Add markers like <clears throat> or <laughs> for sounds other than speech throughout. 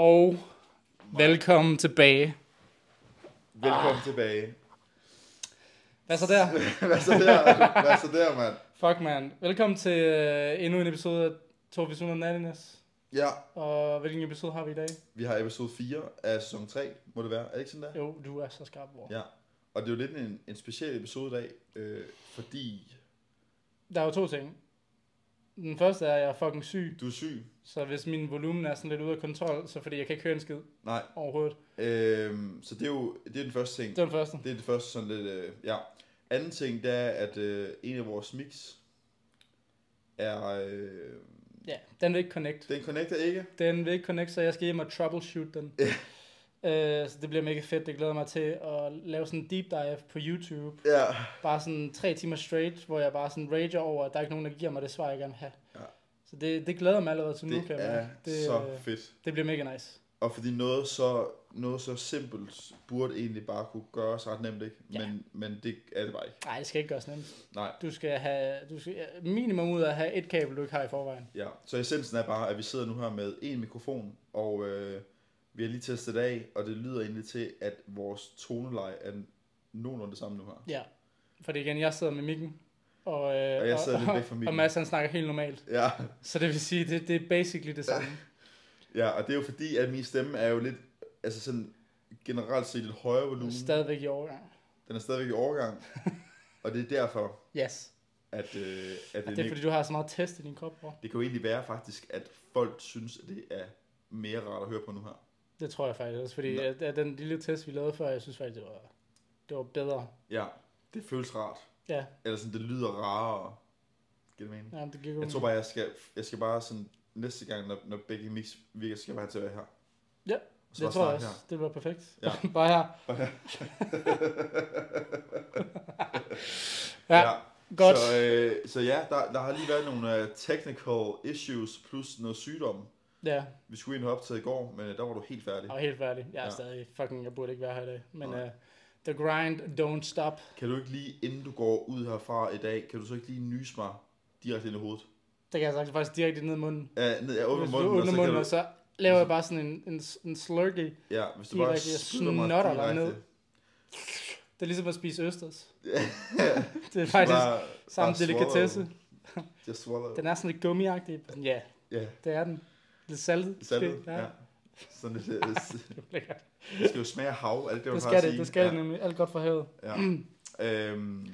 Og velkommen tilbage. Velkommen ah. tilbage. Hvad så der? <laughs> Hvad så der? Hvad så der, mand? Fuck, man. Velkommen til uh, endnu en episode af Torvision og Nattiness. Ja, Og hvilken episode har vi i dag? vi har episode 4 af sæson 3, må det være. Er det ikke sådan der? Jo, du er så skarp, bror. Ja. Og det er jo lidt en, en speciel episode i dag, øh, fordi Der er jo to ting. Den første er, at jeg er fucking syg. du er syg. Så hvis min volumen er sådan lidt ude af kontrol, så fordi jeg kan ikke høre en skid Nej. overhovedet. Øh, så det er jo det er den første ting. Det var den første. Det er det første sådan lidt, øh, ja. Anden ting, det er, at øh, en af vores mix er, øh, Ja, den vil ikke connect. den connecter ikke. Den vil ikke connect, så jeg skal hjem og troubleshoot den. <laughs> Øh, så det bliver mega fedt. Det glæder mig til at lave sådan en deep dive på YouTube. Ja. Bare sådan tre timer straight, hvor jeg bare sådan rager over, at der er ikke nogen, der giver mig det svar, jeg gerne vil have. Ja. Så det, det glæder mig allerede til nu, Det kan jeg er mærke. det, så øh, fedt. det bliver mega nice. Og fordi noget så, noget så simpelt burde egentlig bare kunne gøres ret nemt, ikke? Ja. Men, men det er det bare ikke. Nej, det skal ikke gøres nemt. Nej. Du skal have du skal, minimum ud af at have et kabel, du ikke har i forvejen. Ja, så essensen er bare, at vi sidder nu her med en mikrofon, og øh, vi har lige testet det af, og det lyder egentlig til, at vores toneleje er nogenlunde det samme nu her. Ja. Fordi igen, jeg sidder med mikken. Og, øh, Og jeg sidder lidt væk fra Og mikken. Mads han snakker helt normalt. Ja, Så det vil sige, det, det er basically det samme. ja, og det er jo fordi, at min stemme er jo lidt, altså sådan generelt set lidt højere volumen. Stadigvæk i overgang. Den er stadigvæk i overgang, <laughs> og det er derfor, Yes. at, øh, at Det det, er fordi, du har så meget test i din krop, bror. det kan jo egentlig være faktisk, at folk synes, at det er mere rart at høre på nu her. Det tror jeg faktisk også, fordi at, at den lille test, vi lavede før, jeg synes faktisk, det var, det var bedre. Ja, det føles rart. Ja, Eller sådan, det lyder rarere. Giver det mening? ja det giver Jeg tror bare, jeg skal, jeg skal bare sådan, næste gang, når, når begge mix virker, skal jeg bare have til at være her. Ja, Og så det bare tror jeg også. Det bliver perfekt. Ja. <laughs> bare her. Her. <laughs> Ja, godt. Så, øh, så ja, der, der har lige været nogle uh, technical issues plus noget sygdom. Ja, Vi skulle egentlig have optaget i går, men øh, der var du helt færdig. jeg er helt færdig. Jeg er Ja. stadig fucking, jeg burde ikke være her i dag. Men Nej. uh, the grind don't stop. Kan du ikke lige, inden du går ud herfra i dag, kan du så ikke lige nyse mig direkte ind i hovedet? Det kan jeg sagt faktisk direkte ned i munden. Ja, ned, jeg åbner Hvis du munden, og så munden, kan og du... så laver jeg bare sådan en, en, en slurky. Ja, hvis du bare direkte, jeg spytter mig dig direkte. ned. Det er ligesom at spise østers. <laughs> Ja. Det er faktisk Bare- samme bare delikatesse. Just swallow. Den er sådan lidt gummiagtig. Ja, Ja, det er den. Lidt saltet. saltet. måske. Ja. Sådan lidt, øh, <laughs> Det er skal jo smage af hav, alt det, Det skal det, det skal det nemlig. Alt godt for havet. Ja. ja. øhm,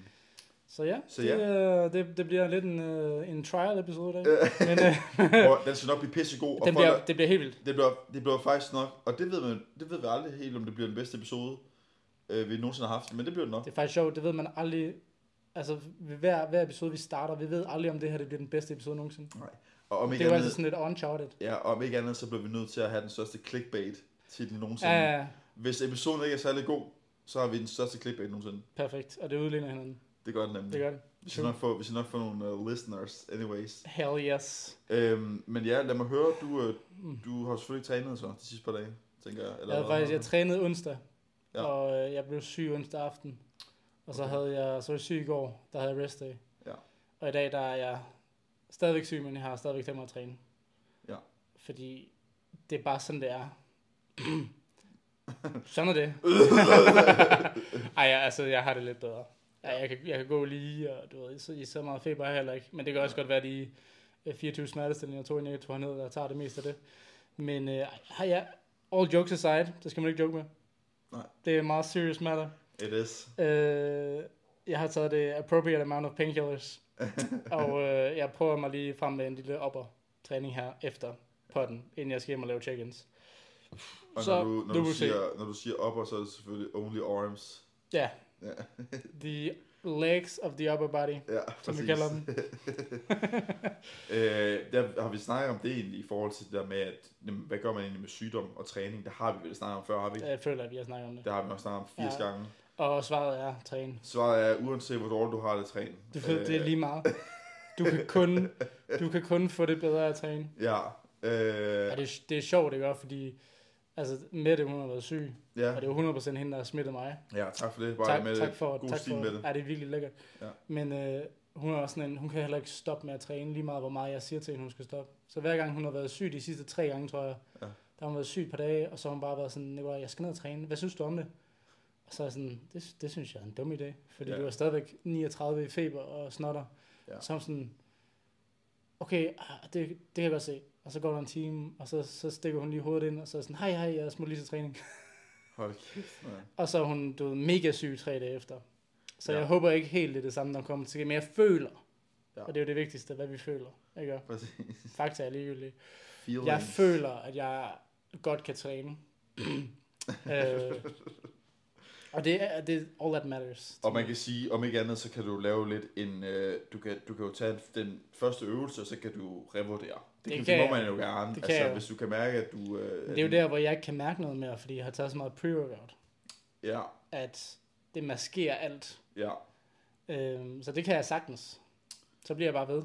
Så ja, Så det, ja. øh, det, det bliver lidt en, øh, en trial episode i dag. <laughs> Men øh, <laughs> og den skal nok blive pissegod. Og den folk, bliver, det bliver helt vildt. det, bliver, det bliver faktisk nok, og det ved, man, det ved vi aldrig helt, om det bliver den bedste episode, øh, vi nogensinde har haft, men det bliver det nok. Det er faktisk sjovt, det ved man aldrig. Altså, ved hver, hver episode, vi starter, vi ved aldrig, om det her det bliver den bedste episode nogensinde. Og om Det ikke, er jo andet, altid sådan lidt uncharted. ja, og om ikke andet, så bliver vi nødt til at have den største clickbait titel nogensinde. Ja, ja, Hvis episoden ikke er særlig god, så har vi den største clickbait nogensinde. perfekt. Og det udligner hinanden. Det gør den nemlig. Det gør det. Vi skal nok få, vi skal nok få nogle uh, listeners, anyways. Hell yes. Øhm, men ja, lad mig høre, du, øh, du har selvfølgelig trænet så de sidste par dage, tænker jeg. Jeg, havde hvad? faktisk, jeg trænede onsdag, Ja. og øh, jeg blev syg onsdag aften. Og så Okay. havde jeg, så var jeg syg i går, der havde jeg rest day. Ja. Og i dag, der er jeg stadigvæk syg, men jeg har stadigvæk tænkt mig at træne. Ja. Fordi det er bare sådan, det er. sådan er det. <laughs> Ej, ja, altså, jeg har det lidt bedre. Ja, jeg, kan, jeg kan gå lige, og du ved, så, I så meget feber jeg heller ikke. Men det kan også godt være, de øh, 24 smertestillinger, jeg tog jeg tog ned, der tager det meste af det. Men øh, har jeg, all jokes aside, det skal man ikke joke med. Nej. Det er meget serious matter. It is. Øh, jeg har taget det appropriate amount of painkillers. <laughs> og øh, jeg prøver mig lige frem med en lille upper træning her efter potten, inden jeg skal hjem og lave check-ins. Og Så, når, du, når, du du se. siger, når du siger upper, så er det selvfølgelig only arms. Ja, Ja, <laughs> the legs of the upper body, ja som vi kalder dem. <laughs> øh, der har vi snakket om det egentlig i forhold til det der med, at jamen, hvad gør man egentlig med sygdom og træning? Det har vi vel snakket om før, har vi? Jeg føler, at vi har snakket om det. Det har vi nok snakket om 80 Ja. gange. Og svaret er træne. Svaret er, uanset hvor dårligt du har det, træn. Du ved, det er lige meget. Du kan kun, du kan kun få det bedre af at træne. Ja. Øh, Ja, det, er, det er sjovt, ikke? Fordi altså, Mette, hun har været syg, ja. og det er jo 100% hende, der har smittet mig. ja, tak for det. Bare tak, med tak for, god tak for, med det. Ja, det er virkelig lækkert. Ja. Men øh, hun er også sådan en, hun kan heller ikke stoppe med at træne lige meget, hvor meget jeg siger til hende, hun skal stoppe. Så hver gang hun har været syg de sidste tre gange, tror jeg, Ja. der har hun været syg et par dage, og så har hun bare været sådan, jeg skal ned og træne. Hvad synes du om det? Så sådan, det, det synes jeg er en dum idé, fordi Ja. du er stadigvæk 39 i feber og snotter. Ja. Hun sådan, okay, ah, det, det kan jeg godt se. Og så går der en time, og så, så stikker hun lige hovedet ind, og så er sådan, hej hej, jeg smutter lige til træning. <laughs> Hold kæft, man. Og så er hun du ved, mega syg tre dage efter. Så Ja. jeg håber ikke helt, det er det samme, når hun kommer til. Men jeg føler, Ja. og det er jo det vigtigste, hvad vi føler. Ikke? Præcis. Fakta er ligegyldigt. Feelings. Jeg føler, at jeg godt kan træne. <laughs> øh, og det er det er all that matters. Og man kan sige, om ikke andet, så kan du lave lidt en... Øh, du, kan, du kan jo tage den første øvelse, og så kan du revurdere. Det, Det kan, kan må man jo gerne. Det kan altså, jo. hvis du kan mærke, at du... Øh, det er jo der, hvor jeg ikke kan mærke noget mere, fordi jeg har taget så meget pre-workout, Ja, at det maskerer alt. ja, Øh, så det kan jeg sagtens. Så bliver jeg bare ved.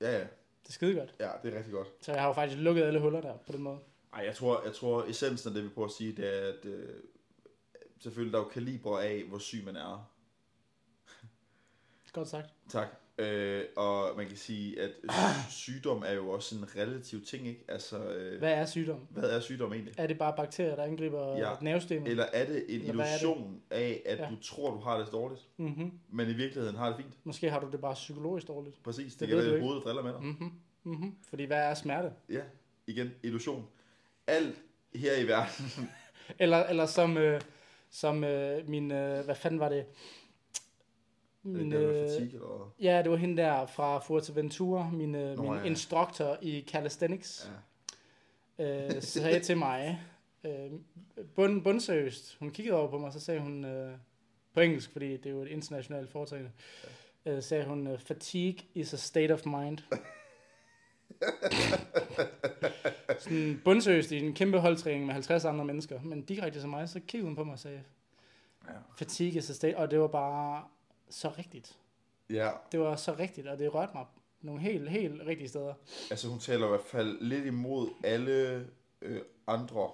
ja, ja, Det er skide godt. ja, det er rigtig godt. Så jeg har jo faktisk lukket alle huller der på den måde. Ej, jeg tror, jeg tror essensen af det, vi prøver at sige, det er, at øh, selvfølgelig der er jo kaliber af, hvor syg man er. Godt sagt. Tak. Øh, og man kan sige, at sygdom er jo også en relativ ting, ikke? Altså, øh, Hvad er sygdom? hvad er sygdom egentlig? Er det bare bakterier, der angriber Ja. nervesystemet? Eller er det en Eller er det? illusion af, at Ja. du tror, du har det dårligt, Mm-hmm. men i virkeligheden har det fint? Måske har du det bare psykologisk dårligt. Præcis, det, Det kan være, at hovedet driller med dig. Mm-hmm. Mm-hmm. Fordi hvad er smerte? Ja, igen, illusion. Alt her i verden. <laughs> Eller, eller som, øh, som øh, min, øh, hvad fanden var det? Min, øh, fatigue, eller ja, det var hende der fra Fuerteventura, min, øh, Nå, min ja. instructor i calisthenics, Ja. øh, sagde til mig, øh, bund, bundseriøst, hun kiggede over på mig, så sagde hun, øh, på engelsk, fordi det er jo et internationalt foretagende, øh, sagde hun, øh, fatigue is a state of mind. <laughs> Sådan bundseriøst i en kæmpe holdtræning med 50 andre mennesker, men direkte som mig, så kiggede hun på mig og sagde, Ja. fatigue is a state, og det var bare så rigtigt. ja, Det var så rigtigt, og det rørte mig nogle helt, helt rigtige steder. altså hun taler i hvert fald lidt imod alle øh, andre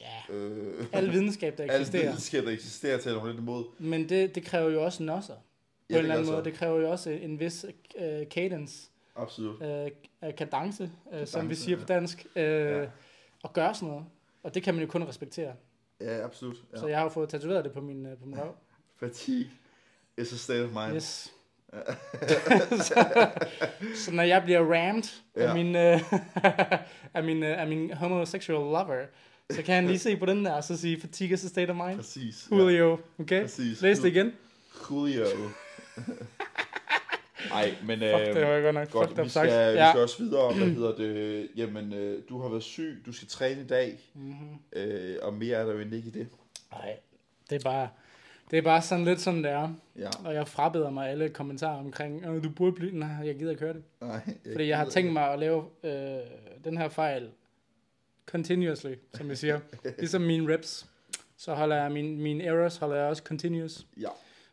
Ja, øh, al <laughs> videnskab, der eksisterer. videnskab, der eksisterer, taler hun lidt imod. Men det, det kræver jo også nosser. På Ja, en eller anden måde. Det kræver jo også en vis uh, cadence, Absolut. uh, kadence, uh, som vi Kadence, siger ja. på dansk, uh, Ja. ja. og gøre sådan noget. Og det kan man jo kun respektere. Ja, absolut. Ja. Ja. Så jeg har jo fået tatoveret det på min, uh, på min røv. <laughs> Fatigue is a state of mind. Yes. så, <laughs> så når jeg bliver rammed Ja. <laughs> af, min, uh, af, min, uh, af min homosexual lover, så kan han lige se på den der, og så sige, fatigue is a state of mind. Præcis. Julio, okay? Præcis. Læs det igen. Julio. Ej, men Fuck, det øh, var godt nok godt, vi skal, vi skal også videre. Hvad hedder det? Jamen, øh, du har været syg, du skal træne i dag, Mm-hmm. øh, og mere er der jo ikke i det. Nej, det er bare... Det er bare sådan lidt sådan, det er. Ja, Og jeg frabeder mig alle kommentarer omkring, øh, du burde blive... Nej, jeg gider ikke høre det. nej. Fordi jeg har tænkt mig at lave øh, den her fejl continuously, som jeg siger. <laughs> ligesom mine reps. Så holder jeg min, mine errors holder jeg også continuous. Ja,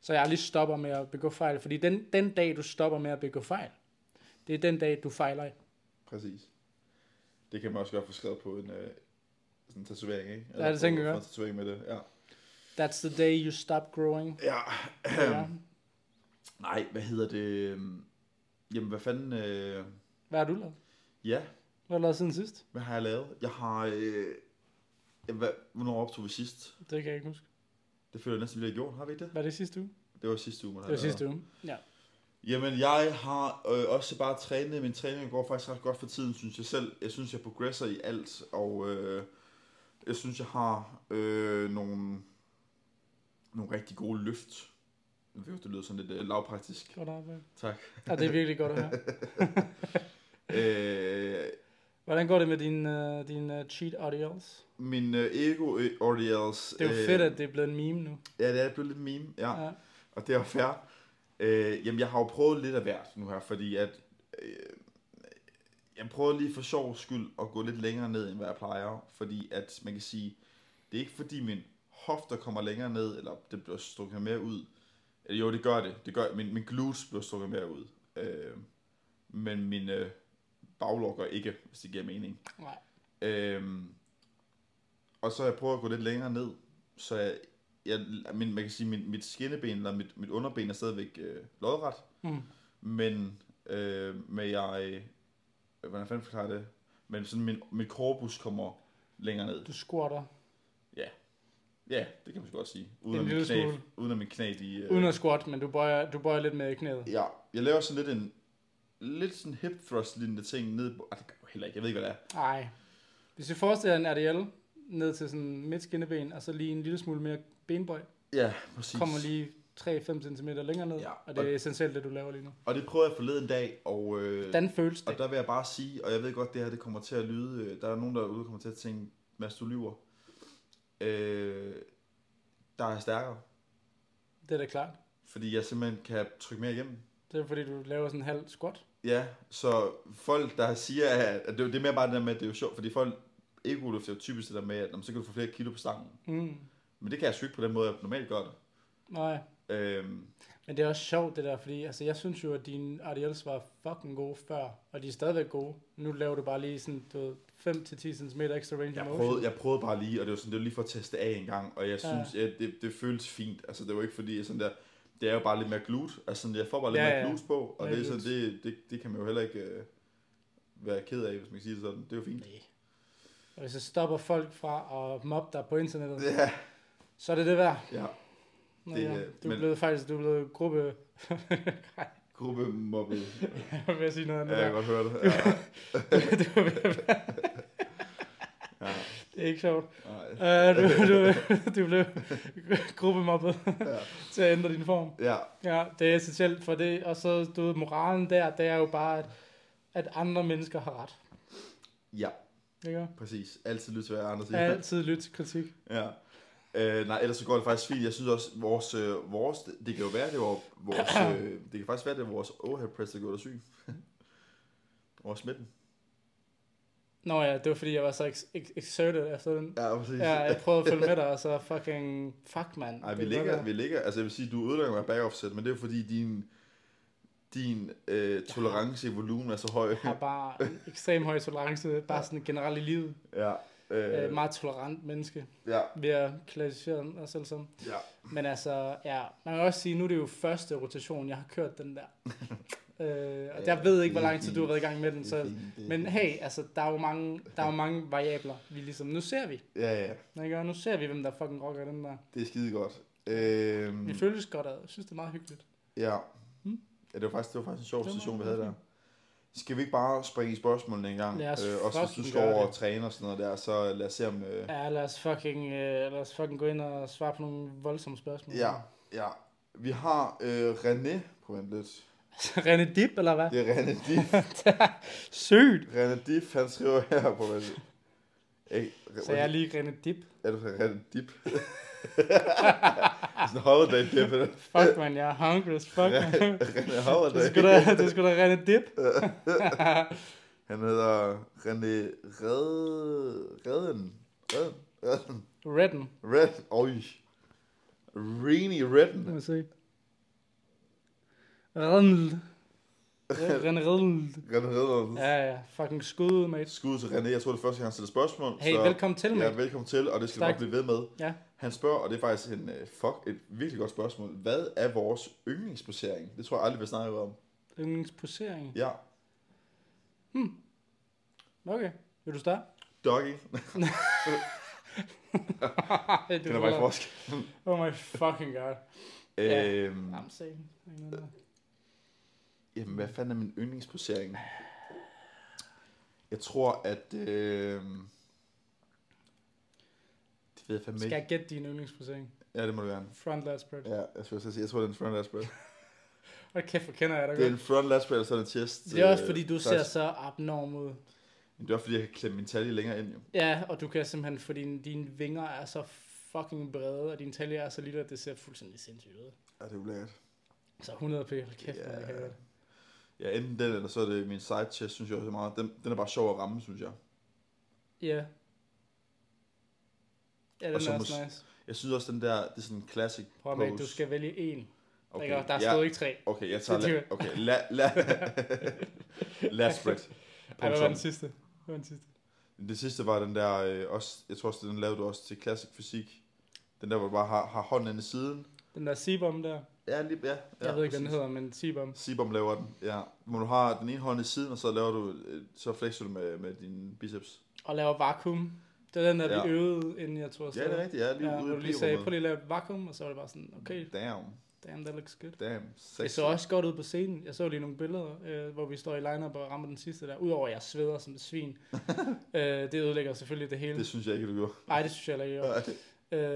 Så jeg aldrig stopper med at begå fejl. Fordi den, den dag, du stopper med at begå fejl, det er den dag, du fejler. præcis. Det kan man også godt få skrevet på en, øh, sådan en tatovering, ikke? Ja, det tænker jeg godt. Tatovering med det, ja. That's the day you stop growing. Ja, Ja. <clears throat> nej, hvad hedder det? øhm, Jamen, hvad fanden... Øh, Hvad har du lavet? ja, Hvad har du lavet siden sidst? hvad har jeg lavet? Jeg har... Øh, hvad, hvornår optog vi sidst? Det kan jeg ikke huske. Det føler jeg næsten, vi har gjort. Har vi det? Var det sidste uge? Det var sidste uge, man Det var sidste uge. Ja. Jamen, jeg har øh, også bare trænet. Min træning går faktisk ret godt for tiden, synes jeg selv. Jeg synes, jeg progresser i alt, og øh, jeg synes, jeg har øh, nogle, nogle rigtig gode løft. Jeg ved, det lyder sådan lidt øh, lavpraktisk. Godt arbejde. Tak. Ja, det er virkelig godt at høre. <laughs> Øh, Hvordan går det med din, uh, din uh, cheat audios? Min øh, ego øh. Det er jo fedt, at det er blevet en meme nu. Ja, det er blevet lidt meme, ja. Ja. Og det er jo fair. Øh, jamen, jeg har jo prøvet lidt af hvert nu her, fordi at... Øh, jeg prøver lige for sjov skyld at gå lidt længere ned, end hvad jeg plejer. Fordi at man kan sige, det er ikke fordi min hofter kommer længere ned, eller det bliver strukket mere ud. Eller jo, det gør det. det gør, min, min glutes bliver strukket mere ud. Øh, men min øh, gør ikke, hvis det giver mening. Nej. Øhm, og så jeg prøvet at gå lidt længere ned, så jeg, jeg min, man kan sige, min, mit skinneben eller mit, mit underben er stadigvæk øh, lodret, Mm. men øh, med jeg, øh, hvordan fanden forklarer det, men sådan min, mit korpus kommer længere ned. Du squatter. Ja, det kan man godt sige. En Uden at, min knæ, smule. uden at min knæ, de... øh, Uden at squat, men du bøjer, du bøjer lidt med i knæet. Ja, jeg laver sådan lidt en... Lidt sådan hip thrust lignende ting ned på... Det gør jeg heller ikke. Jeg ved ikke, hvad det er. Nej. Hvis vi forestiller en RDL ned til sådan midt skinneben, og så lige en lille smule mere benbøj, Ja, præcis. kommer lige 3-5 cm længere ned, Ja, og det er essentielt det, du laver lige nu. Og det prøvede jeg forleden dag, og... Øh, Hvordan føles det? Og der vil jeg bare sige, og jeg ved godt, det her det kommer til at lyde, øh, der er nogen derude, der kommer til at tænke, Mads, du lyver. Øh, der er stærkere, Det er da klart. fordi jeg simpelthen kan trykke mere igennem. Det er fordi, du laver sådan en halv squat. Ja, så folk, der siger, at det, det er mere bare det der med, at det er jo sjovt, fordi folk ikke er jo typisk det der med, at "Nå, men så kan du få flere kilo på stangen. Mm. Men det kan jeg sgu ikke på den måde, jeg normalt gør det. Nej. Øhm, Men det er også sjovt det der, fordi altså, jeg synes jo, at dine RDLs var fucking gode før, og de er stadigvæk gode. Nu laver du bare lige sådan, du ved, 5-10 cm ekstra range jeg, prøvede, jeg prøvede bare lige, og det var, sådan, det var lige for at teste af en gang, og jeg Ja. synes, ja. det, det føltes fint. Altså, det var ikke fordi, jeg sådan der, det er jo bare lidt mere glut. Altså, jeg får bare lidt Ja, mere ja. glus på, og Mere det, er sådan, glutes. det, det, det kan man jo heller ikke øh, være ked af, hvis man kan sige det sådan. Det er jo fint. Nej. Og hvis jeg stopper folk fra at mobbe dig på internettet, Ja, så er det det værd. ja. Nå, Det, ja. Du er men- blevet faktisk, du er blevet gruppe, <laughs> Gruppe mobbet. jeg vil sige noget andet Ja, jeg kan godt høre det. Ja, <laughs> du være- ja. det er ikke sjovt. Nej. Uh, du, du, du blev gruppemobbet Ja. til at ændre din form. ja, Ja, det er essentielt for det. Og så du ved, moralen der, det er jo bare, at, at andre mennesker har ret. ja, Ikke? præcis. Altid lytte til, hvad andre siger. Altid lyt til kritik. Ja. Øh, nej, ellers så går det faktisk fint. Jeg synes også, vores, øh, vores det kan jo være, det var vores, <clears throat> øh, det kan faktisk være, det var vores overhead press, der gjorde dig syg. <laughs> Over smitten. Nå ja, det var fordi, jeg var så ex- ex- exerted efter den. Ja, præcis. Ja, jeg prøvede at følge med dig, og så fucking, fuck man. Nej, vi ligger, vi ligger, altså jeg vil sige, du ødelægger mig back offset, men det er jo fordi din, din øh, tolerance i volumen er så høj. Jeg har bare en ekstrem høj tolerance, bare sådan generelt i livet. Ja. Øh, Øh, meget tolerant menneske, ja, ved at klassificere mig selv som. ja. Men altså, ja, man kan også sige, nu er det jo første rotation, jeg har kørt den der. <laughs> øh, og jeg ved ikke, hvor lang tid du har været i gang med den, så... Men hey, altså, der er jo mange, der er jo mange variabler, vi ligesom, nu ser vi, Ja, ja, ikke? Og nu ser vi, hvem der fucking rocker den der. det er skide godt. Øh, Det føles godt, og jeg synes, det er meget hyggeligt. Ja. Ja, det var faktisk, det var faktisk en sjov station, vi havde der. Skal vi ikke bare springe i spørgsmålene en gang? Lad os øh, også hvis du skal over og træne og sådan noget der, så lad os se om... Øh, Ja, lad os fucking, øh, lad os fucking gå ind og svare på nogle voldsomme spørgsmål. ja, ja. Vi har øh, René på vent lidt. <laughs> René Dip, eller hvad? Det er René Diff. <laughs> Sygt! René Diff, han skriver her på vent. Hey, Så jeg er lige René Dip. Er du René Dip? <laughs> sådan en holiday dip, det? Fuck, man, jeg er hungry as fuck. René Det Holiday. er sgu da, det sgu da René Dip. <laughs> Han hedder René Red... Redden. Redden. Redden. Redden. Red. Oj. Reeny Redden. Lad mig se. Redden. René Redden. René Redden. Ja, ja. Fucking skud ud, mate. Skud til René. Jeg tror, det er første gang, han stiller spørgsmål. Hey, velkommen til, Ja, mate. velkommen til, og det skal Tak. nok blive ved med. Ja. Han spørger, og det er faktisk en, uh, fuck, et virkelig godt spørgsmål. Hvad er vores yndlingsposering? Det tror jeg aldrig, vi har snakket om. Yndlingsposering. Ja, Okay. Vil du starte? doggy. <laughs> det er bare forskel. Oh my fucking god. Ja. Øhm, I'm saying. jamen, hvad fanden er min yndlingsposering? Jeg tror, at... Øh, det ved jeg fandme Skal ikke. jeg gætte din yndlingsposering? Ja, det må du gerne. Front lat spread. Ja, jeg, skulle også sige, jeg tror, det er en front lat spread. <laughs> Hvad kæft, hvor kender jeg dig Det er godt. en front lat spread, og så er det en chest. Det er også øh, fordi, du ser så abnorm ud. Men Det er også fordi, jeg kan klemme min talje længere ind, jo. Ja, og du kan simpelthen, fordi dine, dine vinger er så fucking brede, og din talje er så lille, at det ser fuldstændig sindssygt ud. Ja, det er ulækkert. Så 100 p, hold kæft, Ja. yeah. jeg godt. Ja, enten den, eller så er det min side chest, synes jeg også er meget. Den, den er bare sjov at ramme, synes jeg. Ja. Ja, den Og så er også nice. Jeg synes også, den der, det er sådan en classic Prøv at pose. du skal vælge en. Okay, Okay. Der ja, stod ikke tre. Okay, jeg tager... Det er La, okay, la, la, <laughs> last spread. Ej, hvad var den sidste? Hvad var den sidste? Det sidste var den der, øh, også, jeg tror også, den lavede du også til classic fysik. Den der, hvor du bare har, har hånden i siden. Den der C-bomb der. Ja, lige, ja. ja Jeg ved ikke, hvad den hedder, men C-bomb. Sibom laver den, ja. Hvor du har den ene hånd i siden, og så laver du, øh, så flexer du med, med din biceps. Og laver vakuum. Det er den der, vi Ja. øvede, inden jeg tog afsted. Ja, det er rigtigt. Jeg er lige Ja, ude hvor du lige sagde, prøv lige at lave et vakuum, og så var det bare sådan, okay, Damn, damn, that looks good. damn. Det Sexy. så også godt ud på scenen. Jeg så lige nogle billeder, øh, hvor vi står i line-up og rammer den sidste der. Udover at jeg sveder som et svin. <laughs> øh, det ødelægger selvfølgelig det hele. Det synes jeg ikke, du gjorde. Nej, det synes jeg heller ikke. jeg gjorde.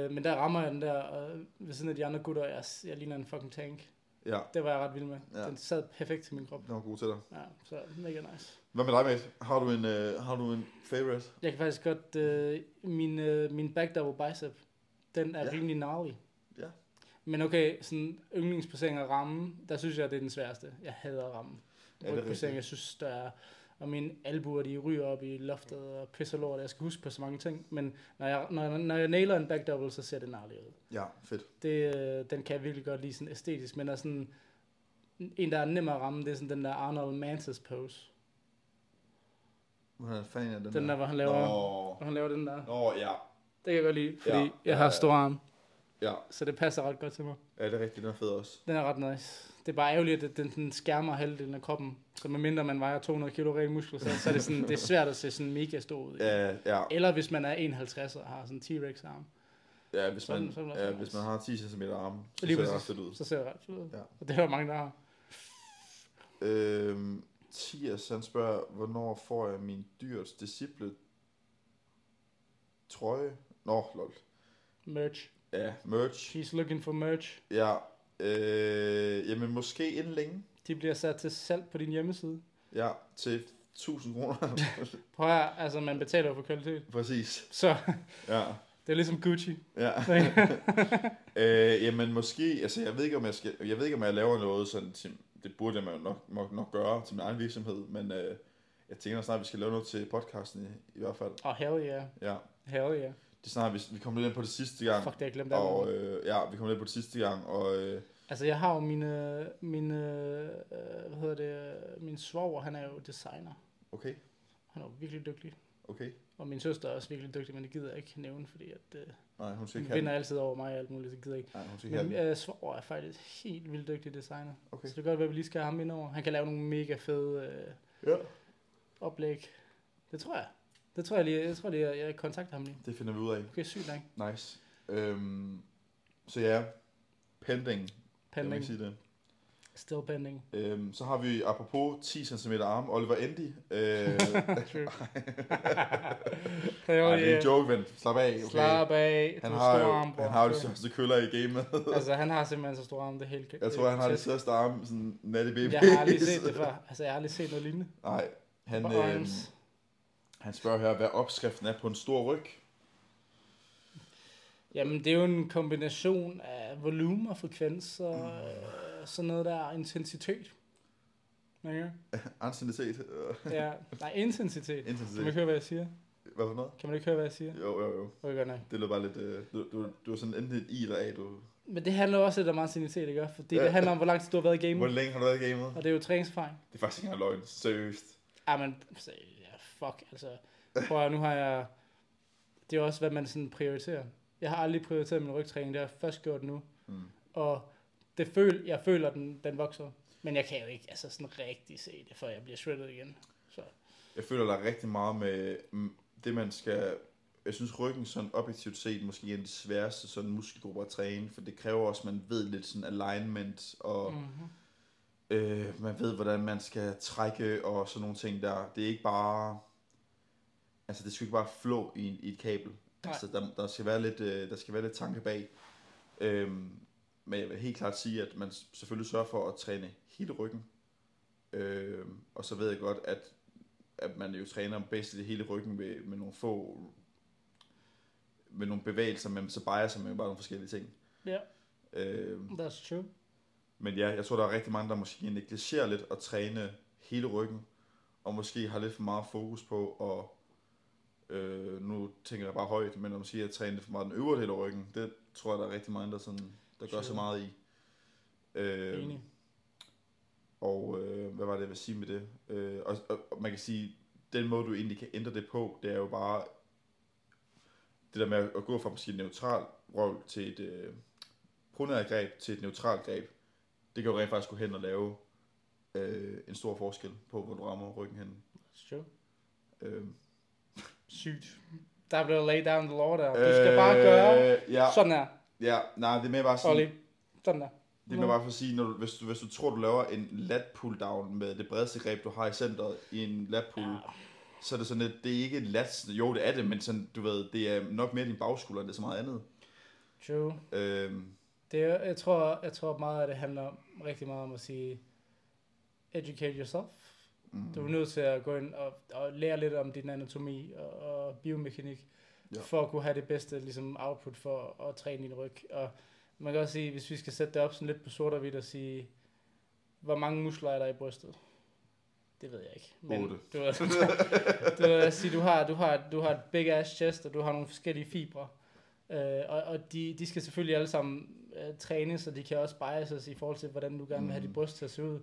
Øh, men der rammer jeg den der, og ved siden af de andre gutter, jeg, jeg ligner en fucking tank. Ja, Det var jeg ret vild med. Ja. Den sad perfekt til min krop. det var god til dig. Ja, så mega nice. Hvad med dig, mate? Har du en, uh, har du en favorite? Jeg kan faktisk godt, øh, min, øh, min back double bicep, den er Ja. ja. rimelig gnarly. Ja. Men okay, sådan yndlingsplacering af rammen, der synes jeg, det er den sværeste. Jeg hader rammen. Det Rygplacering, jeg synes, der er, og mine albuer, de ryger op i loftet og pisser lort. Jeg skal huske på så mange ting, men når jeg, når, jeg- når jeg nailer en back double, så ser det gnarly ud. Ja, fedt. Det, øh, den kan jeg virkelig godt lide sådan æstetisk, men er sådan, en, der er nem at ramme, det er sådan den der Arnold Mantis pose. Fanden er den, Den der, hvor han laver, Nå, hvor han laver den der. Nå ja. Det kan jeg godt lide, fordi Ja. jeg har stor arm, Ja, så det passer ret godt til mig. ja det er rigtigt. Den er fed også. Den er ret nice. Det er bare ærgerligt, at den, den skærmer halvdelen af kroppen. Så medmindre man vejer 200 kilo ren muskler, så, så er det, sådan, det er svært at se sådan mega stor ud. Ja, ja. Eller hvis man er 51 og har sådan en T-Rex arm, Ja, hvis man, er det ja, hvis man har 10 cm arme, så Lige ser det også fedt ud. så ser det ret fedt ud. Ja. Og det er der mange, der har. Øhm, Thias, han spørger, hvornår får jeg min dyrets disciple trøje? Nå, lol. Merch. Ja, merch. She's looking for merch. Ja, øh, jamen måske inden længe. De bliver sat til salg på din hjemmeside. Ja, til 1000 kroner. <laughs> Prøv her, altså man betaler for kvalitet. Præcis. Så Ja, det er ligesom Gucci. ja. <laughs> øh, jamen måske, altså jeg ved ikke om jeg skal, jeg ved ikke om jeg laver noget sådan til, det burde man jo nok, nok, nok gøre til min egen virksomhed, men øh, jeg tænker snart, at vi skal lave noget til podcasten i, i hvert fald. Og oh, hell yeah. Ja, Hell yeah. det snart, vi, vi kommer lidt ind på det sidste gang. Fuck, det jeg glemt Og øh, ja, vi kommer lidt på det sidste gang, og øh, Altså jeg har jo mine, mine øh, hvad hedder det, øh, min svoger, han er jo designer. okay, Han er jo virkelig dygtig. okay. Og min søster er også virkelig dygtig, men det gider jeg ikke nævne, fordi at, øh, Nej, hun hun vinder altid over mig og alt muligt, det gider jeg ikke. Nej, hun Men øh, svoger er faktisk helt vildt dygtig designer. Okay. Så det kan godt være, at vi lige skal have ham ind over. Han kan lave nogle mega fede øh, Ja, oplæg. Det tror jeg. Det tror jeg lige, jeg tror lige, jeg, jeg kontakter ham lige. det finder vi ud af. Okay, sygt nok. Nice. Øhm, så ja, pending, Pending. ikke sige det. Still pending. Øhm, så har vi apropos 10 cm arm, Oliver Endy. Øh, True. <laughs> ej, det er en joke, ven. Slap af, okay? Slap af. Han har, jo, arm, han har jo de største køller i gamet. <laughs> Altså, han har simpelthen så stor arm, det er helt Jeg tror, han har det største arm, sådan natty baby. Jeg har aldrig set det <laughs> før. Altså, jeg har aldrig set noget lignende. Nej, han, øh, han spørger her, hvad opskriften er på en stor ryg. Jamen, det er jo en kombination af volumen og frekvens og øh, sådan noget der intensitet. Okay? Anciennitet. øh, Ja, <laughs> nej, intensitet. Kan man Intensitet. ikke høre, hvad jeg siger? Hvad for noget? Kan man ikke høre, hvad jeg siger? Jo, jo, jo. Okay, godt nok. Det lød bare lidt... Øh, du, du, du er sådan enten et i eller a, du... Men det handler også lidt om anciennitet, ikke? Fordi Ja. det handler om, hvor lang tid du har været i Hvor gamet. længe har du været i gamet? Og det er jo træningserfaring. Det er faktisk ikke engang løgn. Seriøst. Ja, men så- ja, fuck, altså. Prøv at, nu har jeg... Det er også, hvad man sådan prioriterer. Jeg har aldrig prioriteret min rygtræning, det har jeg først gjort nu. Mm. Og det føl, jeg føler, den, den vokser. Men jeg kan jo ikke altså sådan rigtig se det, før jeg bliver shredded igen. Så Jeg føler, der er rigtig meget med mm, det, man skal... Jeg synes, ryggen sådan objektivt set måske er en af de sværeste sådan muskelgrupper at træne, for det kræver også, at man ved lidt sådan alignment, og mm. mm-hmm. øh, man ved, hvordan man skal trække og sådan nogle ting der. Det er ikke bare... Altså, det skal ikke bare flå i, i et kabel. Nej. Altså, der, der, skal være lidt, øh, der skal være lidt tanke bag. Øhm, men jeg vil helt klart sige, at man selvfølgelig sørger for at træne hele ryggen. Øhm, og så ved jeg godt, at, at man jo træner basically hele ryggen med, med nogle få med nogle bevægelser, men så biaser man jo bare nogle forskellige ting. Ja, Øhm, that's true. men ja, jeg tror, der er rigtig mange, der måske negligerer lidt at træne hele ryggen, og måske har lidt for meget fokus på at, øh, nu tænker jeg bare højt, men at måske at træne lidt for meget den øvre del af ryggen, det tror jeg, der er rigtig mange, der, sådan, der gør så Sure. meget i. Øh, Enig. og øh, hvad var det, jeg vil sige med det? Øh, og, og, og man kan sige, den måde, du egentlig kan ændre det på, det er jo bare det der med at gå fra måske et neutral røv til et øh, pronært greb til et neutralt greb. Det kan jo rent faktisk gå hen og lave øh, en stor forskel på, hvor du rammer ryggen hen. True. Øh, Sygt. Der blev laid down the law der. Du skal øh, bare gøre ja, sådan her. Ja, nej, det er mere bare sådan, Ollie. Sådan der. det er mere bare for at sige, når du, hvis, du, hvis du tror, du laver en lat pull down med det bredeste greb, du har i centret i en lat pull, Ja. så er det sådan, at det er ikke lat, jo det er det, men sådan, du ved, det er nok mere din bagskulder, end det er så meget andet. True. Øhm, Det er, jeg, tror, jeg tror meget, at det handler rigtig meget om at sige, educate yourself. mm, Du er nødt til at gå ind og, og lære lidt om din anatomi og, og biomekanik, Ja. for at kunne have det bedste ligesom, output for at, at træne din ryg. Og man kan også sige, hvis vi skal sætte det op sådan lidt på sort og hvidt og sige, hvor mange muskler er der i brystet? Det ved jeg ikke. Otte. du, ved, <laughs> du, sige, du, har, du, har, du har et big ass chest, og du har nogle forskellige fibre. Øh, og og de, de skal selvfølgelig alle sammen øh, trænes, og de kan også biases i forhold til, hvordan du gerne vil have Mm. dit bryst til at se ud.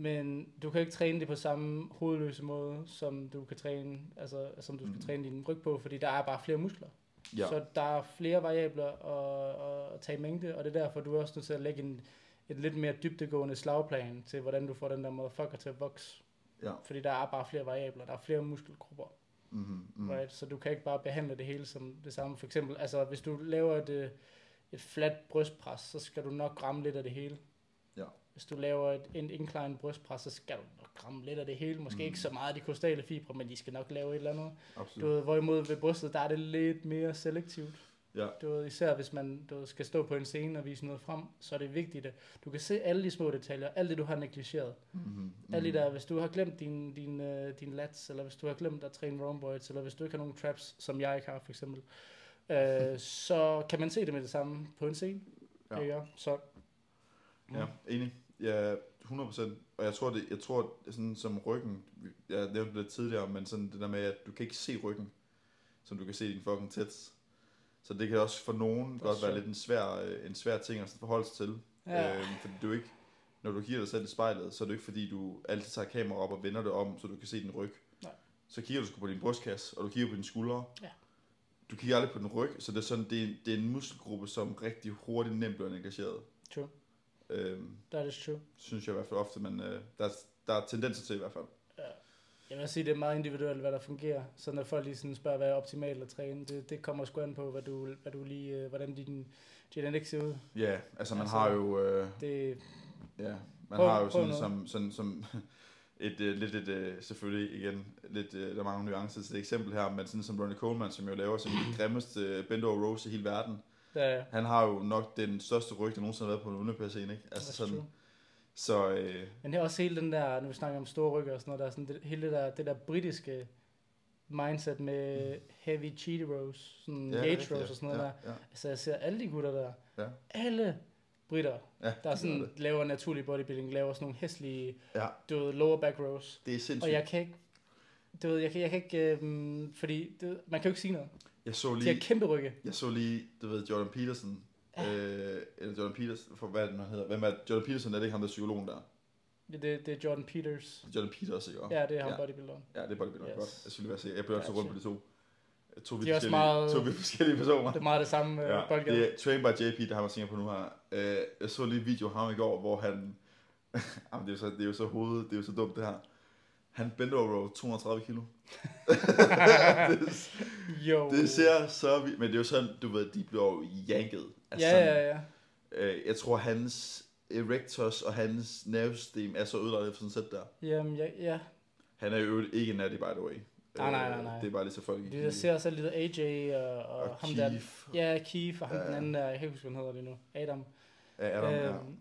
Men du kan ikke træne det på samme hovedløse måde, som du kan træne, altså, som du skal Mm. træne din ryg på, fordi der er bare flere muskler. ja, Så der er flere variabler at, at tage i mængde, og det er derfor, du er også nødt til at lægge en, et lidt mere dybdegående slagplan til, hvordan du får den der motherfucker til at vokse. ja. Fordi der er bare flere variabler, der er flere muskelgrupper. Mm-hmm, mm. Right? Så du kan ikke bare behandle det hele som det samme. For eksempel, altså hvis du laver et, øh, et fladt brystpres, så skal du nok ramme lidt af det hele. Ja. Hvis du laver et, en incline brystpres, så skal du nok ramme lidt af det hele. Måske Mm. ikke så meget af de kostale fibre, men de skal nok lave et eller andet. Absolut. Du ved, hvorimod ved brystet, der er det lidt mere selektivt. Ja. Du ved, især hvis man du ved, skal stå på en scene og vise noget frem, så er det vigtigt, at du kan se alle de små detaljer, alt det du har negligeret. Mm-hmm, Mm. Alle de der, hvis du har glemt din, din, uh, din lats, eller hvis du har glemt at træne rhomboids, eller hvis du ikke har nogen traps, som jeg ikke har for eksempel, uh, <laughs> så kan man se det med det samme på en scene. Ja. Ikke? Så, Ja, enig. Ja, 100%. Og jeg tror, det, jeg tror sådan som ryggen, jeg nævnte det lidt tidligere, men sådan det der med, at du kan ikke se ryggen, som du kan se din fucking tits. Så det kan også for nogen godt være lidt en svær, øh, en svær ting at forholde sig til. Ja. Øhm, fordi du ikke, når du kigger dig selv i spejlet, så er det ikke fordi, du altid tager kamera op og vender det om, så du kan se din ryg. Nej. Så kigger du sgu på din brystkasse, og du kigger på dine skuldre. Ja. Du kigger aldrig på din ryg, så det er, sådan, det er, det er en muskelgruppe, som rigtig hurtigt nemt bliver negligeret. True. Øhm, that is true. synes jeg i hvert fald ofte, men øh, der, er, der er tendenser til i hvert fald. Jeg vil sige, det er meget individuelt, hvad der fungerer. Så når folk lige sådan spørger, hvad er optimalt at træne, det, det kommer sgu an på, hvad du, hvad du lige, øh, hvordan din genetik ser ud. Ja, altså man Altså, har jo, øh, Det, ja, man prøv- har jo sådan, som, sådan, som <laughs> et øh, lidt et, øh, selvfølgelig igen, lidt, øh, der er mange nuancer til det eksempel her, men sådan som Ronnie Coleman, som jo laver den <clears throat> grimmeste øh, bend over rows i hele verden, der, han har jo nok den største ryg, der nogensinde har været på en olympiascene, ikke? Altså sådan, true. så øh, Men det er også hele den der, når vi snakker om store rykker og sådan noget, der er sådan det, hele det der, det der britiske mindset med heavy cheat rows, sådan Mm. ja, ja, rigtigt, rows og sådan noget ja, der. Ja, Altså jeg ser alle de gutter der, ja, alle britter, ja, der er sådan, det. laver naturlig bodybuilding, laver sådan nogle hæslige, Ja, du ved, lower back rows. det er sindssygt. Og jeg kan ikke, du ved, jeg kan, jeg kan ikke, øhm, fordi det, man kan jo ikke sige noget. Jeg så De lige, har kæmpe rygge. Jeg så lige, du ved, Jordan Peterson. Øh, eller Jordan Peterson, for hvad er det, han hedder? Hvem er? Jordan Peterson, er det ikke ham, der er psykologen der? Det, det, er Jordan Peters. Jordan Peters, ikke? Ja, det er ham Ja. bodybuilderen. Ja, det er bodybuilder. Yes. Godt. Jeg skulle lige være sikker. Jeg blev også rundt på de to. To vidt De også forskellige, meget- to vidt forskellige personer. Det er meget det samme Ja, ja, boldgade. det er Train by JP, der har man på nu her. Øh, jeg så lige video af ham i går, hvor han... <laughs> Jamen, det er jo så, det er jo så hovedet, det er jo så dumt det her. Han bent over row 230 kilo. <laughs> det, Jo. det ser så vildt, men det er jo sådan, du ved, de bliver jo janket. Altså, Ja, ja, ja. Øh, jeg tror, hans erectors og hans nervesystem er så ødelagt efter sådan et sæt der. Jamen, ja, ja. Han er jo ikke natty, by the way. Nej, nej, Øh, nej, nej. Det er bare lige så folk Det, jeg ser også lidt AJ og, og, Og ham der. Keith. Ja, Keith og ham Ja. den anden der, jeg kan ikke huske, hvad han hedder lige nu. Adam. Ja, Adam, ja. Øhm,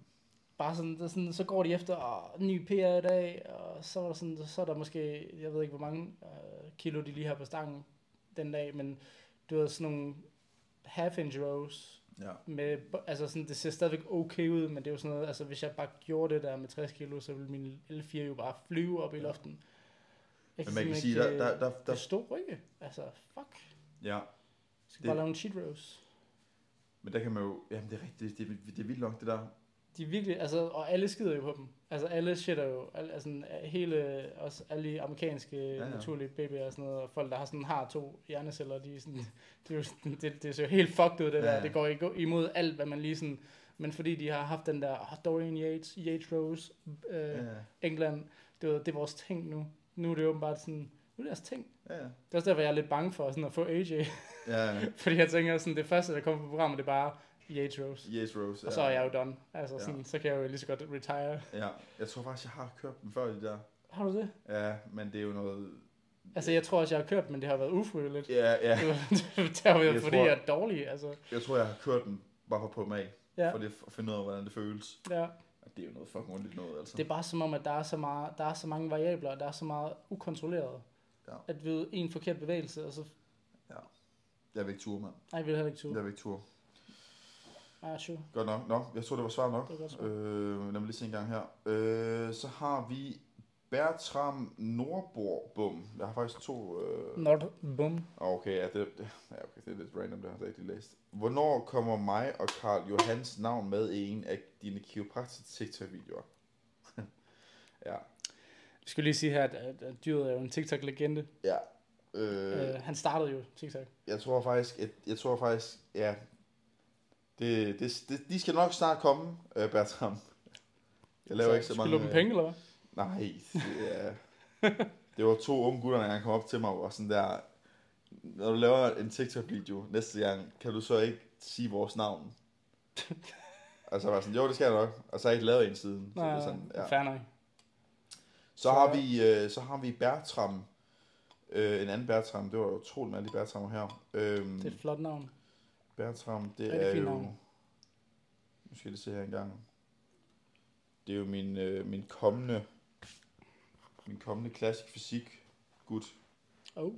Bare sådan, det er sådan, så går de efter, og ny PR i dag, og så er der sådan, så er der måske, jeg ved ikke hvor mange øh, kilo de lige har på stangen den dag, men du ved sådan nogle half inch rows, ja. med, altså sådan, det ser stadigvæk okay ud, men det er jo sådan noget, altså hvis jeg bare gjorde det der med 60 kilo, så ville min L4 jo bare flyve op i Ja. luften. Jeg Men man kan sige, ikke, der, der, øh, der, Det der, er stor rygge. Altså, fuck. ja. Jeg skal Det- bare lave nogle cheat rows. Men der kan man jo, jamen det er rigtigt, det er, det er vildt nok det der. De er virkelig, altså, og alle skider jo på dem. Altså, alle shitter jo, alle, altså, hele, også alle de amerikanske Ja, ja, naturlige babyer og sådan noget, og folk, der har sådan, har to hjerneceller, de er sådan, <laughs> det, er jo det, det ser jo helt fucked ud, det Ja, der. ja. Det går ikke imod alt, hvad man lige sådan, men fordi de har haft den der oh, Dorian Yates, Yates Rose, øh, Ja. England, det, var, det er vores ting nu. Nu er det åbenbart sådan, Nu er deres ting. Ja, ja. Det er også derfor, jeg er lidt bange for sådan at få AJ. Ja, ja. <laughs> Fordi jeg tænker, sådan, det første, der kommer på programmet, det er bare Yates Rose. Yes, Rose. Og så er jeg jo done. Altså, Ja. sådan, så kan jeg jo lige så godt retire. Ja, jeg tror faktisk, jeg har kørt dem før de der. Har du det? Ja, men det er jo noget... Altså, jeg tror også, jeg har kørt, men det har været ufrivilligt. Ja, ja. <laughs> Det har været, Jeg fordi tror- jeg er dårlig. Altså, Jeg tror, jeg har kørt den bare for at prøve dem af. ja, For det, at finde ud af, hvordan det føles. ja. Og det er jo noget fucking ondt noget, altså. Det er bare som om, at der er så, meget, der er så mange variabler, og der er så meget ukontrolleret. Ja. At ved en forkert bevægelse, og så... Jeg vil ikke ture, mand. Nej, jeg vil heller ikke turde. Jeg vil ikke ture. Ja, sure. Godt nok. Nå, jeg tror, det var svar nok. Det var. Øh, lad mig lige se en gang her. Øh, så har vi Bertram Nordborg Bum. Jeg har faktisk to... Øh... Not bum. Ah, Okay, ja, det, det, ja, okay, det er lidt random, det har jeg ikke lige læst. Hvornår kommer mig og Karl Johans navn med i en af dine kiropraktiske TikTok-videoer? <laughs> ja, Vi skal lige sige her, at, at, at dyret er jo en TikTok-legende. ja. Øh, Øh, han startede jo TikTok. jeg tror faktisk, at, jeg tror faktisk, ja, det, det, det, de skal nok snart komme, øh, Bertram. Jeg laver ikke så mange... Skylder dem penge, eller hvad? Nej, det, er, det var to unge gutter, der kom op til mig og var sådan der, når du laver en TikTok-video næste gang, kan du så ikke sige vores navn? <laughs> og så var sådan, jo, det skal jeg nok. Og så har jeg ikke lavet en siden. Så, det Nej, er sådan, ja. fair nok. så, har vi, øh, så har vi Bertram. Øh, en anden Bertram, det var jo alle de Bertrammer her. Øhm, Det er et flot navn. Bertram, det Rigtig er fint jo... navn. Nu skal jeg se her engang. Det er jo min, øh, min kommende... Min kommende klassisk fysik gut. Oh.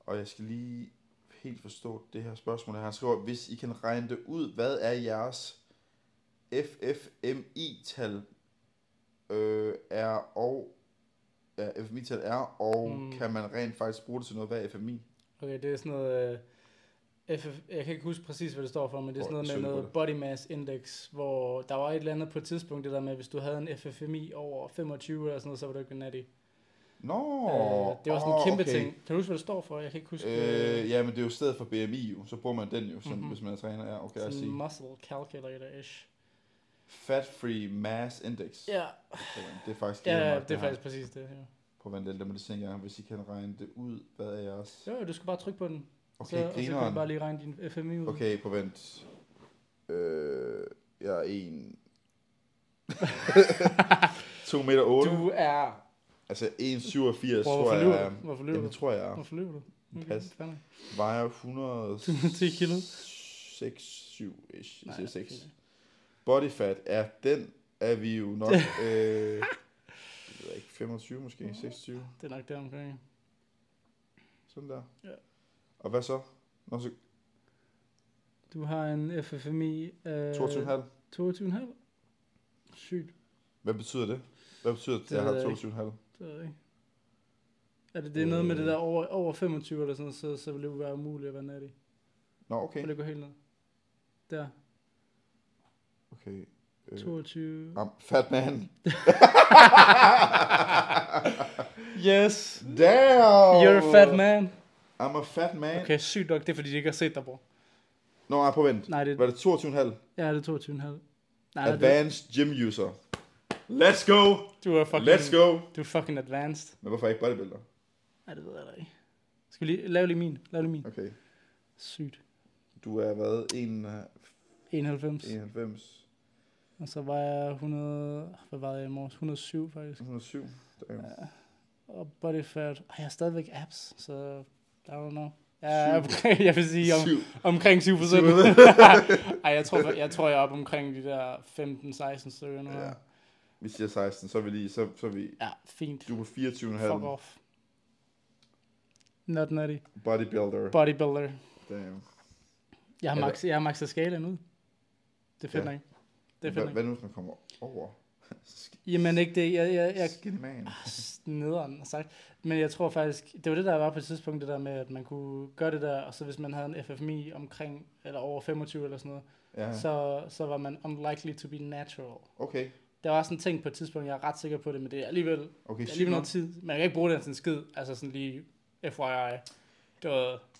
Og jeg skal lige helt forstå det her spørgsmål. Han skriver, hvis I kan regne det ud, hvad er jeres FFMI-tal øh, er og ja, FFMI-tal er, og mm. kan man rent faktisk bruge det til noget? Hvad er FMI? Okay, det er sådan noget... Øh, FF, jeg kan ikke huske præcis, hvad det står for, men det er sådan noget med noget det. body mass index, hvor der var et eller andet på et tidspunkt, det der med, hvis du havde en FFMI over 25 eller sådan noget, så var du ikke natty. Nå, øh, det var sådan en kæmpe okay. ting. Kan du huske, hvad det står for? Jeg kan ikke huske. Øh, ja, men det er jo stedet for BMI jo, så bruger man den jo, sådan, Mhm. mm-hmm. hvis man er træner. Ja, okay, jeg sådan sige. muscle calculator-ish. Fat Free Mass Index. Ja, det er faktisk ja, jeg ja det er faktisk præcis det. Ja. På vent, lad mig lige se en gang, hvis I kan regne det ud. Hvad er jeres? Jo, du skal bare trykke på den, Okay, så, og så kan du grineren. bare lige regne din FMI ud. Okay, på vent. Øh, jeg er en... <laughs> 2 meter 8. Du er... Altså 1,87 Hvorfor tror jeg. er-? Hvorfor Jamen, du? det tror jeg er. Hvorfor lyver du? Pas. fandme. Vejer <laughs> 100... 10 kilo. 6, 7 ish. Nej, siger 6. fint. Body fat er den, er vi jo nok... <laughs> øh, jeg ved ikke, 25 måske, 26. Det er nok der omkring. Sådan der. Ja. Og hvad så? Nå, så Du har en FFMI... Øh, 22,5. 22,5. Sygt. Hvad betyder det? Hvad betyder det, at jeg har ved jeg 22,5? Det ved jeg ikke. Er det, det er noget med det der over, over 25 eller sådan, så, så vil det jo være umuligt at være natty. Nå, Okay. Vil det gå helt ned? Der. Okay. Øh, 22. um, fat man. <laughs> Yes! Damn! You're a fat man. I'm a fat man. Okay, sygt nok. Det er fordi, de ikke har set dig, bror. Nå, nej, på vent. Nej, det, Var det 22,5? ja, det er 22,5. Nej, det, Advanced gym user. Let's go! du er fucking, Let's go! Du er fucking advanced. Men hvorfor ikke bodybuilder? Nej, det ved jeg da ikke. Skal vi lige lave lige min? Lav lige min. Okay. Sygt. Du er hvad? 1, 91. 91, Og så var jeg 100... Hvad var jeg i morges? 107 faktisk. 107. Damn. Ja. Og body fat. Ej, jeg har stadigvæk abs, så I don't know. Ja, <laughs> omkring, jeg vil sige om, Syv. omkring 7 procent. <laughs> Ej, jeg tror, jeg tror, jeg er oppe omkring de der 15-16 stykker nu. Ja. Vi siger 16, så er vi lige, så, så er vi, ja, fint. du er på 24,5. Fuck off. Not nutty. Bodybuilder. Bodybuilder. Damn. Jeg har, max, jeg har maxet skalaen ud. Det er fedt Ja. ikke. Det er Hvad, ikke. hvad nu, hvis man kommer over? Jamen ikke det. Jeg, jeg, jeg, Skinny man. nederen sagt. Men jeg tror faktisk, det var det, der var på et tidspunkt, det der med, at man kunne gøre det der, og så hvis man havde en FFMI omkring, eller over 25 eller sådan noget, Ja, så, så var man unlikely to be natural. okay. Der var sådan en ting på et tidspunkt, jeg er ret sikker på det, men det er alligevel, det Okay, er alligevel noget tid. Man kan ikke bruge det til en skid, altså sådan lige FYI. Du,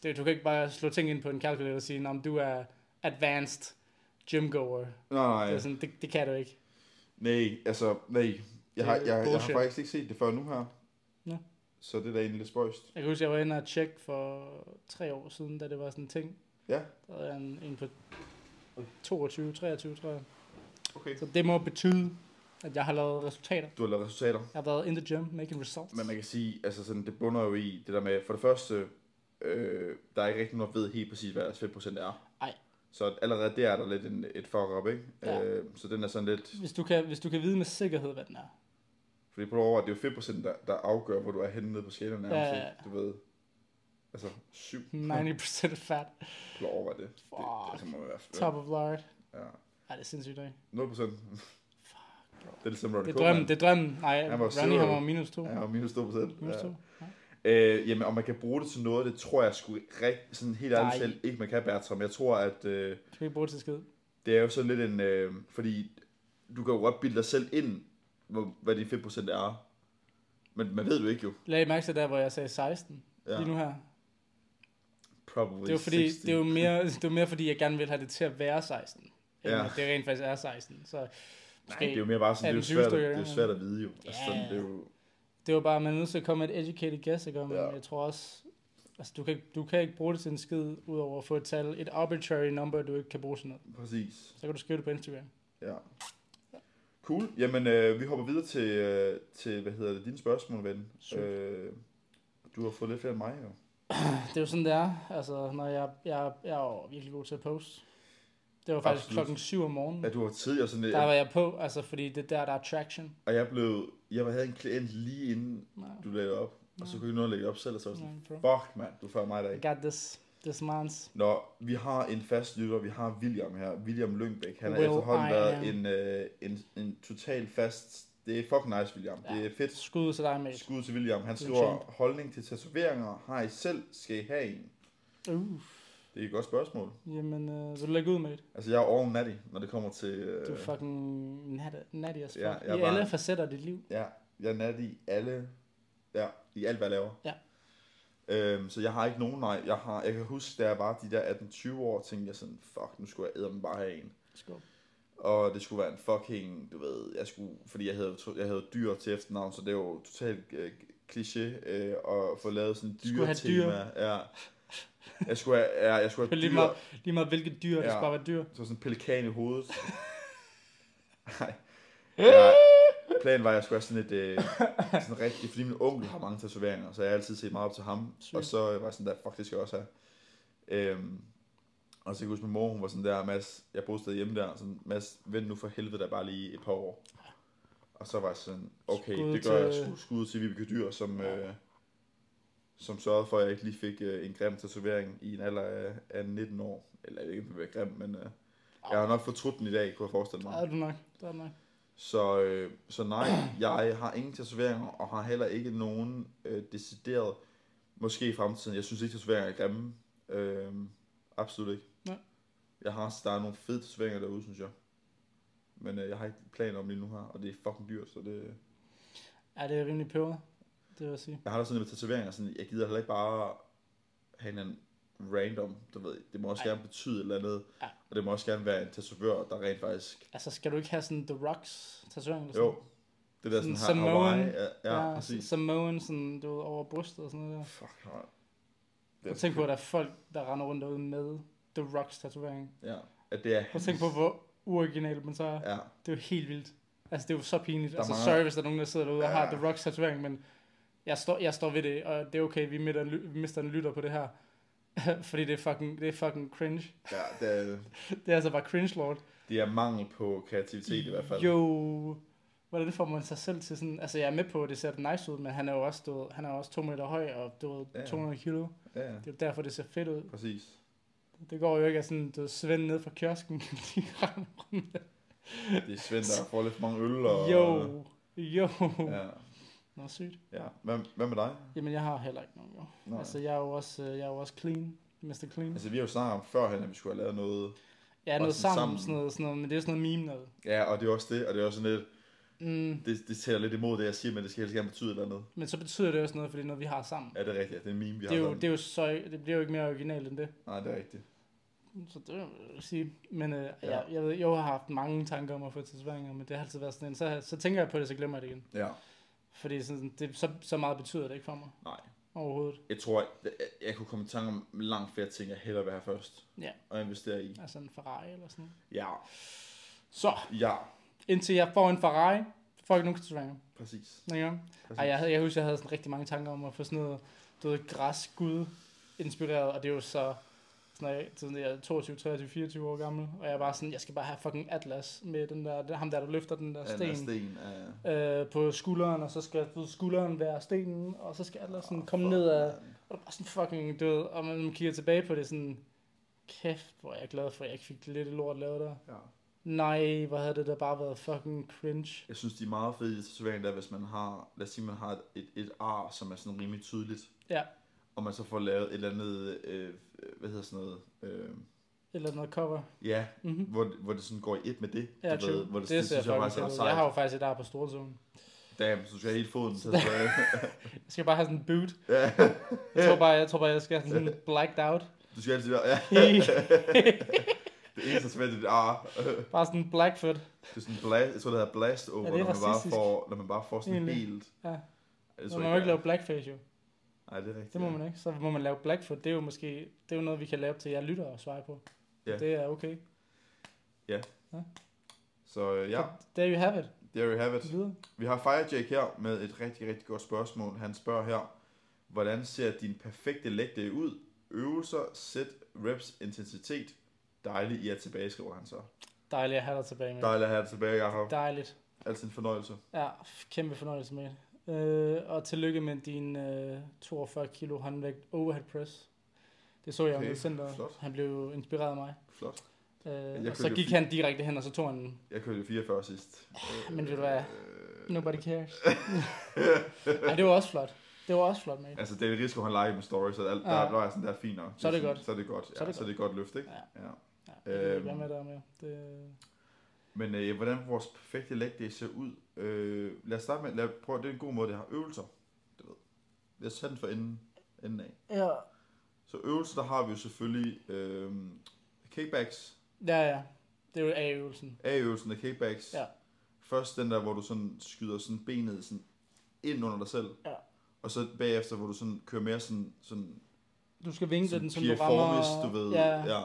det, du kan ikke bare slå ting ind på en calculator og sige, om du er advanced gym goer. Nej, nej. Det, er sådan, det, det kan du ikke. Nej, altså, nej. Jeg har, er jeg, jeg har faktisk ikke set det før nu her. Nå. Så det er da egentlig lidt spøjst. Jeg kan huske, jeg var inde og tjekke for tre år siden, da det var sådan en ting. Ja, Der havde jeg en, en på 22, 23, tror jeg. okay. Så det må betyde, at jeg har lavet resultater. Du har lavet resultater. Jeg har været in the gym, making results. Men man kan sige, altså sådan, det bunder jo i det der med, for det første, øh, der er ikke rigtig nogen, der ved helt præcis, hvad deres fedtprocent er. Så allerede der er der lidt en, et fuck up, ikke? Ja. Øh, så den er sådan lidt, Hvis du, kan, hvis du kan vide med sikkerhed, hvad den er. fordi på over, det er jo fedtprocent, der, der afgør, hvor du er henne nede på skalaen nærmest, Ja, ja, ja. Du ved, altså 7 90% fat. på over det. Det, det, Fuck. altså, må være Top of lard. Ja. Ej, det er sindssygt, ikke? 0 procent. bro. Det er ligesom Ronnie Det er drømmen, det er drømmen. Nej, Han var Ronnie har var minus 2. Ja, minus 2 procent. Minus Ja. 2. Øh, jamen, om man kan bruge det til noget, det tror jeg sgu rigtig, sådan helt ærligt selv ikke, man kan, Bertram. Jeg tror, at øh, Skal vi ikke bruge det til skid? det er jo sådan lidt en, øh, fordi du kan jo godt bilde dig selv ind, hvor, hvad din fedtprocent er. Men man ved jo ikke jo. Lag mærke til der, hvor jeg sagde 16. Ja. Lige nu her. Probably Det er jo fordi, 60. det er jo mere, <laughs> det er mere fordi, jeg gerne vil have det til at være 16. End Ja. at det rent faktisk er 16. Så Nej, det er jo mere bare sådan, det er jo 18-20 svært, det er svært at vide jo. Altså, sådan, det er jo det var bare, man er nødt til at komme med et educated guess, ikke? Men Ja. jeg tror også, altså du kan, du kan ikke bruge det til en skid, udover at få et tal, et arbitrary number, du ikke kan bruge sådan noget. præcis. Så kan du skrive det på Instagram. Ja. Cool. Jamen, øh, vi hopper videre til, øh, til, hvad hedder det, dine spørgsmål, ven. Øh, du har fået lidt flere end mig, jo. <clears throat> Det er jo sådan, det er. Altså, når jeg, jeg, jeg er jo virkelig god til at poste. Det var faktisk Absolut. klokken 7 om morgenen. Ja, du har tidligere sådan lidt, Der var jeg på, altså fordi det er der, der er traction. og jeg blev, jeg havde en klient lige inden Nej, du lagde op, og så kunne jeg nå at lægge op selv, og så var sådan, fuck mand, du før mig dag. I got this. This man's. Nå, vi har en fast lytter, vi har William her, William Lyngbæk. Han har Will efterhånden I været en, øh, en, en total fast, det er fucking nice, William. Ja. Det er fedt. Skud til dig, mate. Skud til William. Han er skriver, holdning til tatoveringer, har I selv, skal I have en? Uh, Det er et godt spørgsmål. jamen, øh, vil du lægge ud, mate? Altså, jeg er all natty, når det kommer til... Øh, Du er fucking natty, natty as fuck. Ja, jeg I bare- alle facetter af dit liv. Ja, jeg er natty i alle... Ja, i alt, hvad jeg laver. Ja. Øhm, så jeg har ikke nogen, nej. Jeg, har, jeg kan huske, da jeg var de der 18-20 år, tænkte jeg sådan, fuck, nu skulle jeg æde bare have en. Skål. Og det skulle være en fucking, du ved, jeg skulle, fordi jeg havde, jeg havde dyr til efternavn, så det er jo totalt øh, kliché øh, at få lavet sådan Skulle have dyr-tema. Ja. Jeg skulle have, ja, jeg skulle have Lige dyr, meget, lige meget hvilket dyr, det Ja. skal bare være dyr. så sådan en pelikan i hovedet. <laughs> Nej. Ja, planen var, at jeg skulle have sådan et, øh, sådan rigtig, fordi min onkel har mange tatoveringer, så jeg har altid set meget op til ham. Sygt. Og så var jeg sådan der, fuck, det skal jeg også have. Øhm, og så kan jeg huske, min mor, hun var sådan der, Mads, jeg boede stadig hjemme der, sådan, Mads, vent nu for helvede der bare lige et par år. Og så var jeg sådan, okay, Skud det gør jeg til- sku- skud til Vibeke Dyr, som, øh, som sørgede for, at jeg ikke lige fik øh, en grim tatovering i en alder af, af 19 år. Eller jeg ved ikke, om det grim, men øh, jeg har nok fortrudt den i dag, kunne jeg forestille mig. er du nok. Der er du nok. Så, øh, så nej, jeg har ingen tatoveringer, og har heller ikke nogen øh, decideret, måske i fremtiden. Jeg synes ikke, tatoveringer er grimme. Øh, absolut ikke. Nej. Jeg har, der er nogle fede tatoveringer derude, synes jeg. Men øh, jeg har ikke planer om lige nu her, og det er fucking dyrt, så det... Ja, det er rimelig peber. Det vil jeg sige. Jeg har da sådan med tatoveringer, sådan, jeg gider heller ikke bare have en anden random, du ved, det må også Ej. gerne betyde et eller andet, Ja. og det må også gerne være en tatovør, der rent faktisk, Altså, skal du ikke have sådan The Rocks tatovering? eller jo, sådan? det der sådan, Sådan her Samoan. Hawaii, ja, ja, præcis. Samoan, sådan, du ved, over brystet og sådan noget der. Fuck, nej. Prøv at tænke på, at der er folk, der render rundt derude med The Rocks tatovering. Ja, at det er... Prøv at tænke på, hvor uoriginalt man så er. Ja, Det er jo helt vildt. Altså, det er jo så pinligt. Der Altså, mangler- sorry, hvis der er nogen, der sidder derude og har Ja. The Rocks tatovering, men jeg står, jeg står ved det, og det er okay, vi mister, en mister en lytter på det her. <laughs> Fordi det er fucking, det er fucking cringe. ja det, er, <laughs> Det er altså bare cringe, lord. det er mangel på kreativitet i hvert fald. Jo, hvordan får man sig selv til sådan... Altså, jeg er med på, at det ser nice ud, men han er jo også, du han er også to meter høj, og du Ja. 200 kilo. Ja, Det er derfor, det ser fedt ud. præcis. Det går jo ikke at sådan, du Svend ned fra kiosken. <laughs> de rundt. Det er Svend, der får lidt for mange øl. Og, Jo, jo. Ja, Nå, sygt. ja. Hvad, hvad med dig? Jamen, jeg har heller ikke nogen, jo. Nej. Altså, jeg er jo også, øh, jeg er jo også clean. Mr. Clean. Altså, vi har jo snakket om førhen, at vi skulle have lavet noget. Ja, noget også sammen, sammen. Sådan, noget, sådan noget, men det er sådan noget meme noget. Ja, og det er også det, og det er også sådan lidt, Mm, det, det tæller lidt imod det, jeg siger, men det skal helst gerne betyde et eller andet. men så betyder det også noget, fordi noget vi har sammen. Ja, det er rigtigt. Det er en meme, vi Det har er, jo, sammen. det, er jo så, det bliver jo ikke mere originalt end det. Nej, det er rigtigt. Så det vil jeg sige. Men øh, ja. jeg, jeg, ved, jeg har haft mange tanker om at få tatoveringer, men det har altid været sådan en. Så, så tænker jeg på det, så glemmer jeg det igen. Ja. Fordi sådan, det, så, så meget betyder det ikke for mig Nej. overhovedet. Jeg tror, jeg, jeg, jeg kunne komme i tanke om langt flere ting, jeg hellere vil have først. Ja. Og investere i. Altså en Ferrari eller sådan. Ja. Så, Ja, indtil jeg får en Ferrari, får jeg ikke nogen tatoveringer. præcis. Ja. præcis. Ej, jeg, havde, jeg husker, jeg havde sådan rigtig mange tanker om at få sådan noget, du ved, græsgud inspireret, og det er jo så sådan noget, sådan jeg er 22, 23, 24 år gammel, og jeg er bare sådan, jeg skal bare have fucking Atlas med den der, det, er ham der, der løfter den der Ja, den sten, er sten af... Øh, på skulderen, og så skal du skulderen være stenen, og så skal Atlas sådan komme ned af, og det er bare sådan fucking død, og man kigger tilbage på det sådan, kæft, hvor er jeg glad for, at jeg ikke fik lidt lort lavet der. Ja. Nej, hvor havde det da bare været fucking cringe. Jeg synes, de er meget fede i der hvis man har, lad os sige, man har et, et, et ar, som er sådan rimelig tydeligt, Ja, og man så får lavet et eller andet, øh, hvad hedder sådan noget, øh, eller noget cover. ja, Mm-hmm. hvor, hvor det sådan går i et med det. Ja, du ved, hvor det, det, det, synes jeg fucking faktisk er sejt. Jeg har jo faktisk et der på Storzone. Damn, så skal have hele foden, så, <laughs> så Jeg skal bare have sådan en boot. ja. Jeg tror bare, jeg, tror bare, jeg skal have sådan blacked out. Du skal altid være, ja. <laughs> Helt. Det eneste som er dit ar. bare sådan en blackfoot. Det er sådan blast, jeg tror det hedder blast over, Ja, det er når, man bare får, når man bare får sådan Egentlig. helt. Ja. Det Så tror man jeg må ikke er- lave blackface jo. Nej, det er rigtigt. Det må ja. man ikke. Så må man lave blackfoot. Det er jo måske, det er jo noget, vi kan lave til jer lytter og svare på. Ja. Det er okay. Så øh, ja, There you have it. there you have it. Videre. Vi har Fire Jake her med et rigtig, rigtig godt spørgsmål. Han spørger her, hvordan ser din perfekte leg day ud? Øvelser, sæt, reps, intensitet. Dejligt, I er tilbage, skriver han så. Dejligt at have dig tilbage med. Dejligt at have dig tilbage, Jacob. Dejligt. Altid en fornøjelse. Ja, kæmpe fornøjelse med. Øh, og tillykke med din øh, 42 kilo håndvægt overhead press. Det så jeg Okay, okay, med center. flot. Han blev inspireret af mig. Flot. Øh, Jeg og så gik han direkte hen, og så tog han Jeg kørte 44 sidst. men ved du hvad? Øh, Nobody cares. <laughs> Ej, det var også flot. Det var også flot, mate. Altså, David Risco, han live med story, så alt, Ja. der, der er sådan, der er fint nok. Så er det godt. Så er det godt, ja. Så er det Så er det et godt løft, ikke? Ja. ja. Ja, det kan Øhm. være med der med. Det, Men øh, hvordan vores perfekte leg day ser ud, øh, lad os starte med, lad, prøv, det er en god måde, det har øvelser. Du ved. Lad os tage den for enden, enden af. ja, Så øvelser, der har vi jo selvfølgelig øh, kickbacks. ja, ja. Det er jo A-øvelsen. A-øvelsen af kickbacks. Ja. Først den der, hvor du sådan skyder sådan benet sådan ind under dig selv. Ja. Og så bagefter, hvor du sådan kører mere sådan, sådan, Du skal vinkle den, så du rammer... du ved. Ja, ja.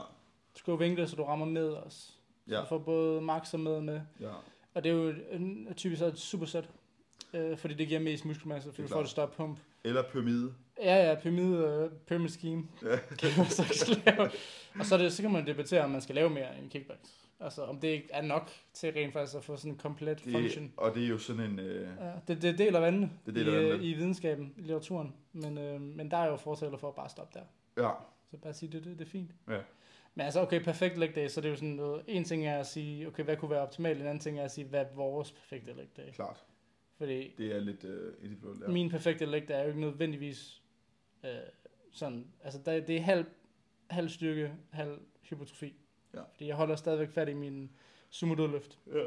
du skal jo vinkle, så du rammer med også. Så Ja. du får både max og med med. ja. Og det er jo typisk så et supersæt. Øh, fordi det giver mest muskelmasse, fordi du får et større pump. Eller pyramide. Ja, ja, pyramide, uh, pyramid scheme. <laughs> Ja. kan man så lave. Og så, er det, så kan man debattere, om man skal lave mere end kickbacks. Altså, om det ikke er nok til rent faktisk at få sådan en komplet function. Det, og det er jo sådan en... Øh, Ja, det, det deler vandene Det deler i, vandene. øh, i videnskaben, i litteraturen. Men, øh, men der er jo fortæller for at bare stoppe der. ja, Så bare sige, det, det, det er fint. Ja. Men altså, okay, perfekt leg day, så det er jo sådan noget, en ting er at sige, okay, hvad kunne være optimalt, en anden ting er at sige, hvad er vores perfekte leg day. klart. Fordi Det er lidt øh, individuelt. Ja. min perfekte leg day er jo ikke nødvendigvis øh, sådan, altså der, det er halv, halv styrke, halv hypotrofi. Ja. Fordi jeg holder stadigvæk fat i min sumo dødløft, Ja.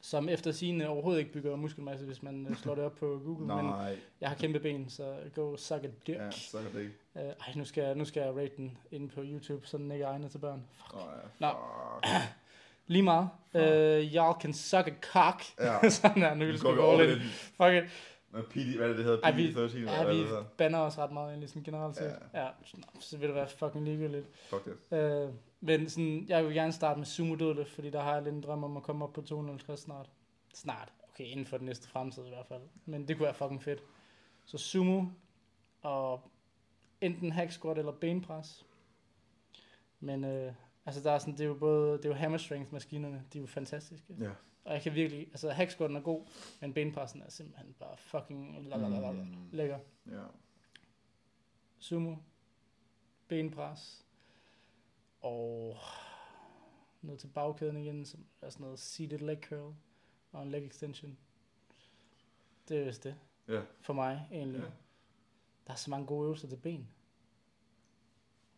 Som efter sine overhovedet ikke bygger muskelmasse, hvis man øh, slår det op på Google. Men Nej, jeg har kæmpe ben, så go suck a dick. ja, er det ikke. Uh, ej, nu skal, jeg, nu skal jeg rate den inde på YouTube, så den ikke er egnet til børn. Oh, Nå. ja, fuck. <clears throat> Lige meget. Fuck. Uh, y'all can suck a cock. Ja. <laughs> Sådan der, nu går vi gå all in. Fuck it. Med PD, hvad er det, det hedder? Ej, vi- PD-13, eller Ja, hvad vi banner os ret meget egentlig sådan generelt set. Ja. Ja. Så vil det være fucking ligegyldigt. Fuck det. Uh, men sådan, jeg vil gerne starte med sumo dødløft, fordi der har jeg lidt en drøm om at komme op på 250 snart. Snart. Okay, inden for den næste fremtid i hvert fald. Men det kunne være fucking fedt. Så sumo og enten hack squat eller benpres. Men øh, altså der er sådan, det er jo både, det er jo hammer strength maskinerne, de er jo fantastiske. Ja. Og jeg kan virkelig, altså hack squatten er god, men benpressen er simpelthen bare fucking lalalala, Mm. lækker. Ja. Sumo, benpres, og noget til bagkæden igen, som er sådan noget seated leg curl, og en leg extension. Det er vist det, Ja. for mig egentlig. Ja. Der er så mange gode øvelser til ben.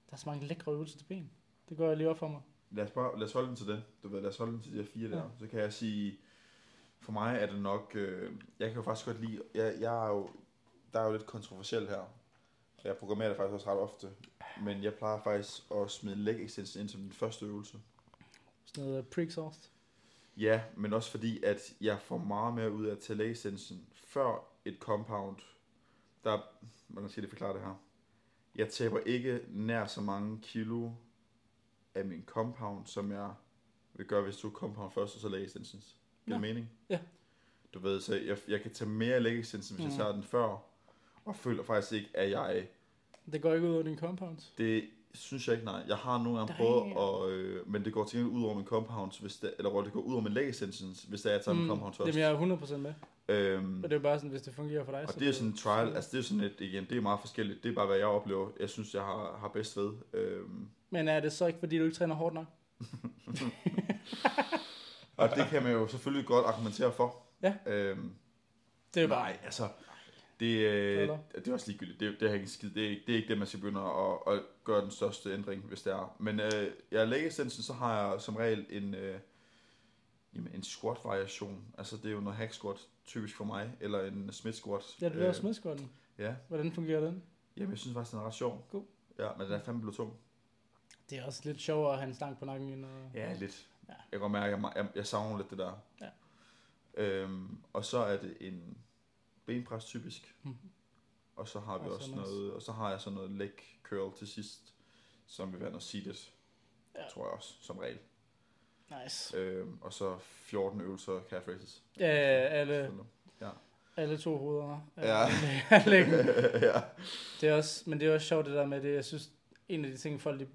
Der er så mange lækre øvelser til ben. Det går jeg lige op for mig. Lad os, bare, lad os holde den til det. Du ved, lad os holde den til de her fire der. Ja. Så kan jeg sige, for mig er det nok, øh, jeg kan jo faktisk godt lide, jeg, jeg er jo, der er jo lidt kontroversielt her. Jeg programmerer det faktisk også ret ofte. Men jeg plejer faktisk at smide leg extension ind som den første øvelse. Sådan noget pre-exhaust. Ja, men også fordi, at jeg får meget mere ud af at tage leg extension, før et compound, der, hvordan skal jeg forklare det her? Jeg taber ikke nær så mange kilo af min compound, som jeg vil gøre, hvis du compound først, og så leg extensions. Giver Ja. mening? Ja. Du ved, så jeg, jeg kan tage mere leg extensions, hvis mm. jeg tager den før, og føler faktisk ikke, at jeg Det går ikke ud over din compounds. Det synes jeg ikke, nej. Jeg har nogle gange prøvet, at, øh, men det går til gengæld ud over min compounds, hvis det, eller det går ud over min leg extensions, hvis det er, jeg tager mm, min compounds først. Jamen, jeg er 100% med. øhm, Men det er jo bare sådan, hvis det fungerer for dig. og så det er sådan en trial, altså det er sådan et, igen, det er meget forskelligt. Det er bare, hvad jeg oplever, jeg synes, jeg har, har bedst ved. Øhm, Men er det så ikke, fordi du ikke træner hårdt nok? <laughs> og det kan man jo selvfølgelig godt argumentere for. Ja. Øhm, Det er jo bare... nej, altså, det, øh, det er også ligegyldigt. Det, det, har ikke skid. Det, er, ikke- det er ikke det, man skal begynde at, at gøre den største ændring, hvis det er. Men øh, jeg leg extension, så har jeg som regel en, øh, jamen, en squat variation. Altså det er jo noget hack squat, typisk for mig, eller en smith squat. Ja, det er smidskånden. Ja, Hvordan fungerer den? jamen jeg synes faktisk, den er ret sjov. God. Ja, men den er fandme blevet tung. Det er også lidt sjovere at have en stang på nakken end at... Ja, lidt. Ja. Jeg kan godt mærke, at jeg, jeg, jeg savner lidt det der. Ja. Øhm, og så er det en benpres typisk. Mhm. Og så har vi Og også så noget, og så har jeg så noget leg curl til sidst, som vil være noget seated, Ja. tror jeg også, som regel. Nice. Øhm, og så 14 øvelser calf raises. Ja, alle, Ja. alle to hoveder. Ja. <laughs> <laughs> ja. Det er også, men det er også sjovt det der med det. Jeg synes, en af de ting, folk de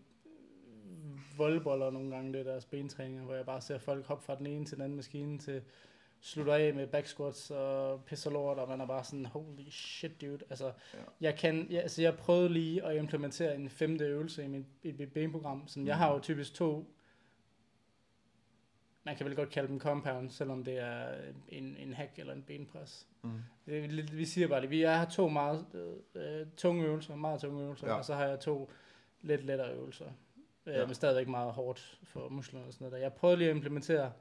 voldboller nogle gange, det er deres bentræninger, hvor jeg bare ser folk hoppe fra den ene til den anden maskine til slutter af med back squats og pisser lort, og man er bare sådan, holy shit, dude. Altså, Ja. jeg kan, jeg, altså, jeg prøvede lige at implementere en femte øvelse i mit, i mit benprogram. Sådan, jeg Mhm. har jo typisk to, man kan vel godt kalde dem compound, selvom det er en, en hack eller en benpres. Mm. Det, vi siger bare det. Vi jeg har to meget øh, tunge øvelser, meget tunge øvelser, ja. og så har jeg to lidt lettere øvelser. Øh, Ja. Men stadigvæk meget hårdt for musklerne og sådan noget. Der. Jeg prøvede lige at implementere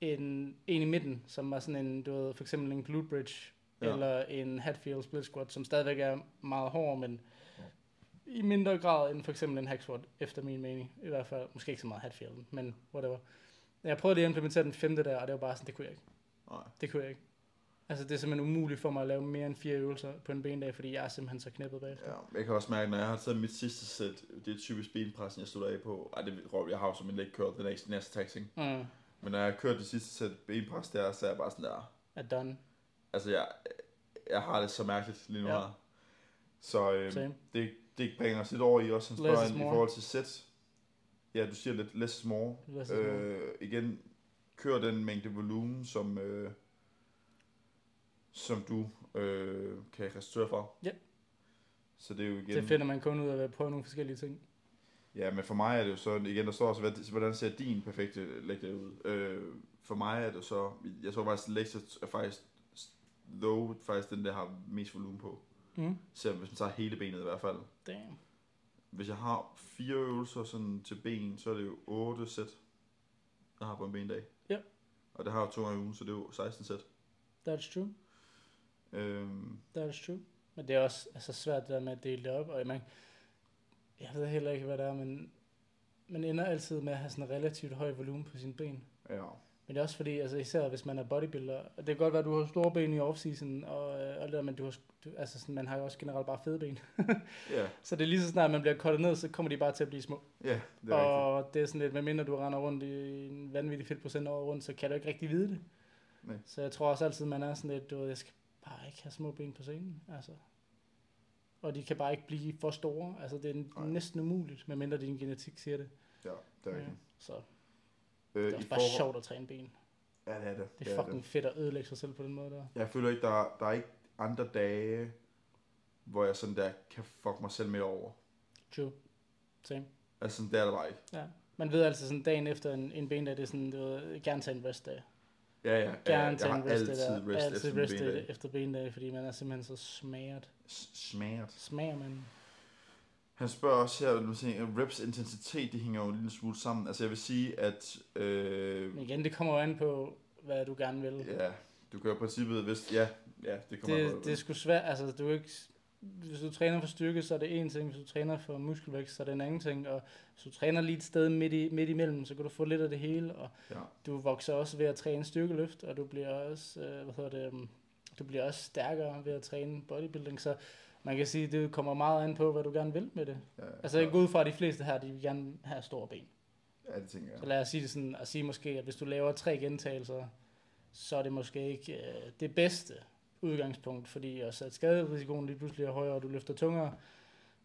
en, en i midten, som var sådan en, du ved, for eksempel en glute bridge, Ja. eller en Hatfield split squat, som stadigvæk er meget hård, men i mindre grad end for eksempel en hack squat, efter min mening. I hvert fald, måske ikke så meget Hatfield, men whatever. Jeg prøvede lige at implementere den femte der, og det var bare sådan, det kunne jeg ikke. Nej. Det kunne jeg ikke. Altså, det er simpelthen umuligt for mig at lave mere end fire øvelser på en bendag, fordi jeg er simpelthen så knæppet bagefter. Ja, jeg kan også mærke, når jeg har taget mit sidste sæt, det er typisk benpressen, jeg slutter af på. Ej, det jeg har jo som en leg curl, den er ikke næste taxing. Mm. Men når jeg har kørt det sidste sæt benpres der, så er jeg bare sådan der, Er done. altså jeg, jeg har det så mærkeligt lige nu Ja. her. Så øh, Same. det, det bringer os lidt over i også, is ind i forhold til sæt. Ja, du siger lidt less is more. Less is more. Øh, igen, kør den mængde volumen, som, øh, som du øh, kan restituere for. Ja. Så det er jo igen... Det finder man kun ud af at prøve nogle forskellige ting. Ja, men for mig er det jo så, igen, der står også, hvordan ser din perfekte lægge ud? Øh, for mig er det så, jeg tror faktisk, lektier er faktisk, though, faktisk den, der har mest volumen på. Mm. Så hvis man tager hele benet i hvert fald. Damn. Hvis jeg har fire øvelser sådan til ben, så er det jo 8 sæt, jeg har på en bendag. Ja. Og det har jeg to gange i ugen, så det er jo 16 sæt. That's true. Øhm, That's true. Men det er også altså, svært det der med at dele det op, og man, jeg ved heller ikke, hvad det er, men man ender altid med at have sådan en relativt høj volumen på sine ben. ja. Men det er også fordi, altså især hvis man er bodybuilder, og det kan godt være, at du har store ben i offseason, og, øh, og der, men du har, du, altså sådan, man har jo også generelt bare fede ben. <laughs> Ja, Så det er lige så snart, man bliver kortet ned, så kommer de bare til at blive små. ja, det er rigtigt. og det er sådan lidt, medmindre du render rundt i en vanvittig fedt procent over rundt, så kan du ikke rigtig vide det. Nej. Så jeg tror også altid, man er sådan lidt, du ved, jeg skal bare ikke have små ben på scenen. Altså. Og de kan bare ikke blive for store. Altså det er Nej. næsten umuligt, medmindre din genetik siger det. Ja, det er rigtigt. Så Øh, det er også bare forhold- sjovt at træne ben. Ja, det er det. Det er fucking fedt at ødelægge sig selv på den måde der. Jeg føler ikke, der, der er ikke andre dage, hvor jeg sådan der kan fuck mig selv mere over. True. Same. Altså sådan, det er der bare ikke. Ja. Man ved altså sådan dagen efter en, en bendag, det er sådan, du ved, gerne tage en restdag. Ja, ja. ja Gerne jeg tage har en restdag altid der. rest altid efter restdag bendag. efter bendag, fordi man er simpelthen så smaget. S- Smert. Smager man. Han spørger også her, du siger, at reps intensitet, det hænger jo en lille smule sammen. Altså jeg vil sige, at øh, Men igen, det kommer jo an på, hvad du gerne vil. ja, du jo i princippet, hvis, ja, ja, det kommer det, an på- det er sgu svært, altså du er ikke, hvis du træner for styrke, så er det en ting, hvis du træner for muskelvækst, så er det en anden ting, og hvis du træner lige et sted midt, i, midt imellem, så kan du få lidt af det hele, og Ja. du vokser også ved at træne styrkeløft, og du bliver også, øh, hvad hedder det, um, du bliver også stærkere ved at træne bodybuilding, så man kan sige, det kommer meget an på, hvad du gerne vil med det. Ja, Altså jeg går ud fra, at de fleste her, de vil gerne have store ben. Ja, det tænker jeg. Så lad os sige det sådan, at sige måske, at hvis du laver tre gentagelser, så er det måske ikke øh, det bedste udgangspunkt, fordi også at skaderisikoen lige pludselig er højere, og du løfter tungere.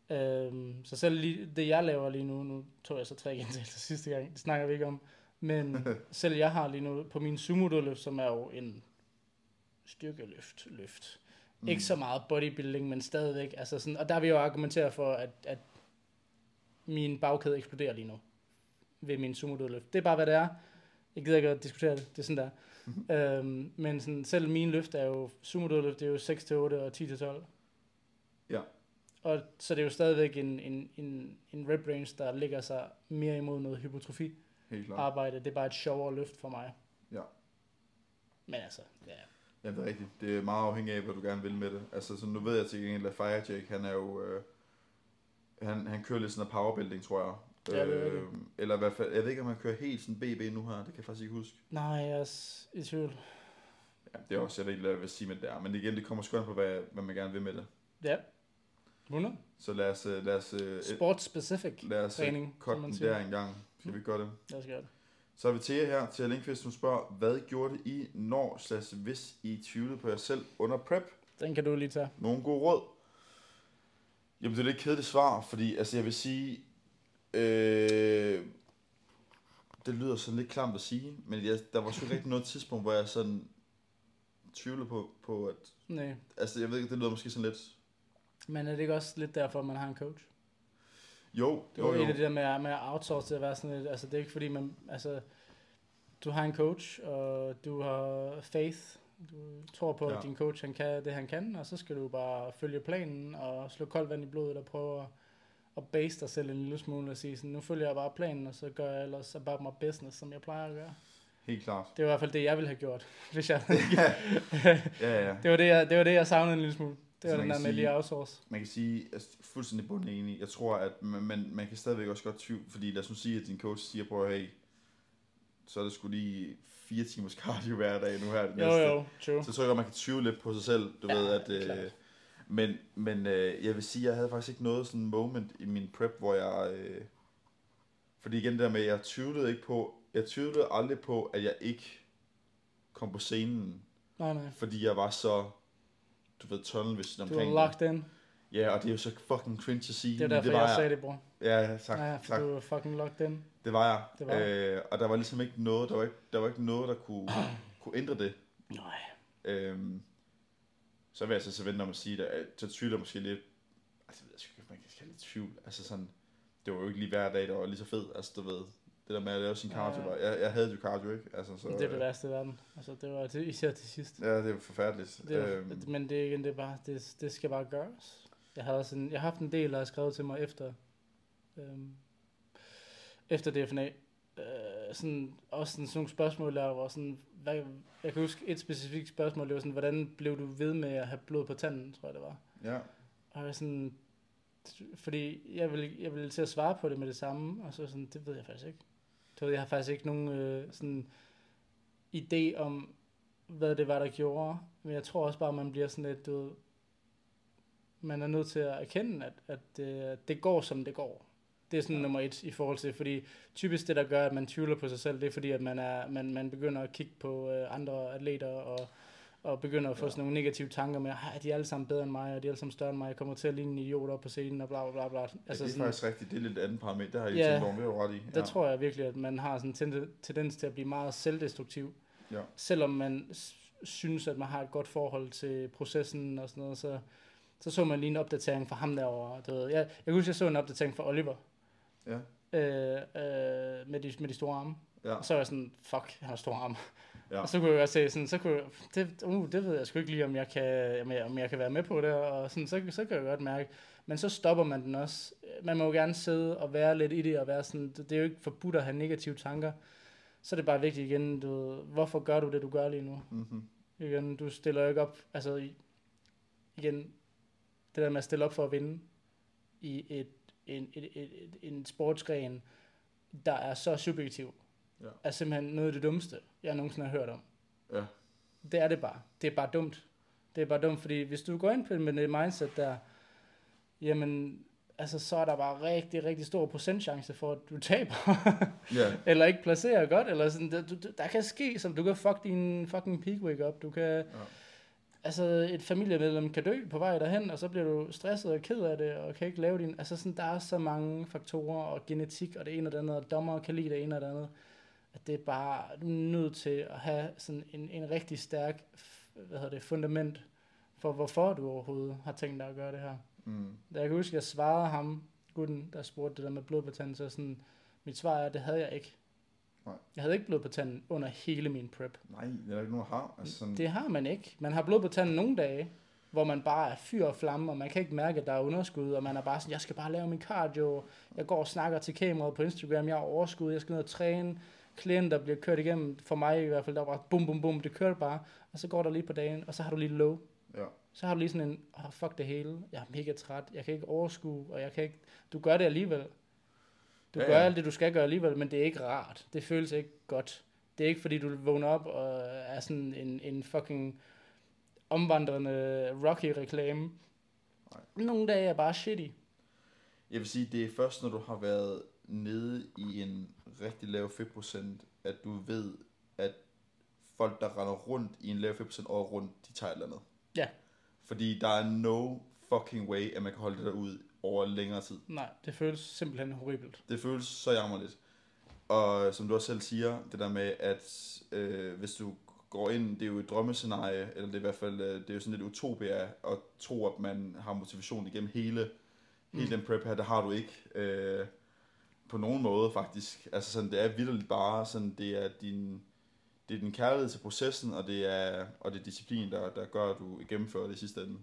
Øhm, så selv lige, det jeg laver lige nu, nu tog jeg så tre <laughs> gentagelser sidste gang, det snakker vi ikke om, men <laughs> selv jeg har lige nu på min sumo som er jo en styrkeløft, løft. Mm. Ikke så meget bodybuilding, men stadigvæk. Altså sådan, og der vil jeg jo argumentere for, at, at min bagkæde eksploderer lige nu ved min sumo dødløft. Det er bare, hvad det er. Jeg gider ikke at diskutere det. Det er sådan der. øhm, men sådan, selv min løft er jo, sumo dødløft, det er jo 6-8 og 10-12. Ja. Og så det er jo stadigvæk en, en, en, en rep range, der ligger sig mere imod noget hypotrofi Helt klart. arbejde. Det er bare et sjovere løft for mig. Ja. Men altså, ja. Ja, det er rigtigt. Det er meget afhængigt af, hvad du gerne vil med det. Altså, så nu ved jeg til gengæld, at Firejake, han er jo... Øh, han, han kører lidt sådan noget powerbuilding, tror jeg. Ja, det er det. eller i hvert fald, jeg ved ikke, om han kører helt sådan BB nu her, det kan jeg faktisk ikke huske. Nej, jeg er i tvivl. Ja, det er også, jeg ved ikke, hvad jeg vil sige med det der. Men igen, det kommer sgu an på, hvad, hvad man gerne vil med det. Ja. 100. Så lad os, øh, lad os, øh, Sport specific lad os træning, øh, cutte man den der en gang. Skal vi gøre det? Lad os gøre det. Så er vi til her, til Linkfest, som spørger, hvad gjorde I, når slash hvis I tvivlede på jer selv under prep? Den kan du lige tage. Nogle gode råd? Jamen, det er lidt kedeligt svar, fordi altså, jeg vil sige, øh, det lyder sådan lidt klamt at sige, men jeg, der var sgu ikke rigtig noget tidspunkt, hvor jeg sådan tvivlede på, på at, Nej. altså jeg ved ikke, det lyder måske sådan lidt, Men er det ikke også lidt derfor, man har en coach? Jo, Det jo, var jo, et af det der med, med at outsource til at være sådan lidt, altså det er ikke fordi man, altså du har en coach, og du har faith, du tror på, ja. Ja. at din coach han kan det, han kan, og så skal du bare følge planen og slå koldt vand i blodet og prøve at, at base dig selv en lille smule og sige sådan, nu følger jeg bare planen, og så gør jeg ellers about my business, som jeg plejer at gøre. helt klart. Det var i hvert fald det, jeg ville have gjort, <laughs> hvis jeg <laughs> Ja, ja. det, var det, jeg, det var det, jeg savnede en lille smule. Det man den der kan med sige- lige at outsource. Man kan sige, altså, fuldstændig bunden enig. Jeg tror, at man, man, man kan stadigvæk også godt tvivle, fordi lad os nu sige, at din coach siger på, hey, så er det skulle lige fire timers cardio hver dag nu her. det Jo, næste. jo, true. Så tror jeg godt, man kan tvivle lidt på sig selv, du Ja, ved, at... Øh, men men øh, jeg vil sige, jeg havde faktisk ikke noget sådan moment i min prep, hvor jeg... Øh, fordi igen det der med, jeg tvivlede ikke på... Jeg tvivlede aldrig på, at jeg ikke kom på scenen, Nej, nej. fordi jeg var så, du ved, tunnel hvis Du omkring var det. locked in. Ja, og det er jo så fucking cringe at sige. Det er derfor, var jeg sagde det, bror. Ja, tak, Ja, for tak. du var fucking locked in. Det var jeg. Det var øh, og der var ligesom ikke noget, der var ikke, der var ikke noget, der kunne, <clears throat> kunne ændre det. Nej. Øhm, så vil jeg så, så vente om at sige, at så tvivler jeg måske lidt, altså jeg ved ikke, man kan have lidt tvivl, altså sådan, det var jo ikke lige hver dag, der var lige så fed, altså du ved, det der med at lave sin cardio, Ja. var, jeg, jeg havde jo cardio, ikke? Altså, så, Det er det værste i verden. Altså, det var til, især til sidst. Ja, det er forfærdeligt. Det er, øhm, Men det igen, det er bare, det, det skal bare gøres. Jeg har, også en, jeg har haft en del, der har skrevet til mig efter, øhm, efter DFNA. Øh, sådan, også sådan, sådan nogle spørgsmål, der var sådan, hvad, jeg kan huske et specifikt spørgsmål, det var sådan, hvordan blev du ved med at have blod på tanden, tror jeg det var. ja, Og jeg var sådan, fordi jeg ville, jeg ville til at svare på det med det samme, og så sådan, det ved jeg faktisk ikke. Så jeg har faktisk ikke nogen øh, sådan idé om, hvad det var, der gjorde. Men jeg tror også bare, man bliver sådan lidt, du ved, man er nødt til at erkende, at, at det, det går, som det går. Det er sådan ja. nummer et i forhold til, fordi typisk det, der gør, at man tvivler på sig selv, det er fordi, at man, er, man, man begynder at kigge på øh, andre atleter og, og begynder at få Ja. sådan nogle negative tanker med, at de er alle sammen bedre end mig, og de er alle sammen større end mig, jeg kommer til at ligne en idiot op på scenen, og bla bla bla. bla. altså, Altså det er sådan, faktisk rigtigt, det er lidt andet parameter, har jeg Ja. tænkt over, er ret i. der tror jeg virkelig, at man har sådan en tende- tendens til at blive meget selvdestruktiv. Ja. Selvom man synes, at man har et godt forhold til processen og sådan noget, så, så så man lige en opdatering fra ham derovre. Du ved. Jeg, jeg kan huske, jeg så en opdatering fra Oliver Ja, øh, øh, med, de, med de store arme. ja, Og så var jeg sådan, fuck, han har store arme. Ja. Og så kunne jeg godt se sådan, så kunne det, uh, det ved jeg sgu ikke lige, om jeg kan, om jeg, om jeg kan være med på det, og sådan, så, så kan jeg godt mærke. Men så stopper man den også. Man må jo gerne sidde og være lidt i det, og være sådan, det, det er jo ikke forbudt at have negative tanker. Så er det bare vigtigt igen, du, ved, hvorfor gør du det, du gør lige nu? mm-hmm. Igen, du stiller jo ikke op, altså igen, det der med at stille op for at vinde i et, en, et, et, et, en sportsgren, der er så subjektiv, Ja. er simpelthen noget af det dummeste, jeg nogensinde har hørt om. ja, Det er det bare. Det er bare dumt. Det er bare dumt, fordi hvis du går ind på det med det mindset der, jamen, altså, så er der bare rigtig, rigtig stor procentchance for, at du taber. Ja. <laughs> eller ikke placerer godt, eller sådan, der, du, der kan ske, som du kan fuck din fucking peak wake up, du kan, ja. altså et familiemedlem kan dø på vej derhen, og så bliver du stresset og ked af det, og kan ikke lave din, altså sådan, der er så mange faktorer, og genetik, og det ene og det andet, og dommer kan lide det ene og det andet, at det er bare, du er nødt til at have sådan en, en rigtig stærk, hvad hedder det, fundament, for hvorfor du overhovedet har tænkt dig at gøre det her. Mm. Da jeg kan huske, at jeg svarede ham, gutten, der spurgte det der med blodbetændelse, sådan, mit svar er, at det havde jeg ikke. Nej. Jeg havde ikke blod på tanden under hele min prep. Nej, det er der ikke nogen, har. Altså sådan, Det har man ikke. Man har blod på tanden nogle dage, hvor man bare er fyr og flamme, og man kan ikke mærke, at der er underskud, og man er bare sådan, jeg skal bare lave min cardio, jeg går og snakker til kameraet på Instagram, jeg har overskud, jeg skal ned og træne, klienter bliver kørt igennem, for mig i hvert fald, der var bare bum bum bum, det kørte bare, og så går der lige på dagen, og så har du lige low. Ja. Så har du lige sådan en, oh, fuck det hele, jeg er mega træt, jeg kan ikke overskue, og jeg kan ikke, du gør det alligevel. Du Ja, ja, gør ja. alt det, du skal gøre alligevel, men det er ikke rart. Det føles ikke godt. Det er ikke, fordi du vågner op og er sådan en, en fucking omvandrende Rocky-reklame. Nogle dage er bare shitty. Jeg vil sige, det er først, når du har været nede i en rigtig lav fedtprocent, at du ved, at folk, der render rundt i en lav fedtprocent over rundt, de tager et eller andet. Ja. Fordi der er no fucking way, at man kan holde det der ud over længere tid. Nej, det føles simpelthen horribelt. Det føles så jammerligt. Og som du også selv siger, det der med, at øh, hvis du går ind, det er jo et drømmescenarie, eller det er i hvert fald, øh, det er jo sådan lidt utopia, at tro, at man har motivation igennem hele, mm. hele den prep her, det har du ikke. Øh, på nogen måde faktisk. Altså sådan, det er vildt bare sådan, det er din, det er din kærlighed til processen, og det er, og det er disciplin, der, der gør, at du gennemfører det i sidste ende.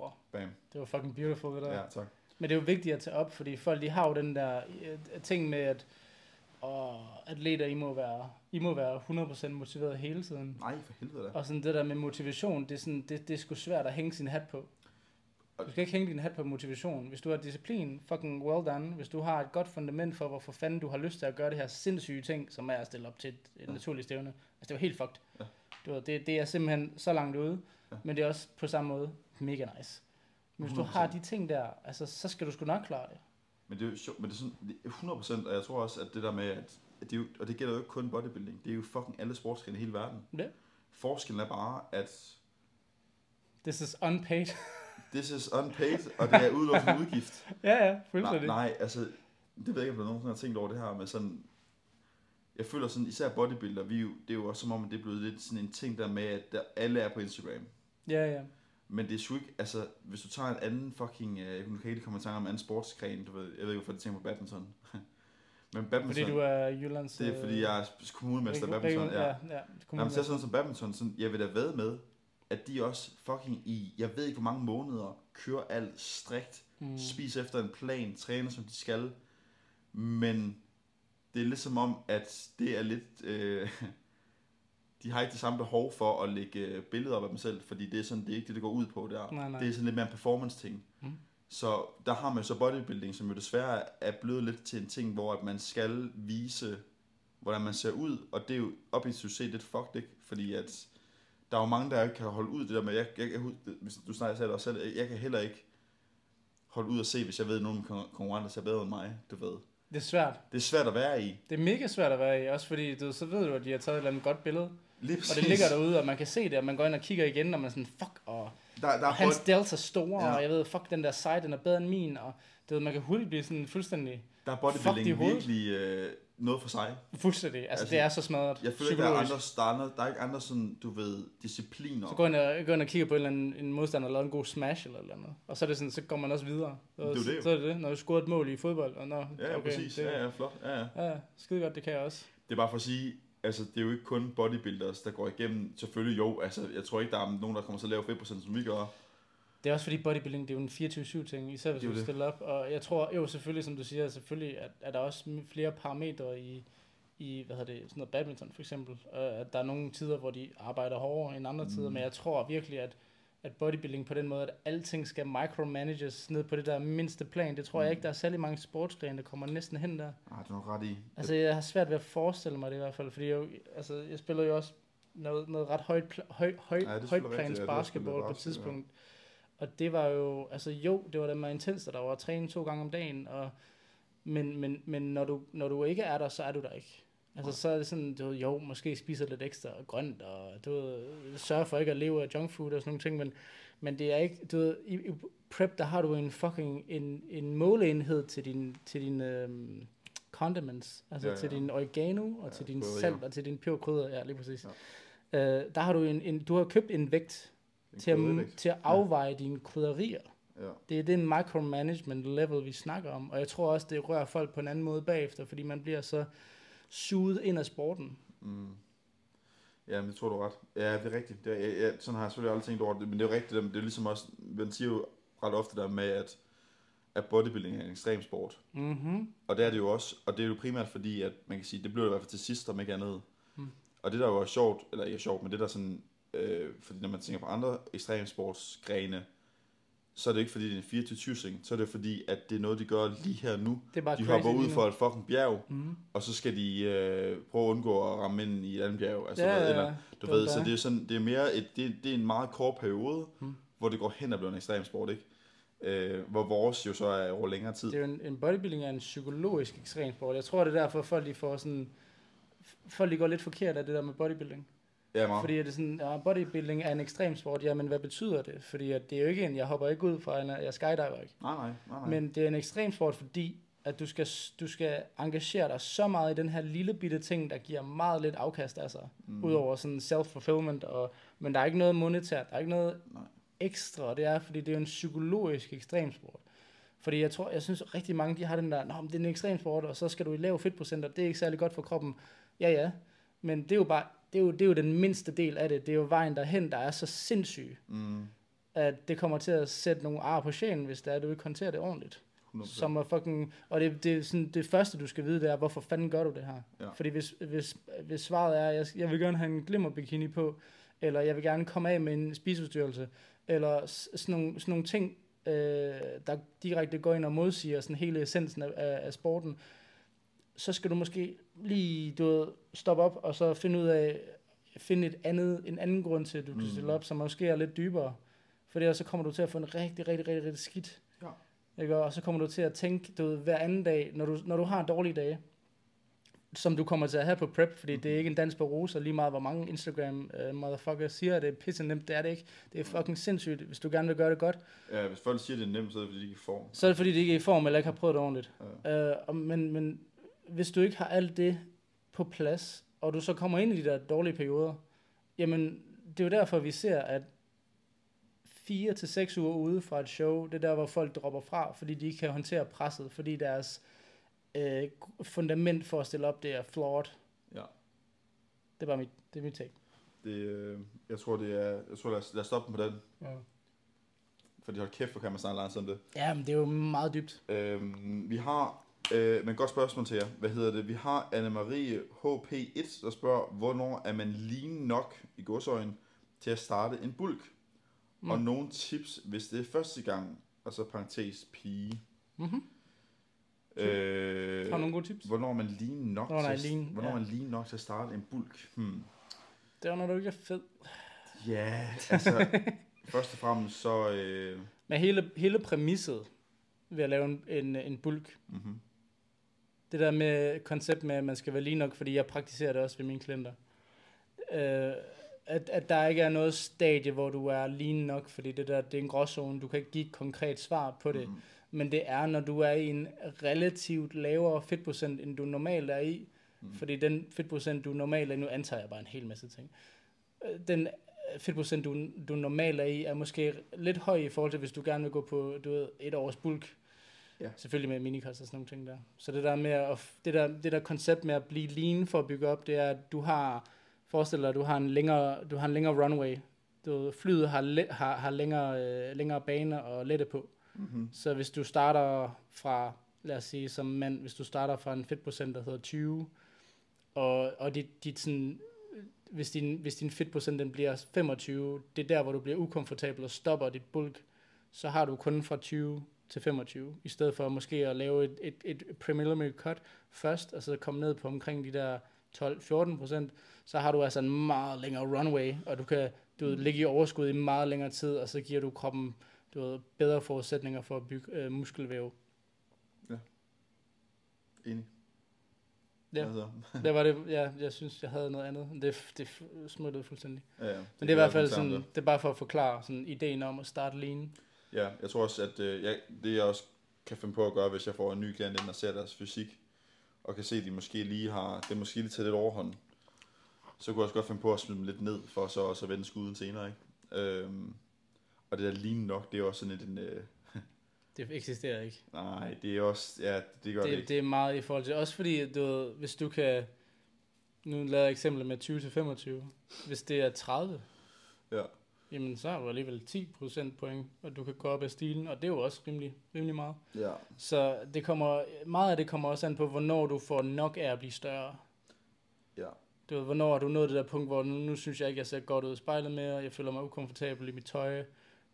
Wow. Bam. Det var fucking beautiful, det der. Ja, tak. Men det er jo vigtigt at tage op, fordi folk de har jo den der øh, ting med, at åh, atleter, I må, være, I må være 100% motiveret hele tiden. Nej, for helvede da. Og sådan det der med motivation, det er, sådan, det, det er sgu svært at hænge sin hat på. Du skal ikke hænge din hat på motivation. Hvis du har disciplin, fucking well done. Hvis du har et godt fundament for, hvorfor fanden du har lyst til at gøre det her sindssyge ting, som er at stille op til et, et Ja. naturligt stævne. Altså det var helt fucked. Ja. Du ved, det, det er simpelthen så langt ude, Ja. men det er også på samme måde mega nice. Men hvis du 100%. har de ting der, altså, så skal du sgu nok klare det. Men det er jo sjovt, men det er sådan det er 100%, og jeg tror også, at det der med, at, det er jo, og det gælder jo ikke kun bodybuilding, det er jo fucking alle sportsgrene i hele verden. Ja. Forskellen er bare, at This is unpaid. <laughs> this is unpaid, og det er udelukkende en udgift. <laughs> ja, ja, nej, fuldstændig. nej, altså, det ved jeg ikke, om der nogensinde har tænkt over det her, men sådan, jeg føler sådan, især bodybuilder, vi jo, det er jo også som om, at det er blevet lidt sådan en ting der med, at der, alle er på Instagram. Ja, ja. Men det er sgu ikke, altså, hvis du tager en anden fucking, øh, nu kan jeg ikke komme i tanke om en anden sportsgren, du ved, jeg ved ikke, hvorfor det tænker på badminton. <laughs> men badminton, Fordi du er Jyllands... det er fordi, jeg er kommunemester i badminton, ja. ja, ja, Jamen, kommunemester. så er sådan som badminton, sådan, jeg vil da ved med, at de også fucking i, jeg ved ikke hvor mange måneder, kører alt strikt, mm. spiser efter en plan, træner som de skal, men det er lidt som om, at det er lidt, øh, <laughs> de har ikke det samme behov for at lægge øh, billeder op af dem selv, fordi det er sådan, det er ikke det, det går ud på der. Nej, nej. Det er sådan lidt mere en performance ting. Mm. Så der har man så bodybuilding, som jo desværre er blevet lidt til en ting, hvor at man skal vise, hvordan man ser ud, og det er jo objektivt set lidt fucked, ikke? Fordi at der er jo mange, der ikke kan holde ud det der med, jeg, jeg, jeg, hvis du snakker selv også selv, jeg, kan heller ikke holde ud og se, hvis jeg ved, at nogle kon- konkurrenter ser bedre end mig, du ved. Det er svært. Det er svært at være i. Det er mega svært at være i, også fordi du, så ved du, at de har taget et eller andet godt billede, Lige og det ligger derude, og man kan se det, og man går ind og kigger igen, og man er sådan, fuck, og Der, der er hans delta er store, Ja. og jeg ved, fuck, den der side, den er bedre end min, og du ved, man kan hurtigt blive sådan fuldstændig, der er bodybuilding virkelig øh, noget for sig. fuldstændig, altså, Altså, det er så smadret Jeg føler ikke, der er, andre, andre, der er ikke andre sådan, du ved, discipliner. Så går ind og, går ind og kigger på en eller anden en modstander, der lavet en god smash eller eller andet. Og så er det sådan, så går man også videre. Så, Det er jo det jo. så er det det, når du scorer et mål i fodbold. Og nå, Ja, okay, præcis. Det, Ja, ja, flot. Ja, ja. ja, skide godt, det kan jeg også. Det er bare for at sige, altså det er jo ikke kun bodybuilders, der går igennem. Selvfølgelig jo, altså jeg tror ikke, der er nogen, der kommer til at lave 5% som vi gør. Det er også fordi bodybuilding, det er jo en 24-7 ting, især hvis er du stiller op. Og jeg tror, jo selvfølgelig, som du siger, selvfølgelig at, er der også flere parametre i, i hvad hedder det, sådan noget badminton for eksempel. At der er nogle tider, hvor de arbejder hårdere end andre mm. tider, men jeg tror virkelig, at, at bodybuilding på den måde, at alting skal micromanages ned på det der mindste plan, det tror jeg Mm. ikke, der er særlig mange sportsgrene, der kommer næsten hen der. Ah, det er nok ret i. Altså, jeg har svært ved at forestille mig det i hvert fald, fordi jeg, altså, jeg spiller jo også noget, noget ret højt, høj, høj, Ja, er højt plans du basketball på et basket, ja. Og det var jo, altså jo, det var da meget intens, der var træning to gange om dagen, og, men, men, men når, du, når du ikke er der, så er du der ikke. Altså så er det sådan, du ved, jo, måske spiser lidt ekstra grønt, og du ved, sørger for ikke at leve af junk food og sådan nogle ting, men, men det er ikke, du ved, i, i prep, der har du en fucking, en, en måleenhed til din, til din øhm, condiments, altså Ja, ja, ja. ja. til din oregano, og Ja, til din krydderier. salt, og til din peberkrydder, ja, lige præcis. Ja. Øh, der har du en, en, du har købt en vægt En til at, til at afveje dine krydderier. Ja. Det er den micromanagement level, vi snakker om, og jeg tror også, det rører folk på en anden måde bagefter, fordi man bliver så suget ind af sporten. Mm. Ja, men det tror du ret. Ja, det er rigtigt. Det er, ja, ja, sådan har jeg selvfølgelig aldrig tænkt over det, men det er jo rigtigt. Det er ligesom også, man siger jo ret ofte der med, at, at bodybuilding er en ekstrem sport. Mm-hmm. Og det er det jo også, og det er jo primært fordi, at man kan sige, det blev det i hvert fald til sidst, om ikke andet. Mm. Og det der var sjovt, eller ikke sjovt, men det der sådan, øh, fordi når man tænker på andre ekstremsportsgrene, så er det ikke fordi, det er en 24 ting så er det fordi, at det er noget, de gør lige her nu. Det er bare De hopper ud for et fucking bjerg, Mm. og så skal de øh, prøve at undgå at ramme ind i et andet bjerg. Altså, Ja, ja, eller, ja. du Det ved, så det er sådan, det er mere et, det, det er en meget kort periode, Mm. hvor det går hen og bliver en ekstrem sport, ikke? Øh, hvor vores jo så er over længere tid. Det er jo en, en bodybuilding er en psykologisk ekstremsport. Jeg tror, det er derfor, folk de får sådan... Folk de går lidt forkert af det der med bodybuilding. Ja, meget. Fordi er det sådan, ja, bodybuilding er en ekstremsport. Jamen, hvad betyder det? Fordi at det er jo ikke en, jeg hopper ikke ud fra en, jeg skydiver ikke. Nej, nej, nej, nej. Men det er en ekstremsport, fordi at du skal, du skal engagere dig så meget i den her lille bitte ting, der giver meget lidt afkast af sig. Mm. Udover sådan self-fulfillment. Og, men der er ikke noget monetært. Der er ikke noget Nej. ekstra. Det er, fordi det er jo en psykologisk ekstremsport. Fordi jeg tror, jeg synes rigtig mange, de har den der, Nå, men det er en ekstremsport, og så skal du i lav fedtprocent, og det er ikke særlig godt for kroppen. Ja, ja. Men det er jo bare, det er jo, det er jo den mindste del af det. Det er jo vejen derhen, der er så sindssyg, Mm, at det kommer til at sætte nogle ar på sjælen, hvis det er, at du ikke håndterer det ordentligt. 100%. Som er fucking, og det, det, er sådan, det første, du skal vide, det er, hvorfor fanden gør du det her? Ja. Fordi hvis, hvis, hvis svaret er, jeg, jeg vil gerne have en glimmerbikini på, eller jeg vil gerne komme af med en spiseforstyrrelse, eller sådan nogle, sådan nogle ting, øh, der direkte går ind og modsiger sådan hele essensen af, af, af sporten, så skal du måske lige du ved, stoppe op, og så finde ud af, finde et andet, en anden grund til, at du, Mm. stiller op, som måske er lidt dybere. For ellers så kommer du til at få en rigtig, rigtig, rigtig, rigtig skidt. Ja. Ikke? Og så kommer du til at tænke, du ved, hver anden dag, når du, når du har dårlige dage, som du kommer til at have på prep, fordi det er ikke en dans på roser, lige meget hvor mange Instagram uh, motherfuckers siger, at det er pisse nemt, det er det ikke. Det er fucking sindssygt, hvis du gerne vil gøre det godt. Ja, hvis folk siger, det er nemt, så er det fordi, de ikke får. Så er det fordi, de ikke er i form, eller ikke har prøvet det ordentligt. Ja. Øh, og- men, men hvis du ikke har alt det på plads, og du så kommer ind i de der dårlige perioder, jamen, det er jo derfor, vi ser, at fire til seks uger ude fra et show, det er der, hvor folk dropper fra, fordi de ikke kan håndtere presset, fordi deres øh, fundament for at stille op, det er flawed. Ja. Det er bare mit, det er mit take. Det, øh, jeg tror, det er... Jeg tror, lad os, lad os stoppe på den. Ja. Fordi hold kæft, hvor kan man snakke langt om det. ja, men det er jo meget dybt. Øhm, vi har... Øh, men godt spørgsmål til jer. Hvad hedder det? Vi har Anne-Marie HP1, der spørger, hvornår er man lean nok i godsøjen til at starte en bulk? Mm. Og nogle tips, hvis det er første gang, og så parentes pige. Mm-hmm. Øh, Har du nogle gode tips? Hvornår er man lean nok, Hvornår til, lean, hvornår ja. man lean nok til at starte en bulk? Hmm. Det er, når du ikke er fed. Ja, altså, <laughs> først og fremmest så... Øh, Men hele, hele præmisset ved at lave en, en, en bulk, mm-hmm. Det der med koncept med, at man skal være lige nok, fordi jeg praktiserer det også ved mine klienter. Øh, at, at der ikke er noget stadie, hvor du er lean nok, fordi det der, det er en gråzone, du kan ikke give et konkret svar på det. Mm-hmm. Men det er, når du er i en relativt lavere fedtprocent, end du normalt er i. Mm. Mm. Fordi den fedtprocent, du normalt er i, nu antager jeg bare en hel masse ting. Øh, Den fedtprocent, du, du normalt er i, er måske lidt høj i forhold til, hvis du gerne vil gå på du ved, et års bulk. Ja. Selvfølgelig med minikost og sådan nogle ting der. Så det der med at, det der, det der koncept med at blive lean for at bygge op, det er, at du har, forestil dig, at du har en længere, du har en længere runway. Du, flyet har, har, har længere, øh, længere baner og lette på. Mm-hmm. Så hvis du starter fra, lad os sige som mand, hvis du starter fra en fedtprocent, der hedder 20, og, og dit, dit sådan, hvis din, hvis din fedtprocent den bliver 25, det er der, hvor du bliver ukomfortabel og stopper dit bulk, så har du kun fra 20 til 25, i stedet for måske at lave et, et, et preliminary cut først, og så komme ned på omkring de der 12-14 procent, så har du altså en meget længere runway, og du kan du ved, ligge i overskud i meget længere tid, og så giver du kroppen du ved, bedre forudsætninger for at bygge øh, muskelvæv. Enig. Ja. Altså, Det var det, ja, jeg synes, jeg havde noget andet. Det, det smuttede fuldstændig. ja, ja. Men det er i hvert fald det sådan, det er bare for at forklare sådan ideen om at starte lean. Ja, jeg tror også, at øh, jeg, det jeg også kan finde på at gøre, hvis jeg får en ny klient ind og ser deres fysik, og kan se, at de måske lige har, det er måske lige til lidt overhånd, så kunne jeg også godt finde på at smide dem lidt ned, for så også at vende skuden senere, ikke? Øhm, og det der lean nok, det er også sådan et, en, øh, <laughs> Det eksisterer ikke. nej, det er også, ja, det gør det, Det, ikke. det er meget i forhold til, også fordi, du ved, hvis du kan, nu lader jeg eksempler med 20 til 25, hvis det er 30, Ja. Jamen så har du alligevel 10 procent point, og du kan gå op af stilen, og det er jo også rimelig, rimelig meget. Ja, Så det kommer, meget af det kommer også an på, hvornår du får nok af at blive større. ja, Du ved, hvornår har du nået det der punkt, hvor nu, nu synes jeg ikke, jeg ser godt ud i spejlet mere, jeg føler mig ukomfortabel i mit tøj.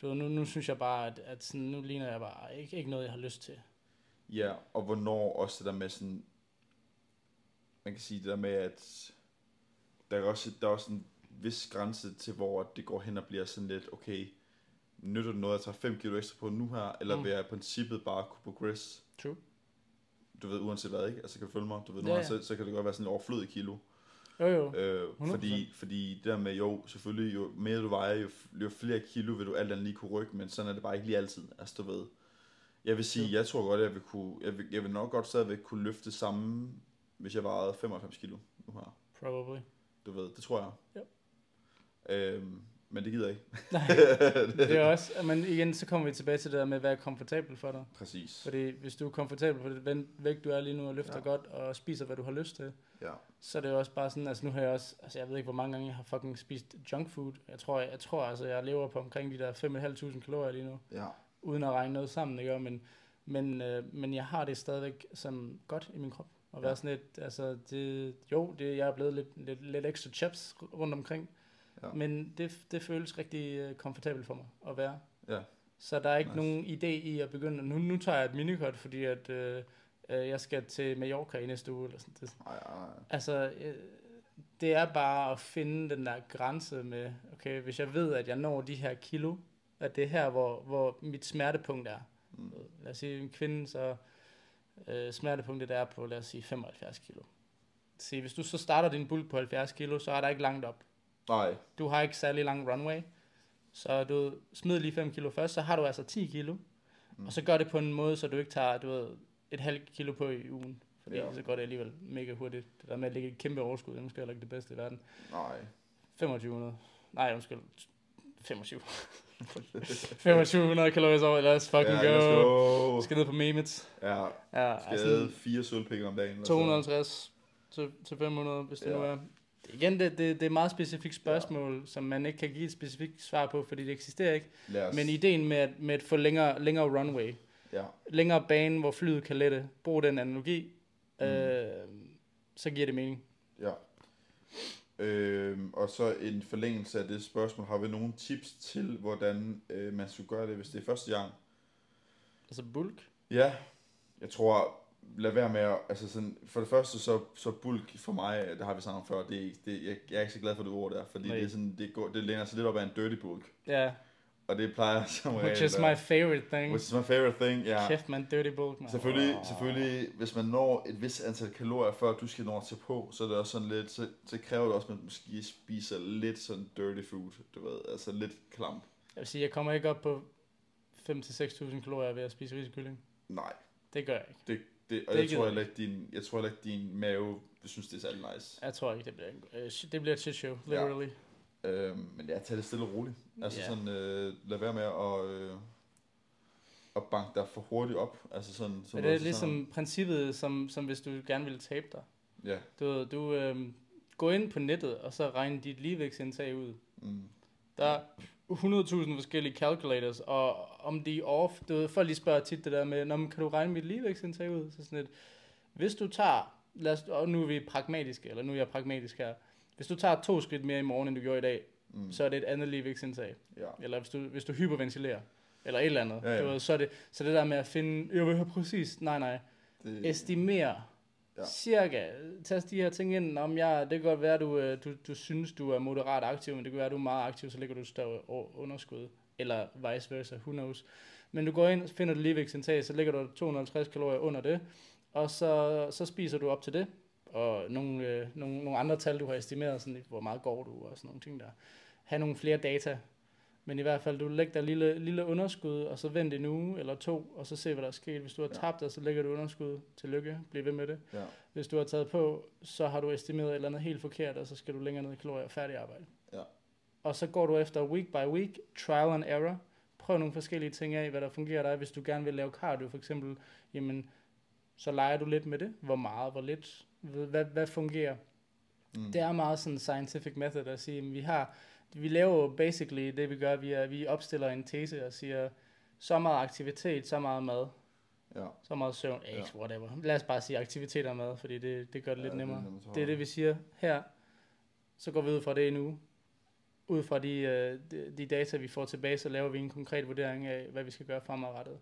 Du ved, nu, nu synes jeg bare, at, at sådan, nu ligner jeg bare ikke, ikke noget, jeg har lyst til. ja, og hvornår også det der med sådan, man kan sige det der med, at der er også, der er også en vis grænse til, hvor det går hen og bliver sådan lidt, okay, nytter det noget at tage 5 kilo ekstra på nu her, eller Mm. vil jeg i princippet bare kunne progress, True. du ved, uanset hvad, ikke? Altså, kan du følge mig? Du ved, Ja, nu ja. så, så kan det godt være sådan en overflødig kilo. Jo, jo. Øh, 100%. fordi, fordi det der med, jo, selvfølgelig, jo mere du vejer, jo, jo flere kilo vil du alt andet lige kunne rykke, men sådan er det bare ikke lige altid. Altså, du ved. Jeg vil sige, jeg tror godt, at jeg vil, kunne, jeg vil, jeg vil nok godt stadigvæk kunne løfte samme, hvis jeg vejede 95 kilo nu her. Probably. Du ved, det tror jeg. Ja. Øhm, men det gider jeg ikke. Nej, <laughs> det er også, men igen, så kommer vi tilbage til det der med, hvad er komfortabelt for dig. Præcis. Fordi hvis du er komfortabel på det ven- vægt, du er lige nu, og løfter ja. Godt, og spiser, hvad du har lyst til, Ja. så er det jo også bare sådan, altså nu har jeg også, altså jeg ved ikke, hvor mange gange jeg har fucking spist junk food. Jeg tror, jeg, jeg tror altså, jeg lever på omkring de der 5.500 kalorier lige nu, Ja. uden at regne noget sammen, ikke? Men, men, øh, men jeg har det stadigvæk som godt i min krop. Og være Ja. sådan lidt, altså det, jo, det, jeg er blevet lidt, lidt, lidt ekstra chaps rundt omkring, Ja. men det, det føles rigtig øh, komfortabelt for mig at være. Ja. Så der er ikke Nice. nogen idé i at begynde. Nu, nu tager jeg et minikort, fordi at, øh, øh, jeg skal til Mallorca i næste uge. Eller sådan. Det, Ej, ej, altså, øh, det er bare at finde den der grænse med, okay, hvis jeg ved, at jeg når de her kilo, at det er her, hvor, hvor mit smertepunkt er. Mm. Lad os sige, en kvinde, så øh, smertepunktet er på, lad os sige, 75 kilo. Se, hvis du så starter din bulk på 70 kilo, så er der ikke langt op. Nej. Du har ikke særlig lang runway. Så du smid lige 5 kilo først, så har du altså 10 kilo. Mm. Og så gør det på en måde, så du ikke tager du ved, et halvt kilo på i ugen. Fordi Ja. så går det alligevel mega hurtigt. Det der med at lægge et kæmpe overskud, det er måske heller ikke det bedste i verden. Nej. 2500. Nej, undskyld. 25. 2500 <laughs> kalorier over, lad os fucking ja, go. go. Skal ned på Memets. Ja, Ja, skal altså fire sølvpenge om dagen. eller så. 250 til, til 500, hvis det ja. nu er. Igen, det, det, det er et meget specifikt spørgsmål, ja. som man ikke kan give et specifikt svar på, fordi det eksisterer ikke. Men ideen med at, med at få længere, længere runway, Ja. længere bane, hvor flyet kan lette, brug den analogi, Mm. øh, så giver det mening. Ja. Øhm, og så en forlængelse af det spørgsmål. Har vi nogle tips til, hvordan øh, man skulle gøre det, hvis det er første gang? Altså bulk. Ja, jeg tror, lad være med at, altså sådan, for det første så, så bulk for mig, det har vi snakket om før, det, er ikke- det, jeg, jeg er ikke så glad for det ord der, fordi Nej. det, er sådan, det, går, det læner sig lidt op af en dirty bulk, Ja, og det plejer <laughs> som regel which is at my favorite thing. which is my favorite thing, ja. Kæft, man, dirty bulk, man. Selvfølgelig, selvfølgelig, hvis man når et vis antal kalorier, før du skal nå til på, så er det også sådan lidt, så, så kræver det også, at man måske spiser lidt sådan dirty food, du ved, altså lidt klamp. Jeg vil sige, jeg kommer ikke op på 5-6.000 kalorier ved at spise risekylling. Nej, Det gør jeg ikke. det, det, og Det jeg tror jeg heller ikke, din, jeg tror heller ikke, din mave synes, det er særlig nice. Jeg tror ikke, det bliver, en, øh, det bliver et shit show, literally. Øhm, men ja, tag det stille og roligt. Altså Ja. sådan, øh, lad være med at, øh, at banke dig for hurtigt op. Altså sådan, Men det er ligesom princippet, som, som hvis du gerne vil tabe dig. Ja, Du, du øhm, går ind på nettet, og så regner dit ligevægtsindtag ud. mm, Der er 100.000 forskellige calculators, og om de er off, du ved, folk lige spørger tit det der med, Nå, men kan du regne mit ligevægtsindtag ud? Så sådan et, hvis du tager, lad os, og nu er vi pragmatiske, eller nu er jeg pragmatisk her, hvis du tager to skridt mere i morgen, end du gjorde i dag, mm, så er det et andet ligevægtsindtag. ja. Eller hvis du, hvis du hyperventilerer, eller et eller andet. Ja, ja. Du ved, så, er det, så det der med at finde, jeg vil have præcis, nej nej, Det, estimere Ja. Cirka. Tag de her ting ind. Om jeg, det kan godt være, du, øh, du, du synes, du er moderat aktiv, men det kan være, du er meget aktiv, så ligger du større underskud. Eller vice versa, who knows. Men du går ind, finder du ligevægtsindtag, så ligger du 250 kalorier under det, og så, så spiser du op til det. Og nogle, øh, nogle, nogle andre tal, du har estimeret, sådan, lidt, hvor meget går du, og sådan nogle ting der. Ha' nogle flere data. Men i hvert fald, du lægger der lille, lille underskud, og så vent en uge eller to, og så se, hvad der er sket. Hvis du har Ja. tabt dig, så lægger du underskud. Tillykke, bliv ved med det. Ja. Hvis du har taget på, så har du estimeret et eller andet helt forkert, og så skal du længere ned i kalorier og færdig arbejde. Og så går du efter week by week, trial and error. Prøv nogle forskellige ting af, hvad der fungerer dig. Hvis du gerne vil lave cardio for eksempel, jamen, så leger du lidt med det. Hvor meget, hvor lidt, hvad, hvad, fungerer. Mm. Det er meget sådan en scientific method at sige, at vi har, vi laver jo basically det vi gør, vi, er, vi opstiller en tese og siger, så meget aktivitet, så meget mad, Ja. så meget søvn, Ja. whatever. Lad os bare sige aktivitet og mad, fordi det, det gør det Ja, lidt er nemmere. Det er det, vi siger her. Så går vi ud fra det nu. Ud fra de, øh, de, de data, vi får tilbage, så laver vi en konkret vurdering af, hvad vi skal gøre fremadrettet.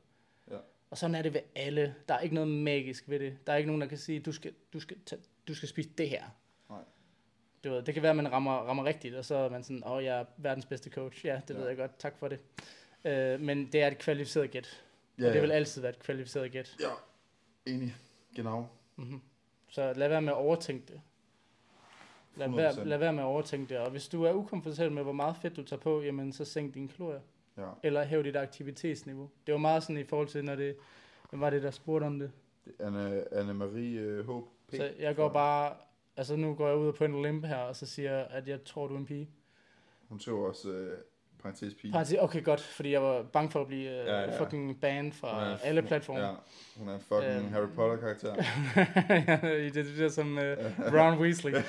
Ja. Og sådan er det ved alle. Der er ikke noget magisk ved det. Der er ikke nogen, der kan sige, du skal, du skal, tage, du skal spise det her. Nej. Du ved, det kan være, at man rammer, rammer rigtigt, og så er man sådan, åh, oh, jeg er verdens bedste coach. Ja, det Ja. ved jeg godt. Tak for det. Øh, men det er et kvalificeret gæt. Ja, Og det ja. vil altid være et kvalificeret gæt. Ja, enig. Genau. Mm-hmm. Så lad være med at overtænke det. Lad 100%. være, lad være med at overtænke det. Og hvis du er ukomfortabel med, hvor meget fedt du tager på, jamen så sænk dine kalorier. Ja. Eller hæv dit aktivitetsniveau. Det var meget sådan i forhold til, når det hvem var det, der spurgte om det. Anne, Anne-Marie øh, H.P. Så jeg går bare, altså nu går jeg ud på en limp her, og så siger jeg, at jeg tror, du er en pige. Hun skriver også øh, parentes pige. Parti, okay, godt, fordi jeg var bange for at blive uh, Ja, ja. fucking banned fra er- alle platforme. Ja, hun er fucking Øhm. Harry Potter karakter. <laughs> ja, I det, det der som uh, Ron Weasley. <laughs> <laughs>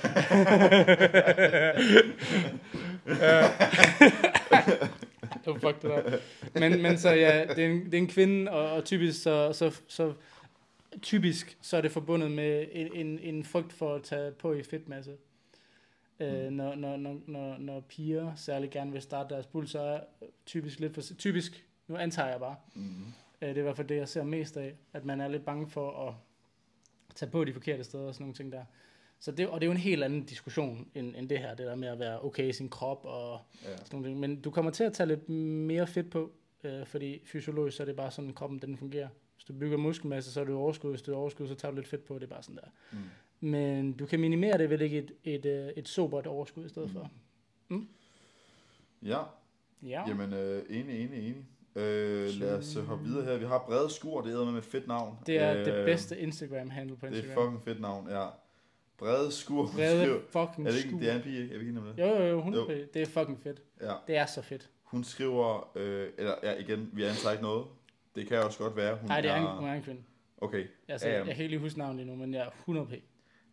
Ja. oh, fuck det der. Men, men så ja, det er en, det er en kvinde, og, og typisk så, så, så typisk så er det forbundet med en, en, en frygt for at tage på i fedtmasse. Øh, Mm. når, når, når, når, når piger særlig gerne vil starte deres puls, så er typisk lidt for, typisk, nu antager jeg bare, Mm. Øh, Det er i hvert fald det, jeg ser mest af, at man er lidt bange for at tage på de forkerte steder og sådan nogle ting der. Så det, og det er jo en helt anden diskussion end, end det her, det der med at være okay i sin krop og Ja. sådan nogle ting. Men du kommer til at tage lidt mere fedt på, øh, fordi fysiologisk så er det bare sådan, kroppen den fungerer. Hvis du bygger muskelmasse, så er du overskud. Hvis du er overskud, så tager du lidt fedt på. Det er bare sådan der. Mm. Men du kan minimere det ved at lægge et, et, øh, et sobert overskud i stedet for. Ja, Ja. jamen øh, enig, enig, enig. Øh, lad os øh, hoppe videre her. Vi har brede skur, det er med et fedt navn. Det er øh, det bedste Instagram-handle på Det er Instagram. fucking fedt navn, ja. Brede skur. Brede fucking Er det ikke, skur. det er en pige, ikke? Er vi ikke det? Jo, jo, jo, 100 Det er fucking fedt. Ja. Det er så fedt. Hun skriver, øh, eller ja, igen, vi antager ikke noget. Det kan også godt være, hun Nej, det er en, er... hun er en kvinde. Okay, Altså, jeg kan ikke lige huske navnet endnu, men jeg er 100 p.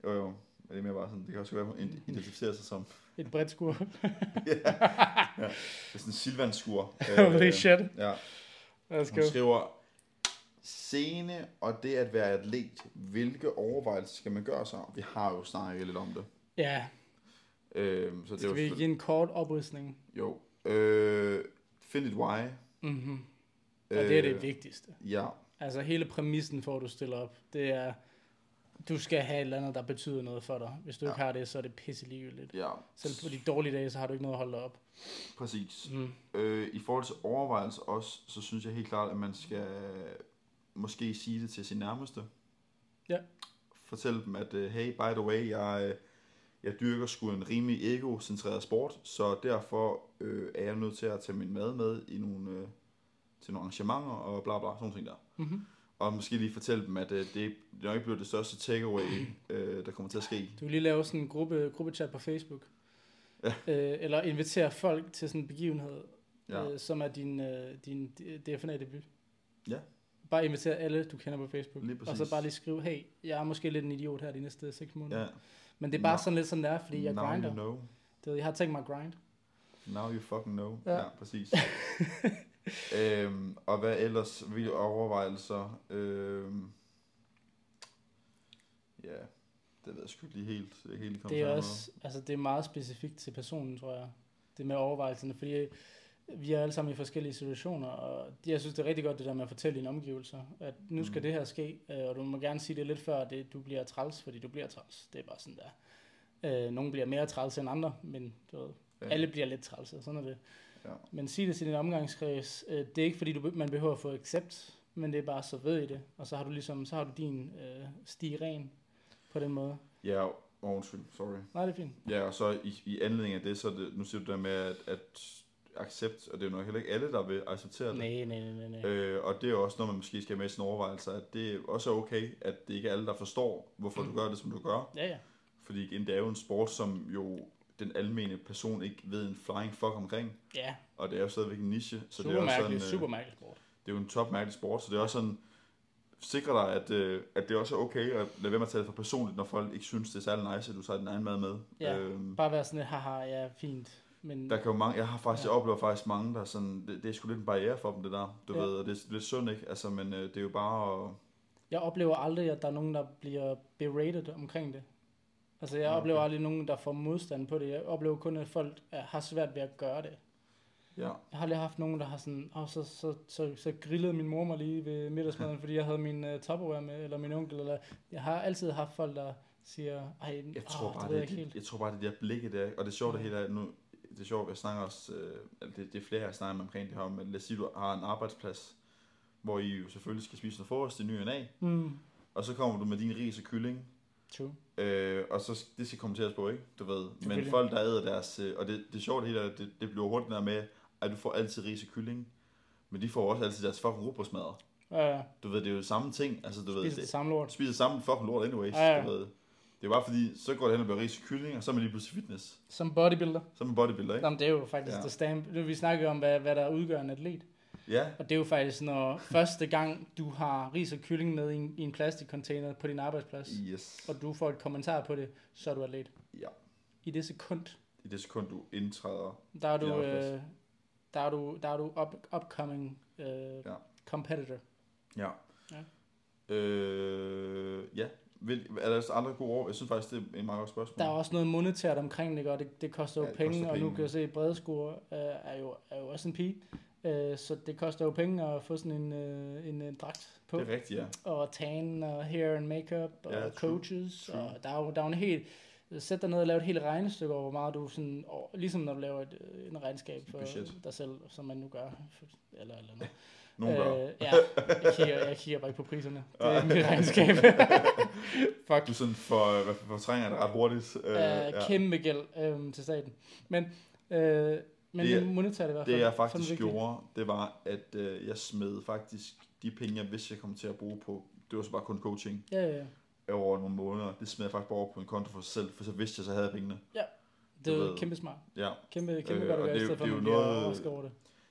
jo jo. Men det er mere bare sådan, det kan også være, hun identificerer sig som... Et bredt skur. <laughs> ja. ja. Det er sådan en silvanskur. <laughs> Holy shit. Ja. Lad os Hun skriver, scene og det at være atlet, hvilke overvejelser skal man gøre sig? Vi har jo snakket lidt om det. Ja, Øhm, så det er skal vi give en kort opridsning? jo. Øh, find it why. Mm-hmm. Og det er det Øh, vigtigste. Ja, Altså hele præmissen for, at du stiller op, det er, du skal have et eller andet, der betyder noget for dig. Hvis du ikke Ja. har det, så er det pisse ligegyldigt. ja, Selv på de dårlige dage, så har du ikke noget at holde dig op. præcis. Mm. Øh, I forhold til overvejelser også, så synes jeg helt klart, at man skal måske sige det til sin nærmeste. Ja. Fortæl dem, at øh, hey, by the way, jeg, øh, jeg dyrker sgu en rimelig egocentreret sport, så derfor øh, er jeg nødt til at tage min mad med i nogle, øh, til nogle arrangementer og bla bla, sådan nogle ting der. Mm-hmm. Og måske lige fortælle dem, at øh, det, det nok ikke bliver det største takeaway, <clears throat> øh, der kommer til at ske. Du kan lige lave sådan en gruppe, gruppechat på Facebook. Ja. Øh, eller invitere folk til sådan en begivenhed, Ja. øh, som er din, øh, din DFNA-debut. Ja. Bare invitere alle, du kender på Facebook. Lige og så bare lige skrive, hey, jeg er måske lidt en idiot her de næste 6 måneder. Ja. Men det er bare Nå. sådan lidt sådan, det er, fordi jeg Now grinder. you know. Det, jeg har tænkt mig at grind. Now you fucking know. Ja, ja præcis. <laughs> øhm, og hvad ellers? Hvilke overvejelser? Øhm, ja, det ved jeg sgu lige helt. Det er helt Det er også, altså det er meget specifikt til personen, tror jeg. Det med overvejelserne, fordi vi er alle sammen i forskellige situationer, og jeg synes, det er rigtig godt det der med at fortælle dine omgivelser, at nu skal Mm. det her ske, øh, og du må gerne sige det lidt før, det, du bliver træls, fordi du bliver træls. Det er bare sådan der. Øh, nogle bliver mere træls end andre, men du ved, Ja. alle bliver lidt træls, og sådan er det. Ja. Men sig det til din omgangskreds. Øh, det er ikke fordi, du, man behøver at få accept, men det er bare så ved i det, og så har du ligesom, så har du din øh, sti ren på den måde. Ja, undskyld, sorry. Nej, det er fint. Ja, og så i, i anledning af det, så er det, nu siger du der med, at, at accept, og det er jo nok heller ikke alle, der vil acceptere det. Nej, nej, nej, nej. Øh, og det er også noget, man måske skal have med i sine overvejelser, at det også er okay, at det ikke er alle, der forstår, hvorfor du gør det, som du gør. Ja, ja. Fordi igen, det er jo en sport, som jo den almene person ikke ved en flying fuck omkring. Ja, Og det er jo stadigvæk en niche. Så det er super jo sådan, øh, super mærkeligt sport. det er jo en top mærkelig sport, så det er også sådan, sikre dig, at, øh, at det også er okay, at lade være med at tage det for personligt, når folk ikke synes, det er særlig nice, at du tager din egen mad med. Ja. Øhm, Bare være sådan lidt, haha, ja, fint. Men der kan jo mange, jeg har faktisk, Ja. jeg oplever faktisk mange, der er sådan, det, det er sgu lidt en barriere for dem, det der, du Ja. ved, og det er lidt synd, ikke? Altså, men øh, det er jo bare at, jeg oplever aldrig, at der er nogen, der bliver berated omkring det. Altså, jeg okay. oplever aldrig nogen, der får modstand på det. Jeg oplever kun, at folk er, har svært ved at gøre det. ja, Jeg har aldrig haft nogen, der har sådan, åh, så, så, så, så grillede min mor mig lige ved middagsmaden, <laughs> fordi jeg havde min uh, Tupperware med, eller min onkel, eller jeg har altid haft folk, der siger, ej, jeg tror, åh, bare, det det, jeg ikke helt. jeg tror bare, det der blikket der, og det er sjovt, det hele er, nu, det er sjovt, jeg snakker også, øh, altså det, det er flere, jeg snakker med omkring det her, men lad os sige, du har en arbejdsplads, hvor I jo selvfølgelig skal spise noget frokost i ny og næ, Mm, og så kommer du med din ris og kylling, true. Øh, og så det skal kommenteres på, ikke? Du ved. Men folk, der æder deres... Øh, og det, det sjove det hele er, at det, det bliver hurtigt der med, at du får altid ris og kylling. Men de får også altid deres fucking rugbrødsmadder. Ja, ja. Du ved, det er jo samme ting. Altså, du ved, Spiser det, det samme lort. spiser samme fucking lort anyways. Ja, ja. Du ved. Det er bare fordi, så går det hen og bliver ris og kylling, og så er man lige pludselig fitness. Som bodybuilder. Er man bodybuilder, ikke? Jamen, det er jo faktisk Ja. det stamp. Nu, vi snakker om, hvad, hvad der udgør en atlet. Ja, Og det er jo faktisk, når første gang, du har ris og kylling med i en, i en plastikcontainer på din arbejdsplads, yes. og du får et kommentar på det, så er du atlet. Ja. I det sekund, I det sekund, du indtræder. der er du, øh, der er du, der er du up, upcoming øh, Ja. competitor. Ja. Ja. Øh, ja. Vil, er der også andre gode ord? Jeg synes faktisk, det er en meget godt spørgsmål. Der er også noget monetært omkring det, og det, det koster jo Ja, det penge, koster og nu penge. kan jeg se, at bredskure øh, er, jo, er jo også en pige. Øh, så det koster jo penge at få sådan en, øh, en, en dragt på. Det er rigtigt, ja. og tan og hair and makeup og Ja, coaches. true. Og der er jo, der er jo en helt... Sæt dig ned og lav et helt regnestykke over, hvor meget du sådan... Og, ligesom når du laver et, øh, en regnskab for Budget. dig selv, som man nu gør. Eller eller noget. Nogen gør. Øh, ja, jeg kigger, jeg kigger bare ikke på priserne. Det er mit regnskab. <laughs> Fuck. Du sådan for, fortrænger det ret hurtigt. Øh, Øh, ja. Kæmpe gæld øh, til staten. Men, øh, men Det det, det monetært i hvert fald. Det jeg faktisk vigtigt. gjorde, det var, at øh, jeg smed faktisk de penge, jeg vidste, jeg kom til at bruge på, det var så bare kun coaching Ja, ja, ja. over nogle måneder. Det smed jeg faktisk bare over på en konto for sig selv, for så vidste jeg, så havde jeg pengene. Det er kæmpe smart. Ja, Kæmpe, kæmpe Øh, godt at gøre, det i stedet for, det at man noget- over det.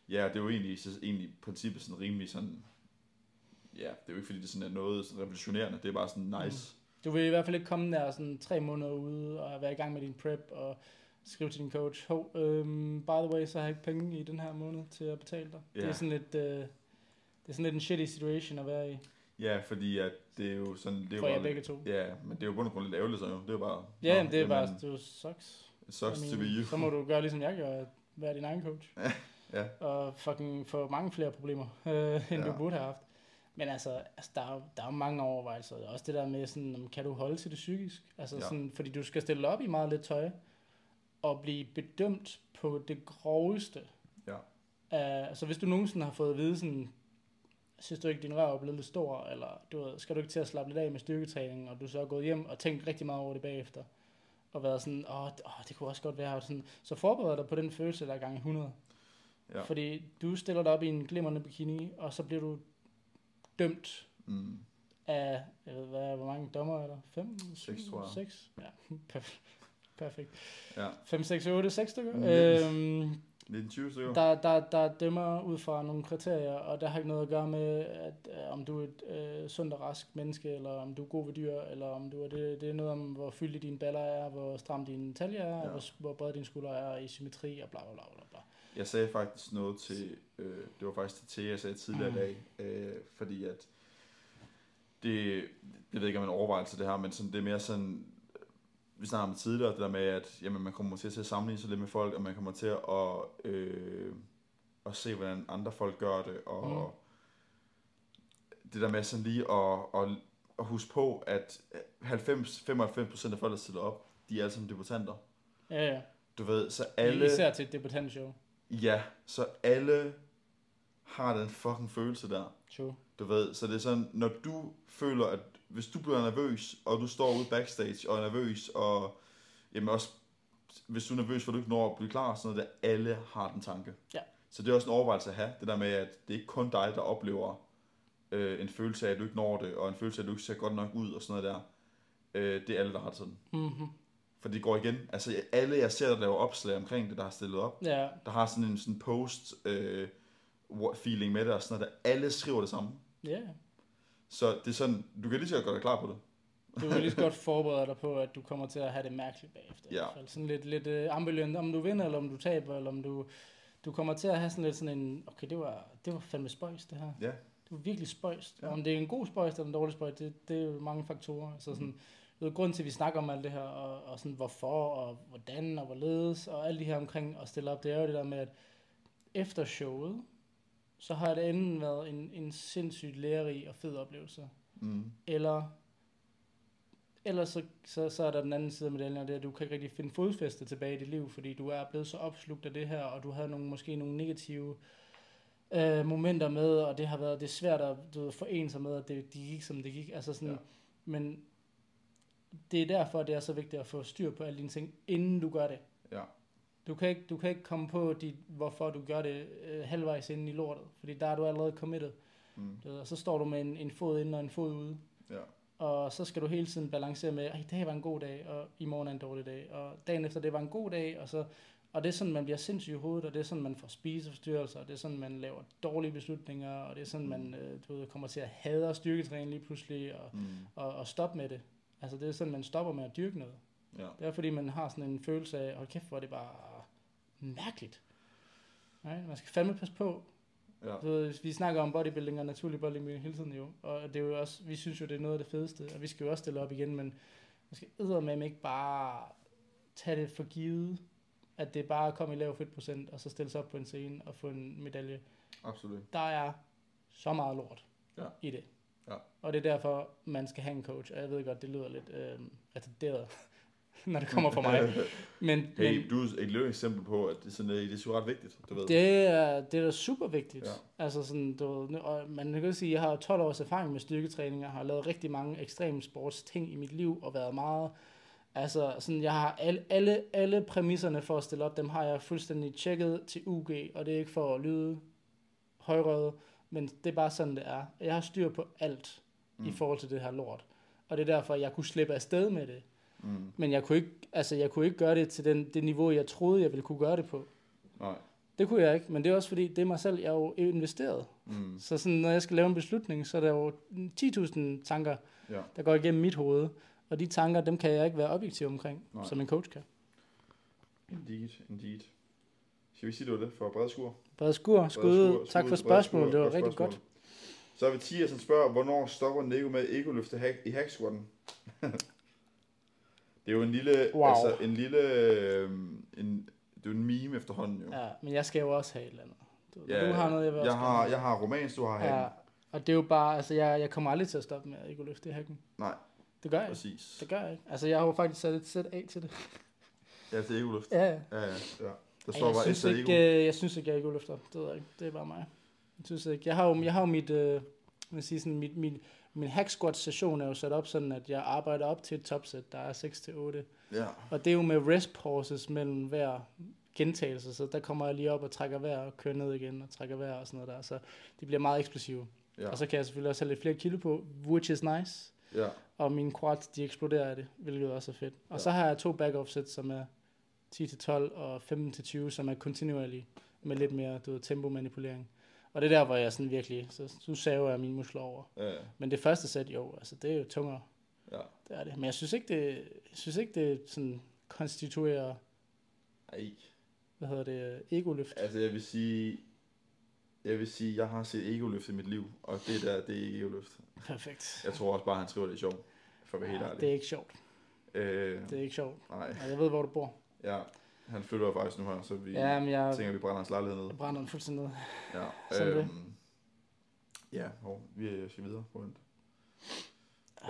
ja det er jo egentlig, så egentlig i princippet sådan rimelig sådan, ja, det er jo ikke fordi, det sådan er noget sådan revolutionerende, det er bare sådan nice. Du vil i hvert fald ikke komme der sådan tre måneder ude og være i gang med din prep og skrive til din coach, hov, øhm, by the way, så har jeg ikke penge i den her måned til at betale dig. Det Ja. er sådan lidt, øh, det er sådan lidt en shitty situation at være i, Ja, fordi at det er jo sådan, det er jo for jer bare, begge to. Ja, men det er jo bund og grund lidt ærgerligt så jo. Det er jo bare, Ja, nå, men det er bare, det er jo sucks. it sucks I to be mean, you. Så må du gøre ligesom jeg gør, at være din egen coach. <laughs> Ja. Og fucking få mange flere problemer, øh, end Ja. du burde have haft. Men altså, altså der, er jo, der er jo mange overvejelser. Også det der med, sådan, kan du holde til det psykisk? Altså, Ja. ja. sådan, fordi du skal stille op i meget lidt tøj, og blive bedømt på det groveste. Ja. Uh, altså, hvis du nogensinde har fået at vide sådan, synes du ikke, din røv er blevet lidt stor, eller du ved, skal du ikke til at slappe lidt af med styrketræning, og du så er gået hjem og tænkt rigtig meget over det bagefter, og været sådan, åh, oh, oh, det kunne også godt være, og sådan, så forbered dig på den følelse, der er gang i 100. Ja. Fordi du stiller dig op i en glimrende bikini, og så bliver du dømt Mm. af, jeg ved, hvad, hvor mange dommer er der? 5? Seks, tror jeg. 6? Ja, <laughs> perfekt. Perfekt. Ja. 5, 6, 8, 6 stykker. Mm. Øhm, 1920 stykker. der, der, der dømmer ud fra nogle kriterier, og der har ikke noget at gøre med, at, øh, om du er et øh, sundt og rask menneske, eller om du er god ved dyr, eller om du er det. Det er noget om, hvor fyldige dine baller er, hvor stram din talje er, ja. Hvor, hvor brede dine skuldre er, i symmetri, og bla bla bla bla. bla. Jeg sagde faktisk noget til, øh, det var faktisk til Thea, jeg sagde tidligere i Mm. dag, øh, fordi at det, jeg ved ikke om en overvejelse det her, men sådan, det er mere sådan, vi snakker om tidligere, det der med, at jamen, man kommer til at sammenligne sig lidt med folk, og man kommer til at, øh, og se, hvordan andre folk gør det, og mm. det der med sådan lige at, at, at huske på, at 90-95% af folk, der stiller op, de er alle sammen debutanter. Ja, ja. Du ved, så alle... Især til et debutantshow. Ja, så alle har den fucking følelse der. True. Du ved, så det er sådan, når du føler, at hvis du bliver nervøs, og du står ude backstage og er nervøs, og jamen også, hvis du er nervøs, for du ikke når at blive klar, sådan noget, der alle har den tanke. Ja. Så det er også en overvejelse at have, det der med, at det er ikke kun dig, der oplever øh, en følelse af, at du ikke når det, og en følelse af, at du ikke ser godt nok ud, og sådan noget der. Øh, det er alle, der har det sådan. Mm-hmm. For det går igen. Altså alle, jeg ser, der laver opslag omkring det, der har stillet op, Ja, der har sådan en sådan post øh, med det, og sådan noget, der alle skriver det samme. ja. Så det er sådan, du kan lige så godt gøre dig klar på det. Du kan lige så godt forberede dig på, at du kommer til at have det mærkeligt bagefter. i Ja. hvert fald. Sådan lidt, lidt uh, ambivalent, om du vinder, eller om du taber, eller om du... Du kommer til at have sådan lidt sådan en... Okay, det var, det var fandme spøjs, det her. Ja. Det var virkelig spøjst. Ja. Om det er en god spøjs eller en dårlig spøjs, det, det er jo mange faktorer. Så sådan, det er grunden til, at vi snakker om alt det her, og, og sådan hvorfor, og hvordan, og hvorledes, og alt det her omkring at stille op, det er jo det der med, at efter showet, så har det enten været en, en sindssygt lærerig og fed oplevelse, Mm. eller Ellers så, så, så er der den anden side af medaljen, og det er, at du kan ikke rigtig finde fodfæste tilbage i dit liv, fordi du er blevet så opslugt af det her, og du havde nogle, måske nogle negative øh, momenter med, og det har været det er svært at du ved, forene sig med, at det, det gik, som det gik. Altså sådan, ja. Men det er derfor, det er så vigtigt at få styr på alle dine ting, inden du gør det. Ja. Du kan ikke, du kan ikke komme på, dit, hvorfor du gør det øh, halvvejs inden i lortet, fordi der er du allerede committed. Mm. Du og så står du med en, en fod inde og en fod ude. Ja. Og så skal du hele tiden balancere med, at i dag var en god dag, og i morgen er en dårlig dag. Og dagen efter det var en god dag, og så... Og det er sådan, man bliver sindssyg i hovedet, og det er sådan, man får spiseforstyrrelser, og det er sådan, man laver dårlige beslutninger, og det er sådan, man øh, du ved, kommer til at hade styrketræne lige pludselig, og, Mm. og, og stoppe med det. Altså det er sådan, man stopper med at dyrke noget. Ja. Det er fordi, man har sådan en følelse af, hold kæft, hvor er det bare mærkeligt. Nej, man skal fandme passe på, Ja. ved, vi snakker om bodybuilding og naturlig bodybuilding hele tiden jo, og det er jo også, vi synes jo, det er noget af det fedeste, og vi skal jo også stille op igen, men man skal eddermame ikke bare tage det for givet, at det er bare at komme i lav fedtprocent, og så stille sig op på en scene og få en medalje. Absolut. Der er så meget lort Ja. i det. Ja. Og det er derfor, man skal have en coach, og jeg ved godt, det lyder lidt øh, retarderet, <laughs> når det kommer fra mig. Men, men Hey, du er et lille eksempel på, at det, er sådan, det er sgu ret vigtigt, du ved. Det er, det er super vigtigt. Ja. Altså sådan, du, og man kan sige, at jeg har 12 års erfaring med styrketræning, og har lavet rigtig mange ekstrem sports ting i mit liv, og været meget, altså sådan, jeg har alle, alle, alle præmisserne for at stille op, dem har jeg fuldstændig tjekket til UG, og det er ikke for at lyde højrøget, men det er bare sådan, det er. Jeg har styr på alt mm. i forhold til det her lort. Og det er derfor, jeg kunne slippe afsted med det. Mm. Men jeg kunne ikke, altså, jeg kunne ikke gøre det til den, det niveau, jeg troede, jeg ville kunne gøre det på. Nej. Det kunne jeg ikke, men det er også fordi, det er mig selv, jeg er jo investeret. Mm. Så sådan, når jeg skal lave en beslutning, så er der jo 10.000 tanker, Ja. der går igennem mit hoved. Og de tanker, dem kan jeg ikke være objektiv omkring, Nej. Som en coach kan. Indeed, indeed. Skal vi sige, det var det for brede skur? Brede skur, skud, tak for spørgsmålet, det var rigtig godt. Så er vi Tia, som spørger, hvornår stopper Nico med ego-løfte hack- i hack squatten? <laughs> det er jo en lille, Wow. altså en lille, øh, en, det er jo en meme efterhånden jo. Ja, men jeg skal jo også have et eller andet. Du, Ja, du har noget, jeg vil også jeg har, gerne jeg har romans, du har hacken. have. Ja, og det er jo bare, altså jeg, jeg kommer aldrig til at stoppe med at ikke løfte i hacken. Nej, Det gør jeg ikke. præcis. Det gør jeg ikke. Altså jeg har jo faktisk sat et sæt af til det. Ja, til ego-løft. Ja, ja. Ja, ja, ja. Der står jeg, bare synes ikke, ego. øh, jeg synes ikke, jeg er ego-løfter. Det ved jeg ikke. Det er bare mig. Jeg synes ikke. Jeg har jo, jeg har jo mit, øh, jeg vil sige sådan, mit, mit, min hack squat session er jo sat op sådan, at jeg arbejder op til et topsæt, der er 6-8. Ja, Og det er jo med rest pauses mellem hver gentagelse, så der kommer jeg lige op og trækker vejr og kører ned igen og trækker vejr og sådan noget der. Så de bliver meget eksplosive. ja, Og så kan jeg selvfølgelig også have lidt flere kilo på, which is nice. ja. Og mine quads, de eksploderer af det, hvilket også er fedt. Og Ja. så har jeg to back-off sæt, som er 10-12 og 15-20, som er kontinuerlige med lidt mere du ved, tempomanipulering. Og det er der, hvor jeg sådan virkelig, så nu saver jeg mine muskler over. ja, ja. Men det første sæt, jo, altså det er jo tungere. ja. Det er det. Men jeg synes ikke, det, jeg synes ikke, det sådan konstituerer, Ej. hvad hedder det, egoløft. Altså, jeg vil sige, jeg vil sige, jeg har set ego-løft i mit liv, og det der, det er ikke ego-løft. Perfekt. Jeg tror også bare, han skriver det er sjovt, for at være helt Ja, ærlig. det er ikke sjovt. Øh, Det er ikke sjovt. nej, Og jeg ved, hvor du bor. ja. Han flytter jo faktisk nu her, så vi Ja, men jeg, tænker, at vi brænder hans lejlighed ned. jeg brænder den fuldstændig ned. Ja, Sådan er det. øhm, ja hov, vi skal videre. Rundt.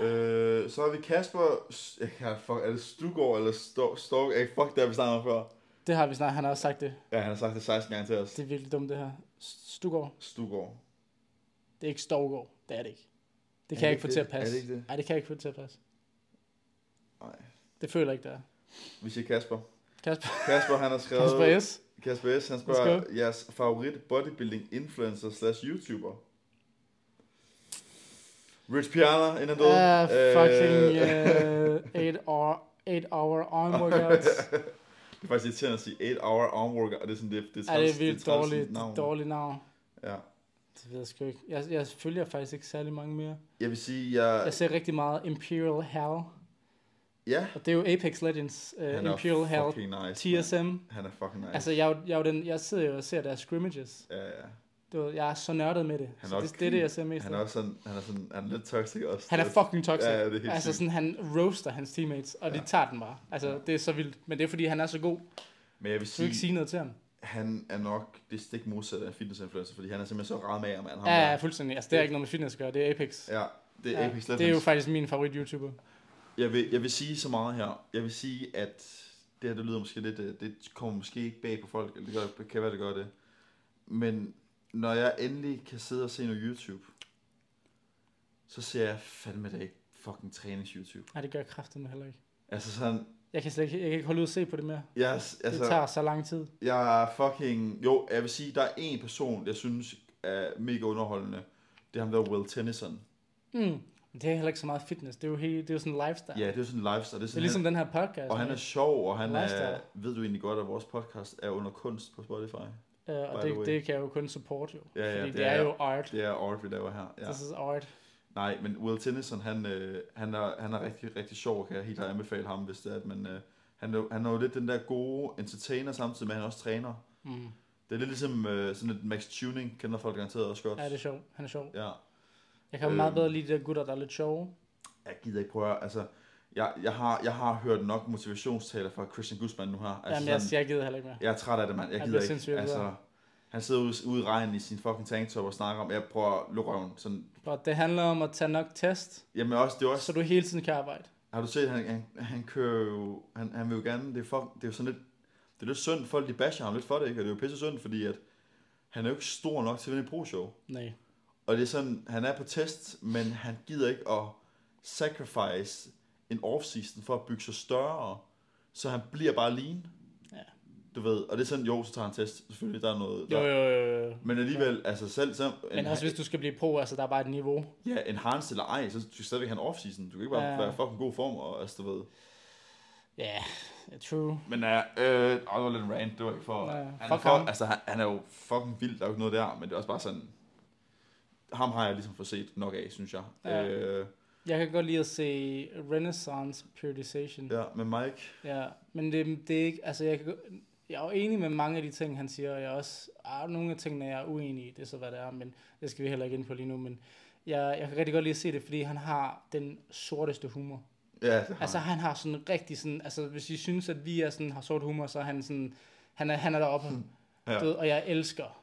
Øh, så har vi Kasper, S- ja, fuck, er det Stugård eller Stork? Stork? Eh, fuck, det har vi snakket om før. Det har vi snart, han har også sagt det. Ja, han har sagt det 16 gange til os. Det er virkelig dumt det her. Stugård. Stugård. Det er ikke Stovgård. Det er det ikke. Det kan jeg ikke få til at det? Er passe. det ikke det? Nej, det kan jeg ikke få til at passe. Nej. Det føler jeg ikke, det er. Vi siger Kasper. Kasper, Kasper, han har skrevet... Kasper S. Kasper S. Han spørger, jeres favorit bodybuilding influencer slash YouTuber? Rich Piana, inden døde. Fucking Øh, <laughs> 8 hour, 8 hour arm <laughs> workouts. det er faktisk irriterende at sige 8 hour arm workout, og det er sådan, det, det Ja, det er træls- vildt træls dårligt, navn. dårligt navn. Ja. Det ved jeg sgu ikke. Jeg, jeg følger faktisk ikke særlig mange mere. Jeg vil sige, jeg... Jeg ser rigtig meget Imperial Hell. Ja, Og det er jo Apex Legends. Uh, han er Imperial Hell. nice. TSM. Man. Han er fucking nice. Altså, jeg, er jo- jeg, er den, jeg sidder jo og ser deres scrimmages. ja, ja. Du ved, jeg er så nørdet med det. Han er så det, det er det, jeg ser mest Han er også sådan, han er sådan, han er lidt toxic også. Han er fucking toxic. Ja, ja, det er helt altså sygt. sådan, han roaster hans teammates, og de Ja. tager den bare. Altså, Ja. det er så vildt. Men det er fordi, han er så god. Men jeg vil Du sige, ikke sige noget til ham. han er nok det stik modsatte af fitnessinfluencer, fordi han er simpelthen så rar med mand. ham Ja, ja, fuldstændig. Altså, det er ikke noget med fitness at gøre. Det er Apex. Ja, det er Ja, Apex Legends. det er jo faktisk min favorit YouTuber. Jeg vil, jeg vil sige så meget her. Jeg vil sige, at det her, det lyder måske lidt, øh, det kommer måske ikke bag på folk, eller det, gør, kan være, det gør det. Men når jeg endelig kan sidde og se noget YouTube, så ser jeg fandme da ikke fucking trænings-YouTube. Nej, det gør jeg kraftigt heller ikke. Altså sådan, Jeg kan slet ikke, jeg kan ikke holde ud at se på det mere. jeg, Altså, altså, det tager så lang tid. jeg er fucking, jo, jeg vil sige, der er en person, jeg synes er mega underholdende. Det er ham der Will Tennyson. Mm. Men det er heller ikke så meget fitness. Det er jo, helt, det er jo sådan en lifestyle. Ja, det er jo sådan en lifestyle. Det er, det er sådan, ligesom den her podcast. og han er sjov, og han Lifestyle. er, ved du egentlig godt, at vores podcast er under kunst på Spotify? øh, og det, det kan jeg jo kun support jo. Ja, ja, fordi det det, er- er jo art. Det er art, vi laver her. Ja. This is art. Nej, men Will Tennyson, han, øh, han, er, han er rigtig, rigtig sjov, kan jeg helt anbefale ham, hvis det er, at man, øh, han, er, han er jo lidt den der gode entertainer, samtidig med, at han også træner. Mm. Det er lidt ligesom øh, sådan et Max Tuning, kender folk garanteret også godt. Ja, det er sjovt. Han er sjov. Ja, Jeg kan Øh. meget bedre lide de der gutter, der er lidt sjove. jeg gider ikke prøve altså, jeg, jeg, har, jeg har hørt nok motivationstaler fra Christian Guzman nu her. Altså, Jamen, jeg, jeg gider heller ikke mere. jeg er træt af det, mand. Jeg gider er ikke. Altså, han sidder ude, ude i regnen i sin fucking tanktop og snakker om, jeg prøver at lukke røven. Sådan, Og det handler om at tage nok test, jamen også, det er også, så du hele tiden kan arbejde. Har du set, han, han, han kører jo, han, han vil jo gerne, det er, for, det er jo sådan lidt, det er lidt synd, folk de basher ham lidt for det, ikke? Og det er jo pisse synd, fordi at han er jo ikke stor nok til at vinde et pro-show. Nej. Og det er sådan, han er på test, men han gider ikke at sacrifice en off-season for at bygge sig større, så han bliver bare lean. Ja. Du ved, og det er sådan, jo, så tager han test, selvfølgelig, der er noget, Jo, der, jo, jo, jo. men alligevel, altså selv, selv Men også hvis du skal blive pro, altså der er bare et niveau. ja, enhanced eller ej, så skal du stadigvæk have en off-season. Du kan ikke bare Ja. være fucking god form, og altså, du ved. Ja, yeah, true. Men ja, øh, øh, det var lidt en rant, det var ikke for... Ja, han, er for altså, han, han, er jo fucking vild, der er jo ikke noget der, men det er også bare sådan... Ham har jeg ligesom fået set nok af, synes jeg. Ja. Øh, Jeg kan godt lide at se Renaissance Periodization. ja, med Mike. Ja, men det, det er ikke, altså jeg, kan, jeg er jo enig med mange af de ting, han siger, og jeg er også, ah, nogle af tingene jeg er uenig i, det er så hvad det er, men det skal vi heller ikke ind på lige nu, men jeg, jeg kan rigtig godt lide at se det, fordi han har den sorteste humor. Ja, det har Altså han. har sådan rigtig sådan, altså hvis I synes, at vi er sådan, har sort humor, så er han sådan, han er, han er deroppe, Ja. du og jeg elsker,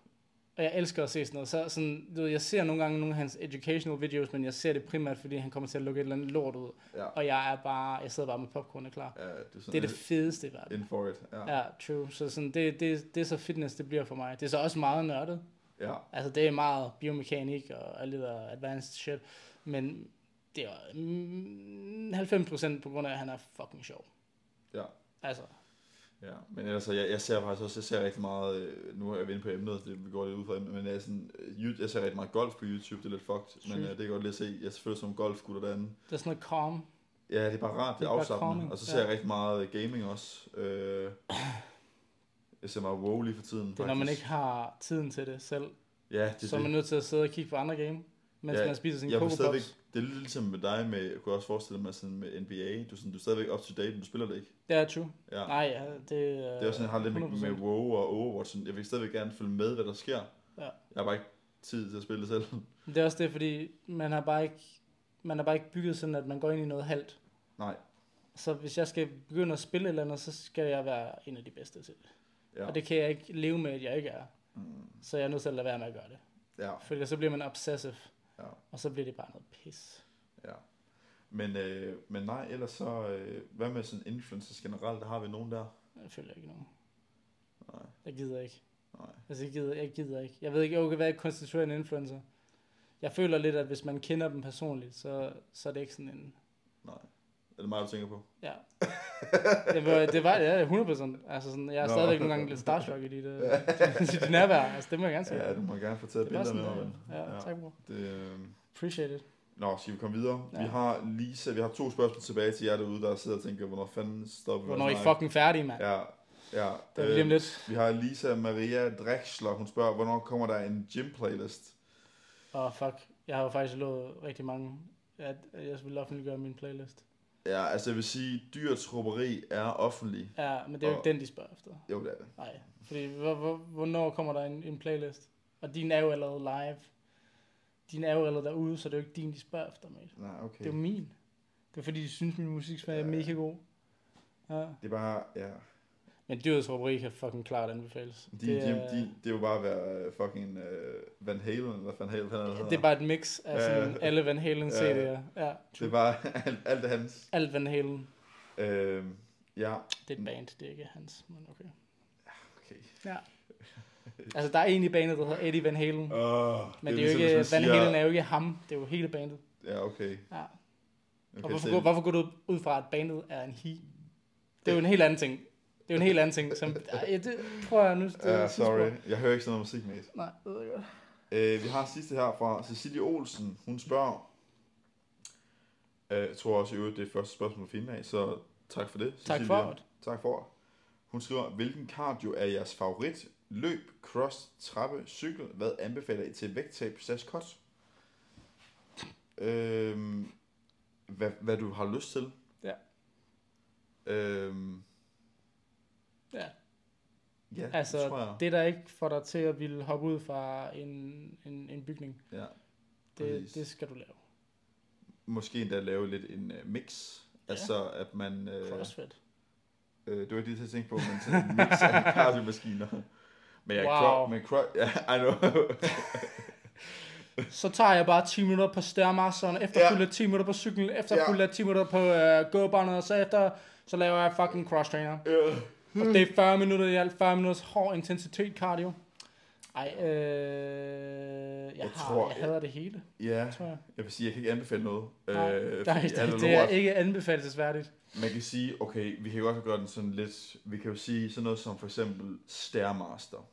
og jeg elsker at se sådan noget. Så sådan, du ved, jeg ser nogle gange nogle af hans educational videos, men jeg ser det primært, fordi han kommer til at lukke et eller andet lort ud. Ja, Og jeg er bare, jeg sidder bare med popcorn og klar. ja, det er sådan Det er det fedeste i verden. In for it, ja. Ja, true. Så sådan, det, det, det er så fitness, det bliver for mig. Det er så også meget nørdet. ja. Altså, det er meget biomekanik og alt det der advanced shit. Men det er mm, 90% på grund af, at han er fucking sjov. Ja. Altså, Ja, men ellers, så jeg, jeg ser faktisk også, jeg ser rigtig meget, øh, nu er vi inde på emnet, det, vi går lidt ud fra emnet, men jeg, er sådan, øh, jeg ser rigtig meget golf på YouTube, det er lidt fucked, men Sygt. øh, det er godt lige at se, jeg er selvfølgelig som golfgutter derinde. det er sådan noget calm. Ja, det er bare rart, det Det er afslappende, og så ja. ser jeg rigtig meget gaming også. Øh, jeg ser meget WoW lige for tiden, Det er, når man ikke har tiden til det selv. Ja, det så er man det. nødt til at sidde og kigge på andre game, mens Ja, man spiser sin Jeg Det er lidt ligesom med dig med, jeg kunne også forestille mig sådan med NBA, du, sådan, du er stadigvæk up to date, men du spiller det ikke. Det er true. Ja. Nej, ja, det, Det er også sådan, jeg har lidt med, 100%. med WoW og Overwatch, sådan, jeg vil stadigvæk gerne følge med, hvad der sker. Ja. Jeg har bare ikke tid til at spille det selv. <laughs> Men det er også det, fordi man har bare ikke, man har bare ikke bygget sådan, at man går ind i noget halvt. Nej. Så hvis jeg skal begynde at spille et eller andet, så skal jeg være en af de bedste til det. Ja. Og det kan jeg ikke leve med, at jeg ikke er. Mm. Så jeg er nødt til at lade være med at gøre det. Ja, For så bliver man obsessive, ja, og så bliver det bare noget pis. ja. Men, øh, men nej, ellers så, øh, hvad med sådan influencers generelt, der har vi nogen der? Jeg føler ikke nogen. Nej, Jeg gider ikke. nej. Altså, jeg gider, jeg gider ikke. Jeg ved ikke, okay, hvad konstituerer en influencer? Jeg føler lidt, at hvis man kender dem personligt, så, så er det ikke sådan en... Nej. Er det mig, du tænker på? Ja. det, var, det var, ja, 100%. Altså sådan, jeg er Nå. stadigvæk nogle gange lidt starstruck i dit, uh, <laughs> dit, nærvær. Altså, det må jeg gerne sige. Ja, du må gerne få taget billeder med mig. ja, ja, tak bror. Det, øh... Appreciate it. Nå, skal vi komme videre? Ja. Vi har Lisa, vi har to spørgsmål tilbage til jer derude, der sidder og tænker, hvornår fanden stopper vi? Hvornår er I fucking færdige, mand? Ja, ja. Det er lige Øh, lidt. Vi har Lisa Maria Drexler, hun spørger, hvornår kommer der en gym playlist? Åh, oh, fuck. Jeg har jo faktisk lovet rigtig mange, at jeg vil offentliggøre min playlist. Ja, altså jeg vil sige, dyrets råberi er offentlig. Ja, men det er jo Og- ikke den, de spørger efter. Jo, det er det. Nej, fordi hvor, hvor, hvornår kommer der en, en playlist? Og din er jo allerede live. Din er jo allerede derude, så det er jo ikke din, de spørger efter, mate. Nej, okay. Det er jo min. Det er fordi, de synes, min musik er Ja. mega god. Ja. Det er bare, ja. Men dyrets råberi kan fucking klart anbefales. De, det, de, er, de, det er jo bare at være øh, fucking uh, Van Halen, eller Van Halen, han det er bare et mix af sådan Ja. alle Van Halen Ja. CD'er. Ja, det er bare <laughs> alt, alt er hans. Alt Van Halen. Øh, ja, Det er et band, det er ikke hans, men okay. okay. Ja. Altså, der er en i bandet, der hedder Eddie Van Halen. Oh, Men det er, jo ikke, Van Halen er jo ikke ham, det er jo hele bandet. Ja, okay. Ja. okay Og hvorfor, så- går, hvorfor går du ud fra, at bandet er en he? Det er jo en helt anden ting. Det er jo en helt anden ting. Som, ej, det tror jeg nu. Det Ja, sorry. Jeg hører ikke sådan noget musik, mate. Nej, det ved jeg godt. Øh, vi har sidste her fra Cecilie Olsen. Hun spørger... Øh, jeg tror også i øvrigt, det er første spørgsmål at finde af, så tak for det. Tak Cecilie. for det. Tak for. Hun skriver, hvilken cardio er jeres favorit? Løb, cross, trappe, cykel. Hvad anbefaler I til vægttab slash kost? Øhm, hvad, hvad du har lyst til. Ja. Øhm, Ja. ja, det Altså, tror jeg. det der ikke får dig til at ville hoppe ud fra en, en, en bygning, Ja. det, det skal du lave. Måske endda lave lidt en uh, mix. Ja. Altså, at man... Øh, Crossfit. Øh, det var ikke det, jeg tænkte på, men sådan en mix af <laughs> cardio-maskiner. Men jeg Wow. wow. men cro- <laughs> ja, I know. <laughs> Så tager jeg bare 10 minutter på stærmasteren, efterfulgt af 10 minutter på cyklen, efterfulgt af 10 minutter på øh, gåbåndet, og så efter, så laver jeg fucking cross trainer. Ja. Og det er 40 minutter i alt, 40 minutters hård intensitet cardio. Ej, øh, jeg, Jeg har, tror- jeg hader det hele, ja, tror jeg. jeg vil sige, jeg kan ikke anbefale noget. Nej, øh, Nej, det, det er ikke anbefalesværdigt. Man kan sige, okay, vi kan godt gøre den sådan lidt, vi kan jo sige sådan noget som for eksempel Stairmaster.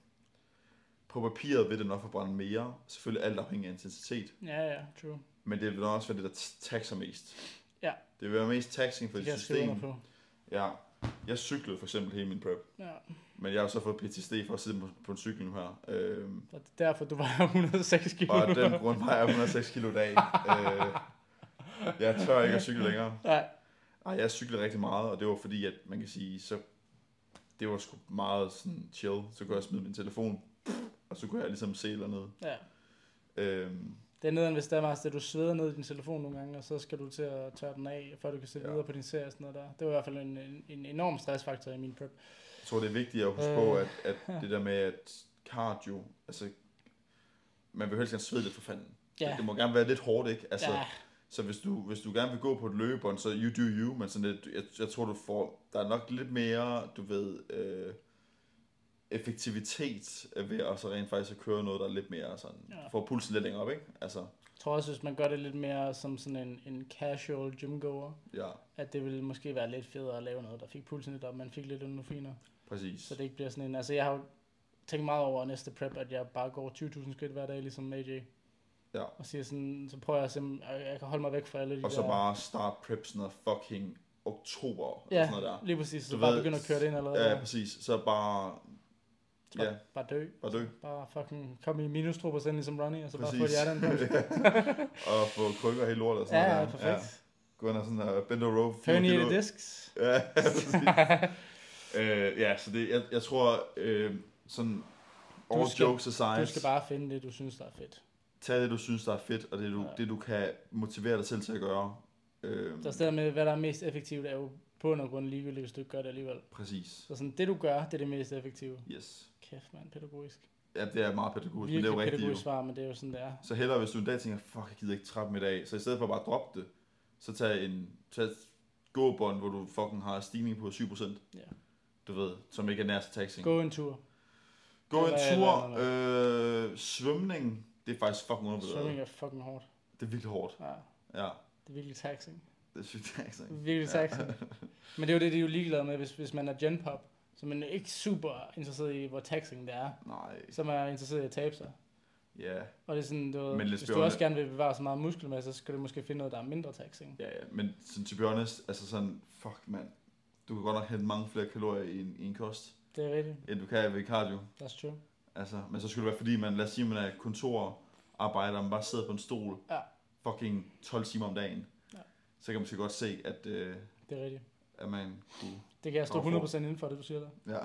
På papiret vil det nok forbrænde mere, selvfølgelig alt afhængig af intensitet, Ja, ja, true. men det vil nok også være det, der taxer mest. Ja. Det vil være mest taxing for Det dit system. på. Ja, jeg cyklede for eksempel hele min prep, Ja. men jeg har så fået PTSD for at sidde på, på en cykel nu her. Øhm, Og det er derfor, du vejer 106 kilo. Og af den grund vejer jeg 106 kilo i dag. <laughs> øh, jeg tør ikke at cykle længere. Nej, Ej, jeg cyklede rigtig meget, og det var fordi, at man kan sige, så det var sgu meget sådan chill. Så kunne jeg smide min telefon, og så kunne jeg ligesom se eller noget. ja. Øhm, Det er nederen, hvis det er meget, at du sveder ned i din telefon nogle gange, og så skal du til at tørre den af, før du kan se Ja. videre på din serie og sådan noget der. Det var i hvert fald en, en, en enorm stressfaktor i min prep. jeg tror, det er vigtigt at huske Øh. på, at, at det der med, at cardio, altså, man vil helst gerne svede lidt for fanden. Ja, Det må gerne være lidt hårdt, ikke? Altså, ja, Så hvis du, hvis du gerne vil gå på et løbebånd, så you do you, men sådan lidt, jeg, jeg tror, du får, der er nok lidt mere, du ved, øh, effektivitet ved at så rent faktisk at køre noget, der er lidt mere sådan, Ja. ja. får pulsen lidt længere op, ikke? Altså, jeg tror også, hvis man gør det lidt mere som sådan en, en casual gymgoer, ja, at det ville måske være lidt federe at lave noget, der fik pulsen lidt op, man fik lidt endorfiner, præcis. så det ikke bliver sådan en, altså jeg har jo tænkt meget over næste prep, at jeg bare går 20.000 skridt hver dag, ligesom AJ, Ja. og siger sådan, så prøver jeg simpelthen, at jeg kan holde mig væk fra alle de Og så der, bare start prep sådan noget fucking oktober, Ja. eller sådan noget der. lige præcis, så Du bare ved, begynde at køre det ind allerede, Ja, præcis. Så bare, bare, ja, bare dø. bare dø. Bare fucking komme i minus 2% ligesom Ronnie, og så Præcis. bare få hjertet på. <laughs> og få krykker helt lortet og sådan ja, noget ja, perfekt. Gå ind og sådan uh, bend over rope. Herniated discs. <laughs> Ja, øh, ja, så det, jeg, jeg tror, øh, sådan, all skal- jokes aside, Du skal bare finde det, du synes, der er fedt. tag det, du synes, der er fedt, og det, du, Ja. det, du kan motivere dig selv til at gøre. Øh, Der er med, hvad der er mest effektivt, er jo på undergrunden ligegyldigt, hvis du ikke gør det alligevel. Præcis. Så sådan, det du gør, det er det mest effektive. Yes. Kæft, mand, pædagogisk. Ja, det er meget pædagogisk, men det er Virkelig jo rigtigt pædagogisk svar, men det er jo sådan, det er. Så hellere, hvis du en dag tænker, fuck, jeg gider ikke trappen i dag, så i stedet for bare at droppe det, så tag en tag gåbånd, hvor du fucking har stigning på 7%. Ja. Du ved, som ikke er nær taxing. Gå en tur. Gå en Eller- tur. eller- Øh, svømning, det er faktisk fucking undervurderet. er fucking hårdt. Det er virkelig hårdt. Ja, Ja, det er virkelig taxing. Det er taxing. Det er virkelig taxing. Men det er jo det, de er jo ligeglade med, hvis, hvis man er genpop. Så man er ikke super interesseret i, hvor taxing det er. Nej, Så man er interesseret i at tabe sig. ja. Og det er sådan, du, Men hvis du også honest- gerne vil bevare så meget muskelmasse, så skal du måske finde noget, der er mindre taxing. Ja, ja, men sådan, to be honest, altså sådan, fuck mand, du kan godt nok hente mange flere kalorier i en, i en kost, Det er rigtigt. end du kan ved cardio. That's true. Altså, men så skulle det være fordi, man, lad os sige, man er kontorarbejder, man bare sidder på en stol, Ja. fucking 12 timer om dagen. Ja. Så kan man måske godt se, at, øh, Det er rigtigt. at man kunne, Det kan jeg stå Hvorfor? 100% inden for det, du siger der. ja.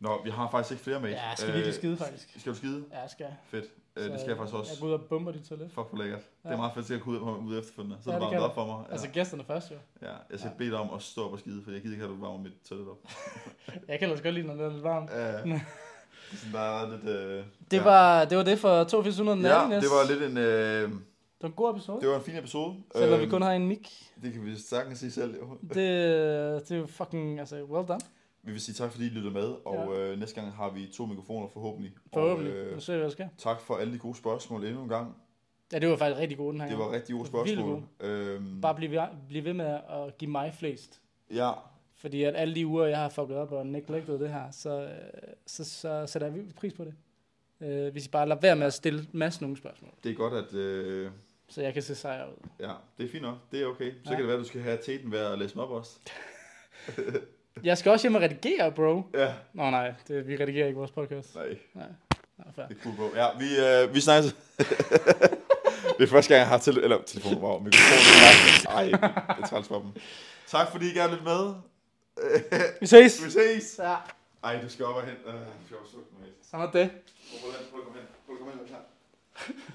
Nå, vi har faktisk ikke flere med. Ja, skal virkelig skide faktisk. Skal du skide? Ja, jeg skal. Fedt. Øh, det Så skal jeg faktisk også. Jeg går ud og bomber dit toilet. Fuck, hvor lækkert. Det er Ja. meget fedt, at jeg kan ud, ud efterfølgende. Så er Ja, det det varmt op for mig. Ja. Altså gæsterne først jo. ja, jeg skal Ja. bede dig om at stå op og skide, for jeg gider ikke have, at du varmer mit toilet op. <laughs> Jeg kan ellers godt lide, når det er lidt varmt. Ja, <laughs> sådan, der er lidt... Øh, Det, ja. var, det var det for 8200 den Ja, anden, Niels. det var lidt en... Øh, Det var en god episode. det var en fin episode. Selvom vi Øhm, kun har en mic. Det kan vi sagtens sige selv. Jo. Det, det er fucking, altså, well done. Vi vil sige tak, fordi I lyttede med, og øh, næste gang har vi to mikrofoner forhåbentlig. Forhåbentlig. Og, Øh, nu ser vi, hvad der sker. tak for alle de gode spørgsmål endnu en gang. Ja, det var faktisk rigtig god den her Det gang. var rigtig gode spørgsmål. Øhm, Bare bliv, bliv ved med at give mig flest. ja, Fordi at alle de uger, jeg har fucket op og neglected det her, så, øh, så, så sætter jeg pris på det. Øh, hvis I bare lader være med at stille masse nogle spørgsmål, det er godt, at... Øh, så jeg kan se sejr ud. ja, det er fint nok. Det er okay. Så Ja. kan det være, at du skal have teten ved at læse dem op også. <laughs> Jeg skal også hjem og redigere, bro. Ja, Nå nej, det, vi redigerer ikke vores podcast. nej. Nej, nej fair. Det er cool, bro. Ja, vi, øh, vi snakkes. <laughs> det er første gang, jeg har til, eller telefon, wow, mikrofonen. Ej, det er træls for dem. Tak fordi I gerne lidt med. Vi ses! vi ses. Ja, Ej, du skal op og hen. Øh, skal slukke mig. sådan er det. Prøv at komme hen. Prøv at komme hen. Prøv at komme hen.